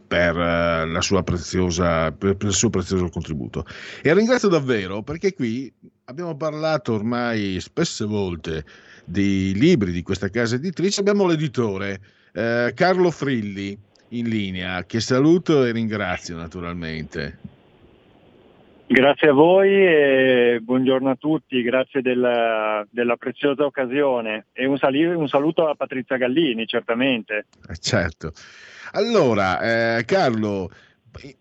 per, eh, la sua preziosa, per, il suo prezioso contributo. E ringrazio davvero perché qui abbiamo parlato ormai spesse volte di libri di questa casa editrice. Abbiamo l'editore eh, Carlo Frilli in linea, che saluto e ringrazio naturalmente. Grazie a voi e buongiorno a tutti, grazie della, della preziosa occasione e un, sali- un saluto a Patrizia Gallini, certamente. Eh, Certo. Allora, eh, Carlo,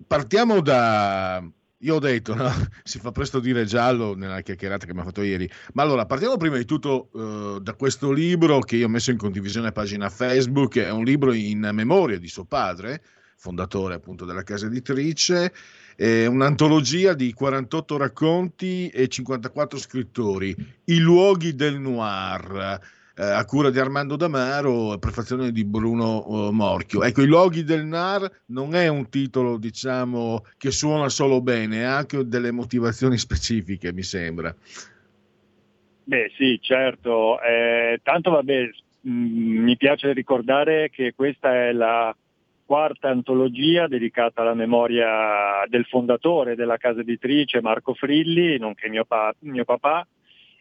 partiamo da... Io ho detto, no? si fa presto dire giallo nella chiacchierata che abbiamo fatto ieri, ma allora partiamo prima di tutto eh, da questo libro che io ho messo in condivisione a pagina Facebook, è un libro in memoria di suo padre, fondatore appunto della casa editrice, è un'antologia di 48 racconti e 54 scrittori, I luoghi del noir, eh, a cura di Armando Damaro, prefazione di Bruno eh, Morchio. Ecco, I luoghi del noir non è un titolo, diciamo, che suona solo bene, ha anche delle motivazioni specifiche, mi sembra. Beh sì, certo, eh, tanto vabbè, mh, mi piace ricordare che questa è la quarta antologia dedicata alla memoria del fondatore della casa editrice Marco Frilli, nonché mio, pa- mio papà,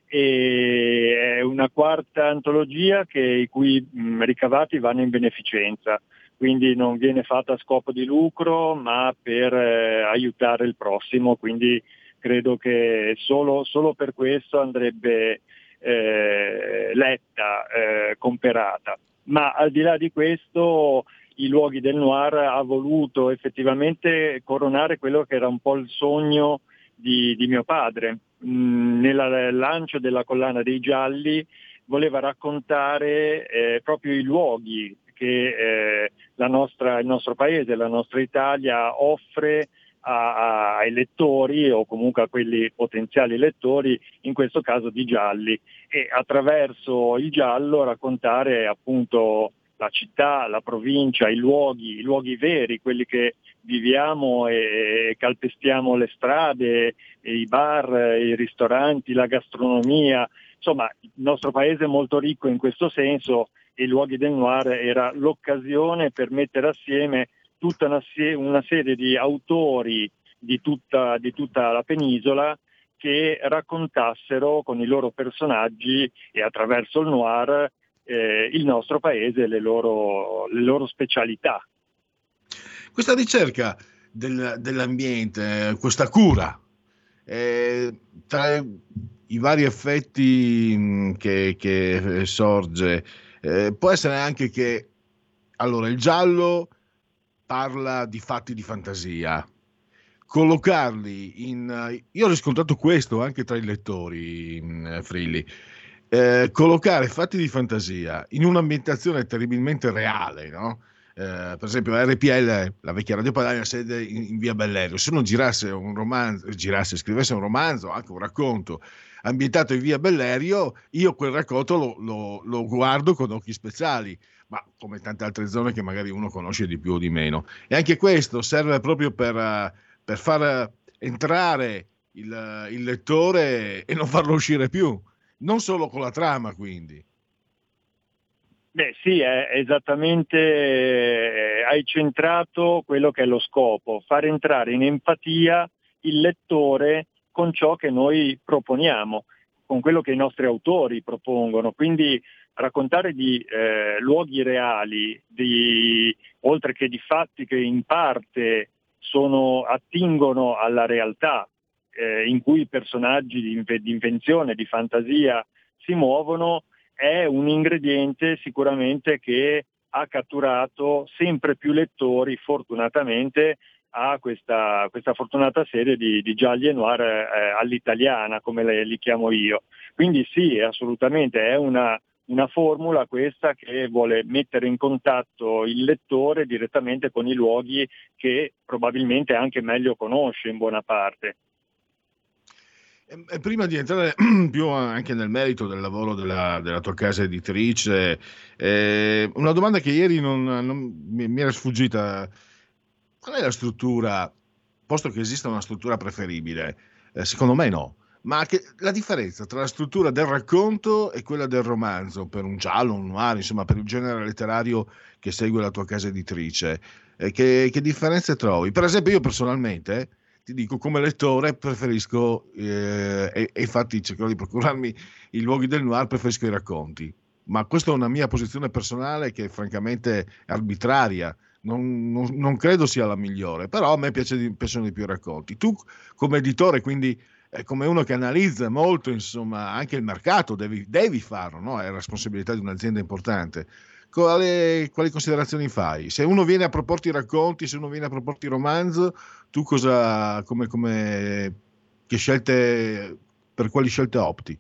e è una quarta antologia che, i cui mh, ricavati vanno in beneficenza, quindi non viene fatta a scopo di lucro ma per eh, aiutare il prossimo, quindi credo che solo, solo per questo andrebbe eh, letta, eh, comperata. Ma al di là di questo i luoghi del noir ha voluto effettivamente coronare quello che era un po' il sogno di, di mio padre. Mm, nel lancio della collana dei gialli voleva raccontare eh, proprio i luoghi che eh, nostra, il nostro paese, la nostra Italia offre a- a- ai lettori o comunque a quelli potenziali lettori, in questo caso di gialli, e attraverso il giallo raccontare appunto la città, la provincia, i luoghi, i luoghi veri, quelli che viviamo e calpestiamo le strade, i bar, i ristoranti, la gastronomia. Insomma, il nostro paese è molto ricco in questo senso e i luoghi del noir era l'occasione per mettere assieme tutta una, una serie di autori di tutta, di tutta la penisola che raccontassero con i loro personaggi e attraverso il noir eh, il nostro paese e le loro, le loro specialità. Questa ricerca del- dell'ambiente, eh, questa cura, eh, tra i vari effetti mh, che, che, eh, sorge, eh, può essere anche che allora il giallo parla di fatti di fantasia. Collocarli in. Io ho riscontrato questo anche tra i lettori, mh, Frilli. Eh, collocare fatti di fantasia in un'ambientazione terribilmente reale, no? Eh, per esempio RPL, la vecchia Radio Padania, sede in, in via Bellerio. Se uno girasse un romanzo, girasse, scrivesse un romanzo, anche un racconto ambientato in via Bellerio, io quel racconto lo, lo- lo guardo con occhi speciali, ma come tante altre zone che magari uno conosce di più o di meno. E anche questo serve proprio per, per far entrare il, il lettore e non farlo uscire più, non solo con la trama, quindi. Beh sì, è esattamente, eh, hai centrato quello che è lo scopo, far entrare in empatia il lettore con ciò che noi proponiamo, con quello che i nostri autori propongono. Quindi raccontare di eh, luoghi reali, di, oltre che di fatti che in parte sono, attingono alla realtà, eh, in cui i personaggi di, di invenzione, di fantasia si muovono, è un ingrediente sicuramente che ha catturato sempre più lettori, fortunatamente, ha questa, questa fortunata serie di, di gialli e noir eh, all'italiana, come le- li chiamo io. Quindi sì, assolutamente, è una, una formula questa che vuole mettere in contatto il lettore direttamente con i luoghi che probabilmente anche meglio conosce in buona parte. E prima di entrare più anche nel merito del lavoro della, della tua casa editrice, eh, una domanda che ieri non, non- mi, era sfuggita. Qual è la struttura, posto che esiste una struttura preferibile? Eh, secondo me no. Ma che, la differenza tra la struttura del racconto e quella del romanzo, per un giallo, un noir, insomma, per il genere letterario che segue la tua casa editrice, eh, che, che differenze trovi? Per esempio, io personalmente, ti dico, come lettore preferisco, eh, e, e infatti cercherò di procurarmi i luoghi del noir, preferisco i racconti. Ma questa è una mia posizione personale che è francamente arbitraria. Non, non- non credo sia la migliore, però a me piace di- piacciono di più i racconti. Tu, come editore, quindi eh, come uno che analizza molto, insomma, anche il mercato, devi, devi farlo, no? È responsabilità di un'azienda importante. Quale- quali considerazioni fai? Se uno viene a proporti racconti, se uno viene a proporti romanzo, tu cosa, come, come, che scelte, per quali scelte opti?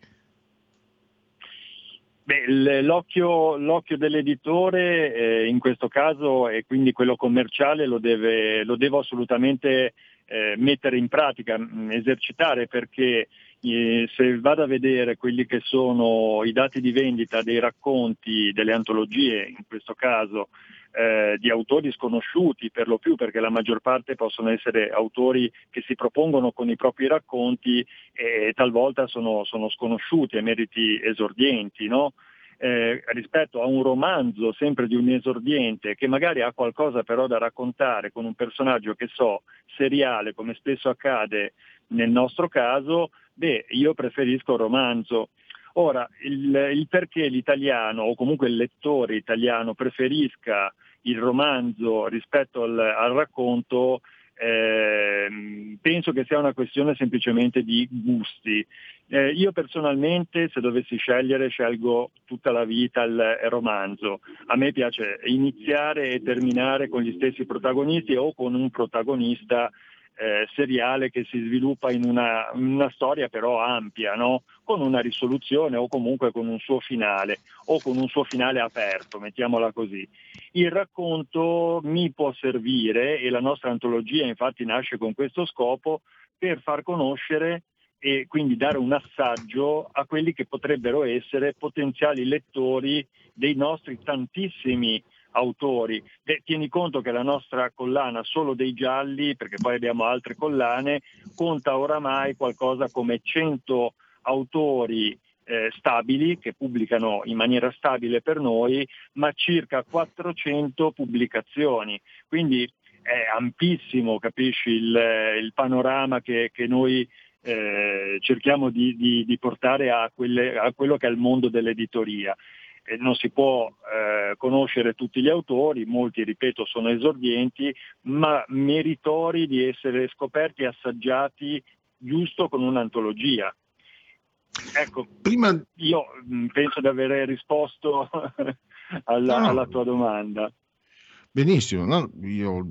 Beh, l'occhio, l'occhio dell'editore eh, in questo caso e quindi quello commerciale lo, deve, lo devo assolutamente eh, mettere in pratica, mh, esercitare perché se vado a vedere quelli che sono i dati di vendita dei racconti, delle antologie in questo caso, eh, di autori sconosciuti per lo più perché la maggior parte possono essere autori che si propongono con i propri racconti e talvolta sono, sono sconosciuti e meriti esordienti, no? Eh, rispetto a un romanzo sempre di un esordiente che magari ha qualcosa però da raccontare con un personaggio che so seriale come spesso accade nel nostro caso, beh io preferisco il romanzo. Ora, il, il perché l'italiano o comunque il lettore italiano preferisca il romanzo rispetto al, al racconto, ehm, penso che sia una questione semplicemente di gusti. Eh, io personalmente, se dovessi scegliere, scelgo tutta la vita il, il romanzo. A me piace iniziare e terminare con gli stessi protagonisti o con un protagonista eh, seriale che si sviluppa in una, una storia però ampia, no? con una risoluzione o comunque con un suo finale o con un suo finale aperto, mettiamola così. Il racconto mi può servire e la nostra antologia infatti nasce con questo scopo per far conoscere e quindi dare un assaggio a quelli che potrebbero essere potenziali lettori dei nostri tantissimi autori. Beh, tieni conto che la nostra collana solo dei gialli, perché poi abbiamo altre collane, conta oramai qualcosa come 100 autori eh, stabili che pubblicano in maniera stabile per noi, ma circa 400 pubblicazioni. Quindi è ampissimo, capisci, il, il panorama che, che noi eh, cerchiamo di, di- di portare a, quelle- a quello che è il mondo dell'editoria. Non si può eh, conoscere tutti gli autori, molti, ripeto, sono esordienti, ma meritori di essere scoperti e assaggiati giusto con un'antologia. Ecco, io mh, penso di aver risposto alla, no. alla tua domanda. Benissimo, no? io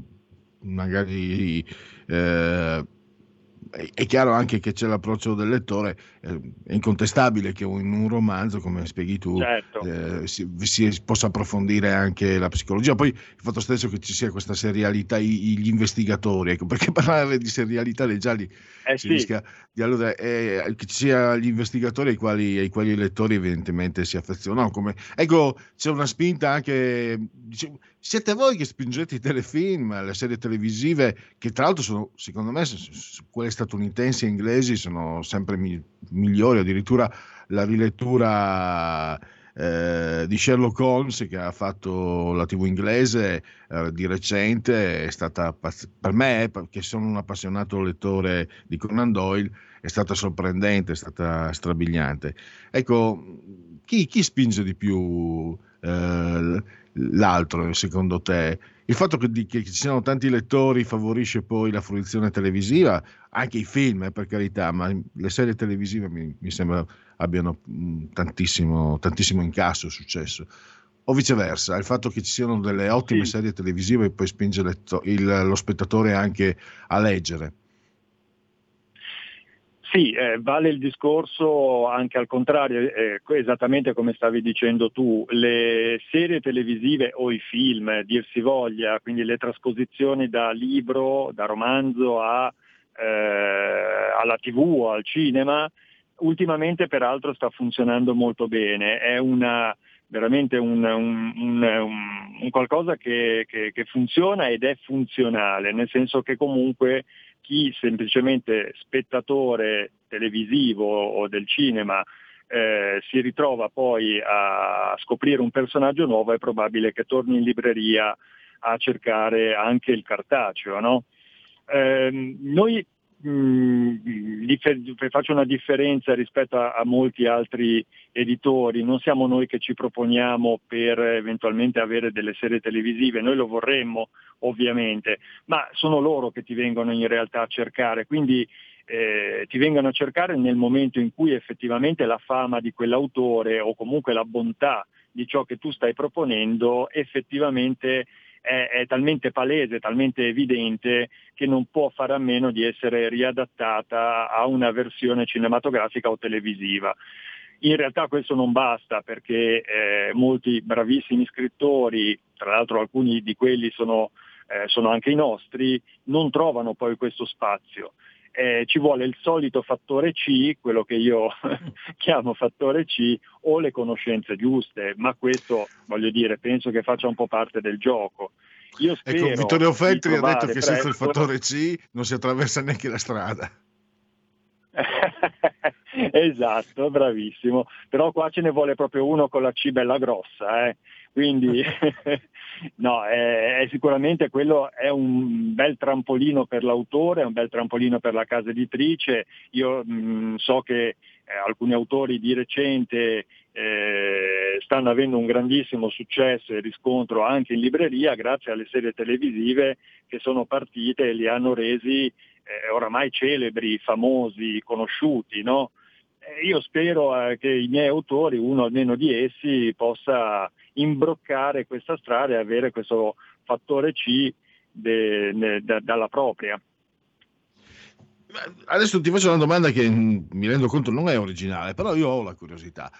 magari eh, è è chiaro anche che c'è l'approccio del lettore, eh, è incontestabile che in un romanzo, come spieghi tu, Certo. eh, si, si possa approfondire anche la psicologia. Poi il fatto stesso che ci sia questa serialità, i- gli investigatori, ecco, perché parlare di serialità dei gialli Eh sì. rischia di allora eh, che ci sia gli investigatori ai quali, ai quali i lettori evidentemente si affezionano. Come, ecco, c'è una spinta anche. dice- siete voi che spingete i telefilm, le serie televisive, che tra l'altro sono, secondo me, s- s- quelle statunitensi e inglesi sono sempre mi- migliori, addirittura la rilettura eh, di Sherlock Holmes che ha fatto la TV inglese eh, di recente è stata per me, che sono un appassionato lettore di Conan Doyle, è stata sorprendente, è stata strabiliante. Ecco, chi, chi spinge di più eh, l'altro secondo te? Il fatto che, che ci siano tanti lettori favorisce poi la fruizione televisiva, anche i film, eh, per carità, ma le serie televisive mi, mi sembra abbiano mh, tantissimo, tantissimo incasso successo. o viceversa, il fatto che ci siano delle ottime serie televisive poi spinge letto- il- lo spettatore anche a leggere. Sì, eh, vale il discorso anche al contrario, eh, esattamente come stavi dicendo tu, le serie televisive o i film, eh, dir si voglia, quindi le trasposizioni da libro, da romanzo a, eh, alla tv o al cinema, ultimamente peraltro sta funzionando molto bene, è una, veramente un- un- un- un qualcosa che, che- che funziona ed è funzionale, nel senso che comunque chi semplicemente spettatore televisivo o del cinema eh, si ritrova poi a scoprire un personaggio nuovo, è probabile che torni in libreria a cercare anche il cartaceo. no? Ehm, noi mh, faccio una differenza rispetto a, a molti altri editori, non siamo noi che ci proponiamo per eventualmente avere delle serie televisive, noi lo vorremmo ovviamente, ma sono loro che ti vengono in realtà a cercare, quindi eh, ti vengono a cercare nel momento in cui effettivamente la fama di quell'autore o comunque la bontà di ciò che tu stai proponendo effettivamente è, è talmente palese, talmente evidente che non può fare a meno di essere riadattata a una versione cinematografica o televisiva. In realtà questo non basta perché eh, molti bravissimi scrittori, tra l'altro alcuni di quelli sono, eh, sono anche i nostri, non trovano poi questo spazio. Eh, ci vuole il solito fattore C, quello che io chiamo fattore C, o le conoscenze giuste, ma questo voglio dire, penso che faccia un po' parte del gioco. Io spero Ecco, Vittorio Feltri ha detto che senza il fattore C non si attraversa neanche la strada. esatto, bravissimo. Però qua ce ne vuole proprio uno con la C bella grossa, eh. Quindi no, è, è sicuramente quello è un bel trampolino per l'autore, è un bel trampolino per la casa editrice. Io mh, so che eh, alcuni autori di recente eh, stanno avendo un grandissimo successo e riscontro anche in libreria grazie alle serie televisive che sono partite e li hanno resi eh, oramai celebri, famosi, conosciuti, no? Eh, Io spero eh, che i miei autori, uno almeno di essi, possa imbroccare questa strada e avere questo fattore C de- ne- da- dalla propria. Adesso ti faccio una domanda che mm, mi rendo conto non è originale, però io ho la curiosità.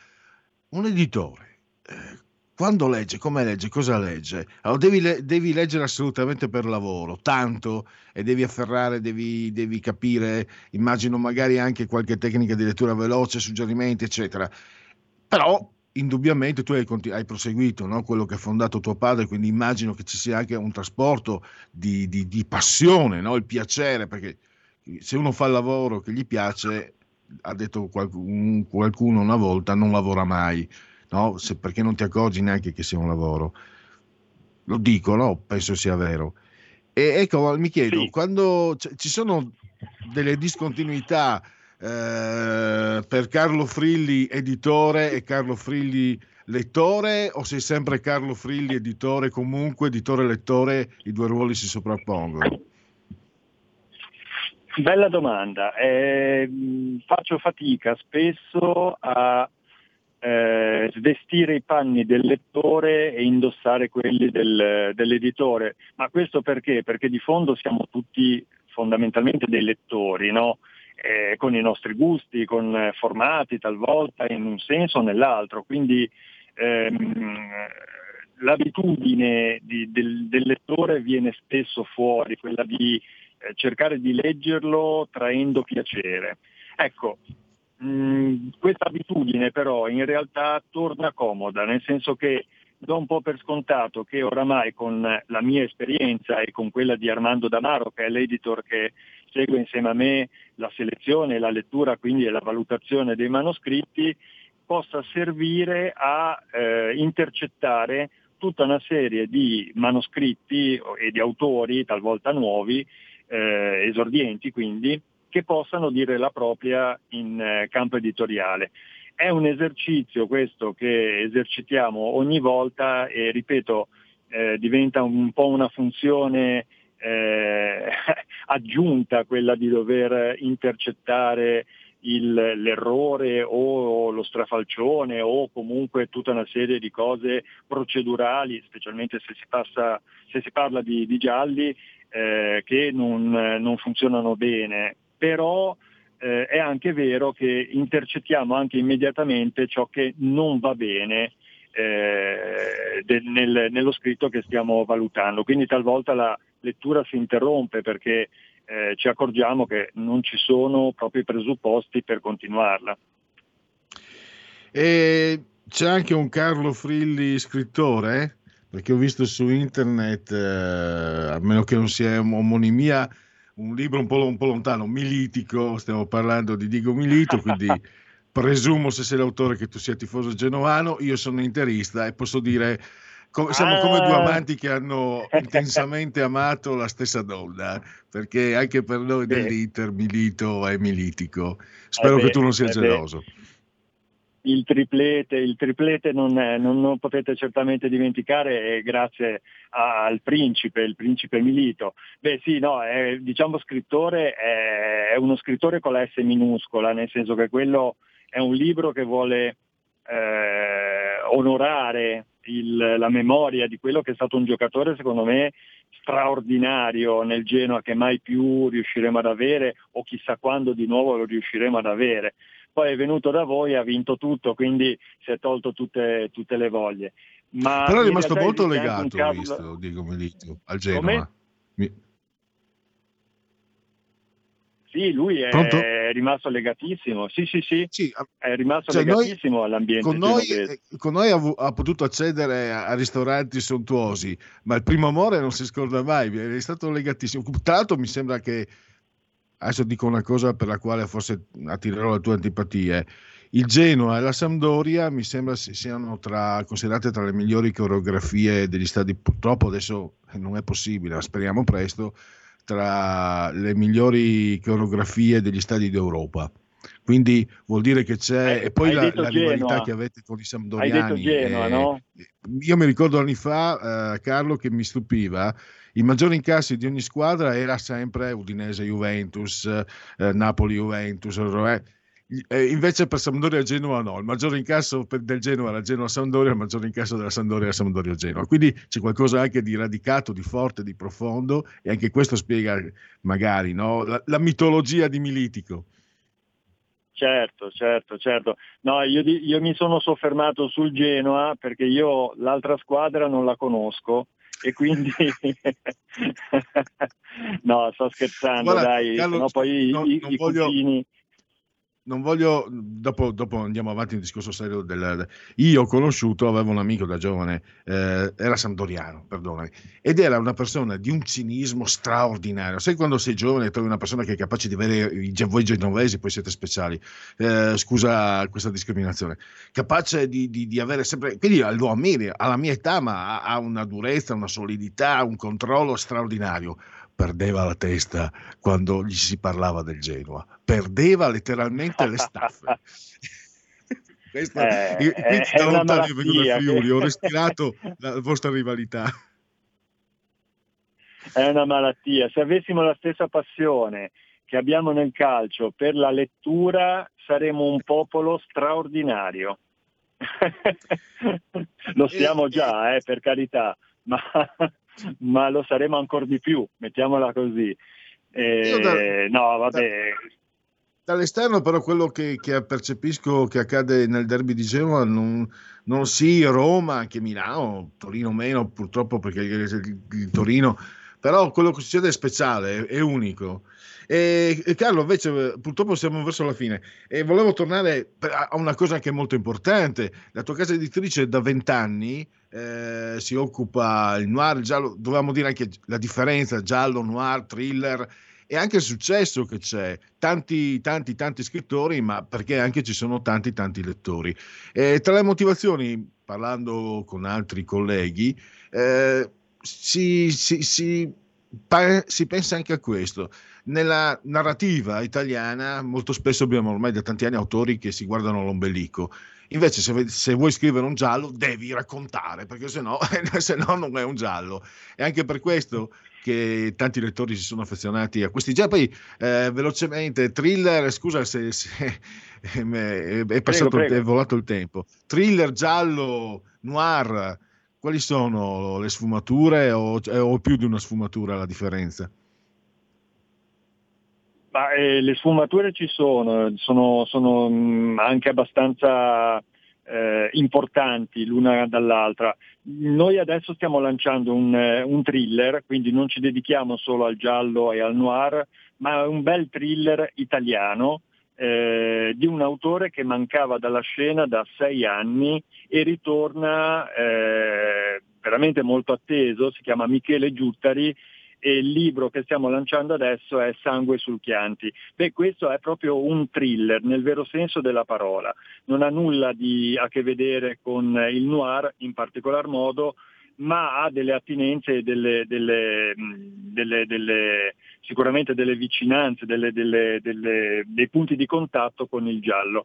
Un editore, eh, quando legge, come legge, cosa legge? Allora, devi, devi leggere assolutamente per lavoro, tanto, e devi afferrare, devi, devi capire, immagino magari anche qualche tecnica di lettura veloce, suggerimenti, eccetera. Però, indubbiamente, tu hai, hai proseguito no? quello che ha fondato tuo padre, quindi immagino che ci sia anche un trasporto di, di- di passione, no? il piacere, perché se uno fa il lavoro che gli piace, ha detto qualcun- qualcuno una volta, non lavora mai, no? Se- perché non ti accorgi neanche che sia un lavoro. Lo dico, no? Penso sia vero. E ecco, mi chiedo, quando c- ci sono delle discontinuità eh, per Carlo Frilli editore e Carlo Frilli lettore o sei sempre Carlo Frilli editore comunque, editore lettore, i due ruoli si sovrappongono? Bella domanda. Eh, faccio fatica spesso a eh, svestire i panni del lettore e indossare quelli del- dell'editore. Ma questo perché? Perché di fondo siamo tutti fondamentalmente dei lettori, no? Eh, con i nostri gusti, con eh, formati talvolta in un senso o nell'altro. Quindi ehm, l'abitudine di- del, del lettore viene spesso fuori, quella di eh, cercare di leggerlo traendo piacere. Ecco, mh, questa abitudine però in realtà torna comoda, nel senso che do un po' per scontato che oramai con la mia esperienza e con quella di Armando Damaro, che è l'editor che segue insieme a me la selezione, la lettura, quindi la valutazione dei manoscritti, possa servire a eh, intercettare tutta una serie di manoscritti e di autori, talvolta nuovi, eh, esordienti quindi, che possano dire la propria in eh, campo editoriale. È un esercizio questo che esercitiamo ogni volta e ripeto, eh, diventa un po' una funzione eh, aggiunta quella di dover intercettare il- l'errore o lo strafalcione o comunque tutta una serie di cose procedurali, specialmente se si, passa- se si parla di, di gialli, eh, che non, non funzionano bene. Però eh, è anche vero che intercettiamo anche immediatamente ciò che non va bene eh, del- nel- nello scritto che stiamo valutando. Quindi talvolta la lettura si interrompe perché eh, ci accorgiamo che non ci sono proprio i presupposti per continuarla. E c'è anche un Carlo Frilli scrittore, eh? perché ho visto su internet, eh, a meno che non sia omonimia, un libro un po', un po' lontano, Militico, stiamo parlando di Diego Milito, quindi presumo se sei l'autore che tu sia tifoso genovano, io sono interista e posso dire, co- siamo come due Ah. amanti che hanno intensamente amato la stessa donna, perché anche per noi dell'Inter Milito è militico. Spero Eh che beh, tu non sia eh beh. Il triplete, il triplete non, è- non- non potete certamente dimenticare è grazie al principe, il principe Milito. Beh sì, no, è, diciamo scrittore, è, è uno scrittore con la S minuscola, nel senso che quello è un libro che vuole eh, onorare il- la memoria di quello che è stato un giocatore, secondo me, straordinario nel Genoa che mai più riusciremo ad avere o chissà quando di nuovo lo riusciremo ad avere. Poi è venuto da voi, ha vinto tutto, quindi si è tolto tutte, tutte le voglie. Ma Però è rimasto molto legato, caso- visto, Diego Milito, al Genoa. Come? Mi- Sì, lui è Pronto? rimasto legatissimo, sì sì sì, è rimasto Cioè, noi- legatissimo all'ambiente con noi, eh, con noi ha, ha potuto accedere a, a ristoranti sontuosi, ma il primo amore non si scorda mai, è stato legatissimo. Tra l'altro mi sembra che, adesso dico una cosa per la quale forse attirerò le tue antipatie, il Genoa e la Sampdoria mi sembra si- siano tra, considerate tra le migliori coreografie degli stadi, purtroppo adesso non è possibile, speriamo presto, tra le migliori coreografie degli stadi d'Europa. Quindi vuol dire che c'è, e poi hai la, la rivalità che avete con i Hai Sampdoriani. detto Genoa, eh, no? Io mi ricordo anni fa, eh, Carlo, che mi stupiva, i maggiori incassi di ogni squadra era sempre Udinese Juventus, eh, Napoli Juventus, eh, eh, invece per Sampdoria e Genoa no, il maggiore incasso del Genoa era Genoa Sampdoria, il maggiore incasso della Sampdoria era Sampdoria Genoa. Quindi c'è qualcosa anche di radicato, di forte, di profondo e anche questo spiega magari no, la, la mitologia di Militico. Certo, certo, certo. No, io, io mi sono soffermato sul Genoa perché io l'altra squadra non la conosco e quindi no, sto scherzando, Guarda, dai, Carlo, no, poi i- non- i, non i voglio- cugini. Non voglio, dopo, dopo andiamo avanti nel discorso serio. Del, io ho conosciuto, avevo un amico da giovane, eh, era sampdoriano, perdonami, ed era una persona di un cinismo straordinario. Sai quando sei giovane e trovi una persona che è capace di avere, voi genovesi poi siete speciali, eh, scusa questa discriminazione, capace di, di- di avere sempre, quindi lo ammiri, alla mia età, ma ha, ha una durezza, una solidità, un controllo straordinario. Perdeva la testa quando gli si parlava del Genoa, perdeva letteralmente le staffe. Questo, Eh, io- è- quindi è da lontano io vengo dal Friuli, ho respirato la vostra rivalità. È una malattia. Se avessimo la stessa passione che abbiamo nel calcio per la lettura, saremmo un popolo straordinario. lo siamo già, eh, per carità, ma, ma lo saremo ancora di più, mettiamola così. Eh, da- no, vabbè, Dall'esterno, però, quello che, che percepisco che accade nel derby di Genova, non, non sì, Roma, anche Milano, Torino meno, purtroppo, perché il, il- il Torino, però quello che succede è speciale, è, è unico. E, e Carlo, invece, purtroppo siamo verso la fine e volevo tornare a una cosa anche molto importante. La tua casa editrice da vent'anni eh, si occupa il noir, il giallo, dovevamo dire anche la differenza giallo, noir, thriller e anche il successo che c'è, tanti, tanti, tanti scrittori, ma perché anche ci sono tanti, tanti lettori. E tra le motivazioni, parlando con altri colleghi, eh, si, si- si- si pensa anche a questo. Nella narrativa italiana molto spesso abbiamo ormai da tanti anni autori che si guardano l'ombelico. Invece se, se vuoi scrivere un giallo devi raccontare, perché se no, se no non è un giallo. E anche per questo che tanti lettori si sono affezionati a questi gialli. Poi, eh, velocemente, thriller, scusa se, se è, è passato, prego. è volato il tempo. Thriller, giallo, noir, quali sono le sfumature o, o più di una sfumatura la differenza? Ma eh, le sfumature ci sono, sono, sono mh, anche abbastanza eh, importanti l'una dall'altra. Noi adesso stiamo lanciando un, eh, un thriller, quindi non ci dedichiamo solo al giallo e al noir, ma un bel thriller italiano eh, di un autore che mancava dalla scena da sei anni e ritorna eh, veramente molto atteso, si chiama Michele Giuttari e il libro che stiamo lanciando adesso è Sangue sul Chianti. Beh, questo è proprio un thriller nel vero senso della parola, non ha nulla di, a che vedere con il noir in particolar modo, ma ha delle attinenze e delle, delle, delle, delle, sicuramente delle vicinanze, dei punti di contatto con il giallo.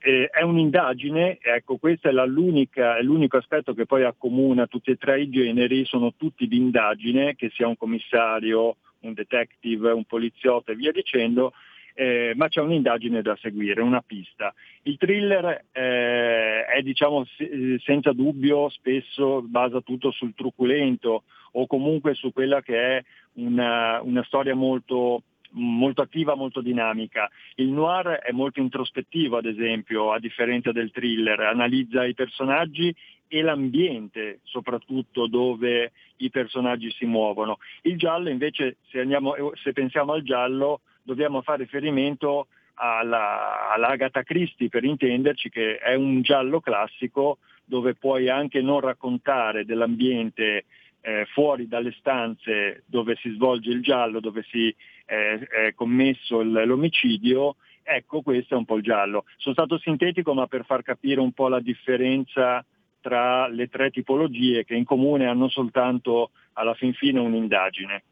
Eh, è un'indagine, ecco questo è, è l'unico aspetto che poi accomuna tutti e tre i generi, sono tutti di indagine, che sia un commissario, un detective, un poliziotto e via dicendo, eh, ma c'è un'indagine da seguire, una pista. Il thriller eh, è diciamo se- senza dubbio spesso basa tutto sul truculento o comunque su quella che è una, una storia molto molto attiva, molto dinamica. Il noir è molto introspettivo, ad esempio, a differenza del thriller, analizza i personaggi e l'ambiente, soprattutto dove i personaggi si muovono. Il giallo invece, se, andiamo, se pensiamo al giallo, dobbiamo fare riferimento alla, all'Agatha Christie, per intenderci, che è un giallo classico dove puoi anche non raccontare dell'ambiente eh, fuori dalle stanze dove si svolge il giallo, dove si eh, è commesso il, l'omicidio, ecco questo è un po' il giallo. Sono stato sintetico ma per far capire un po' la differenza tra le tre tipologie che in comune hanno soltanto alla fin fine un'indagine.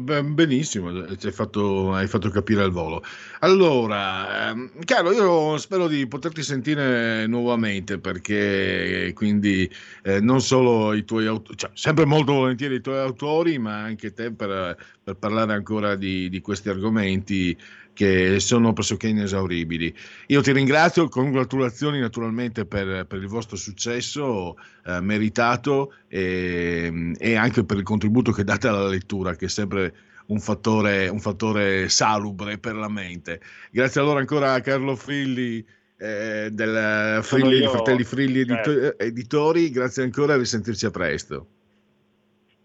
Benissimo, hai fatto, hai fatto, capire al volo. Allora, ehm, caro, io spero di poterti sentire nuovamente perché quindi eh, non solo i tuoi autori, cioè, sempre molto volentieri i tuoi autori, ma anche te per, per parlare ancora di, di questi argomenti che sono pressoché inesauribili. Io ti ringrazio, congratulazioni naturalmente per, per il vostro successo eh, meritato e, e, anche per il contributo che date alla lettura, che è sempre un fattore, un fattore salubre per la mente. Grazie allora ancora a Carlo Frilli. Eh, del Frilli, Fratelli Frilli edito- certo. Editori, grazie ancora e risentirci a presto.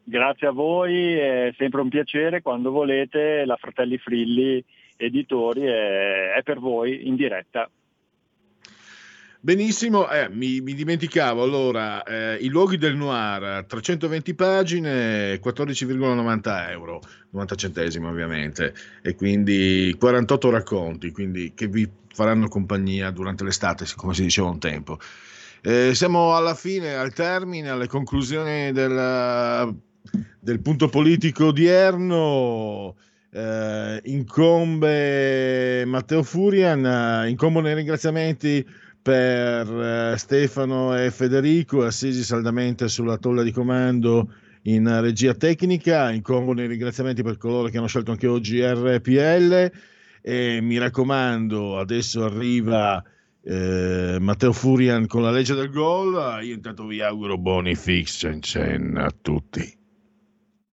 Grazie a voi, è sempre un piacere quando volete, la Fratelli Frilli editori è, è per voi in diretta. Benissimo, eh, mi, mi, dimenticavo allora, eh, i luoghi del noir, 320 pagine, 14,90 euro, 90 centesimi ovviamente, e quindi 48 racconti, quindi che vi faranno compagnia durante l'estate, come si diceva un tempo. Eh, siamo alla fine, al termine, alle conclusioni del, del punto politico odierno. Uh, incombe Matteo Furian, uh, incombono i ringraziamenti per uh, Stefano e Federico, assisi saldamente sulla tolla di comando in regia tecnica, incombono i ringraziamenti per coloro che hanno scelto anche oggi RPL e mi raccomando, adesso arriva Matteo Furian con la legge del gol, io intanto vi auguro buoni fix a tutti.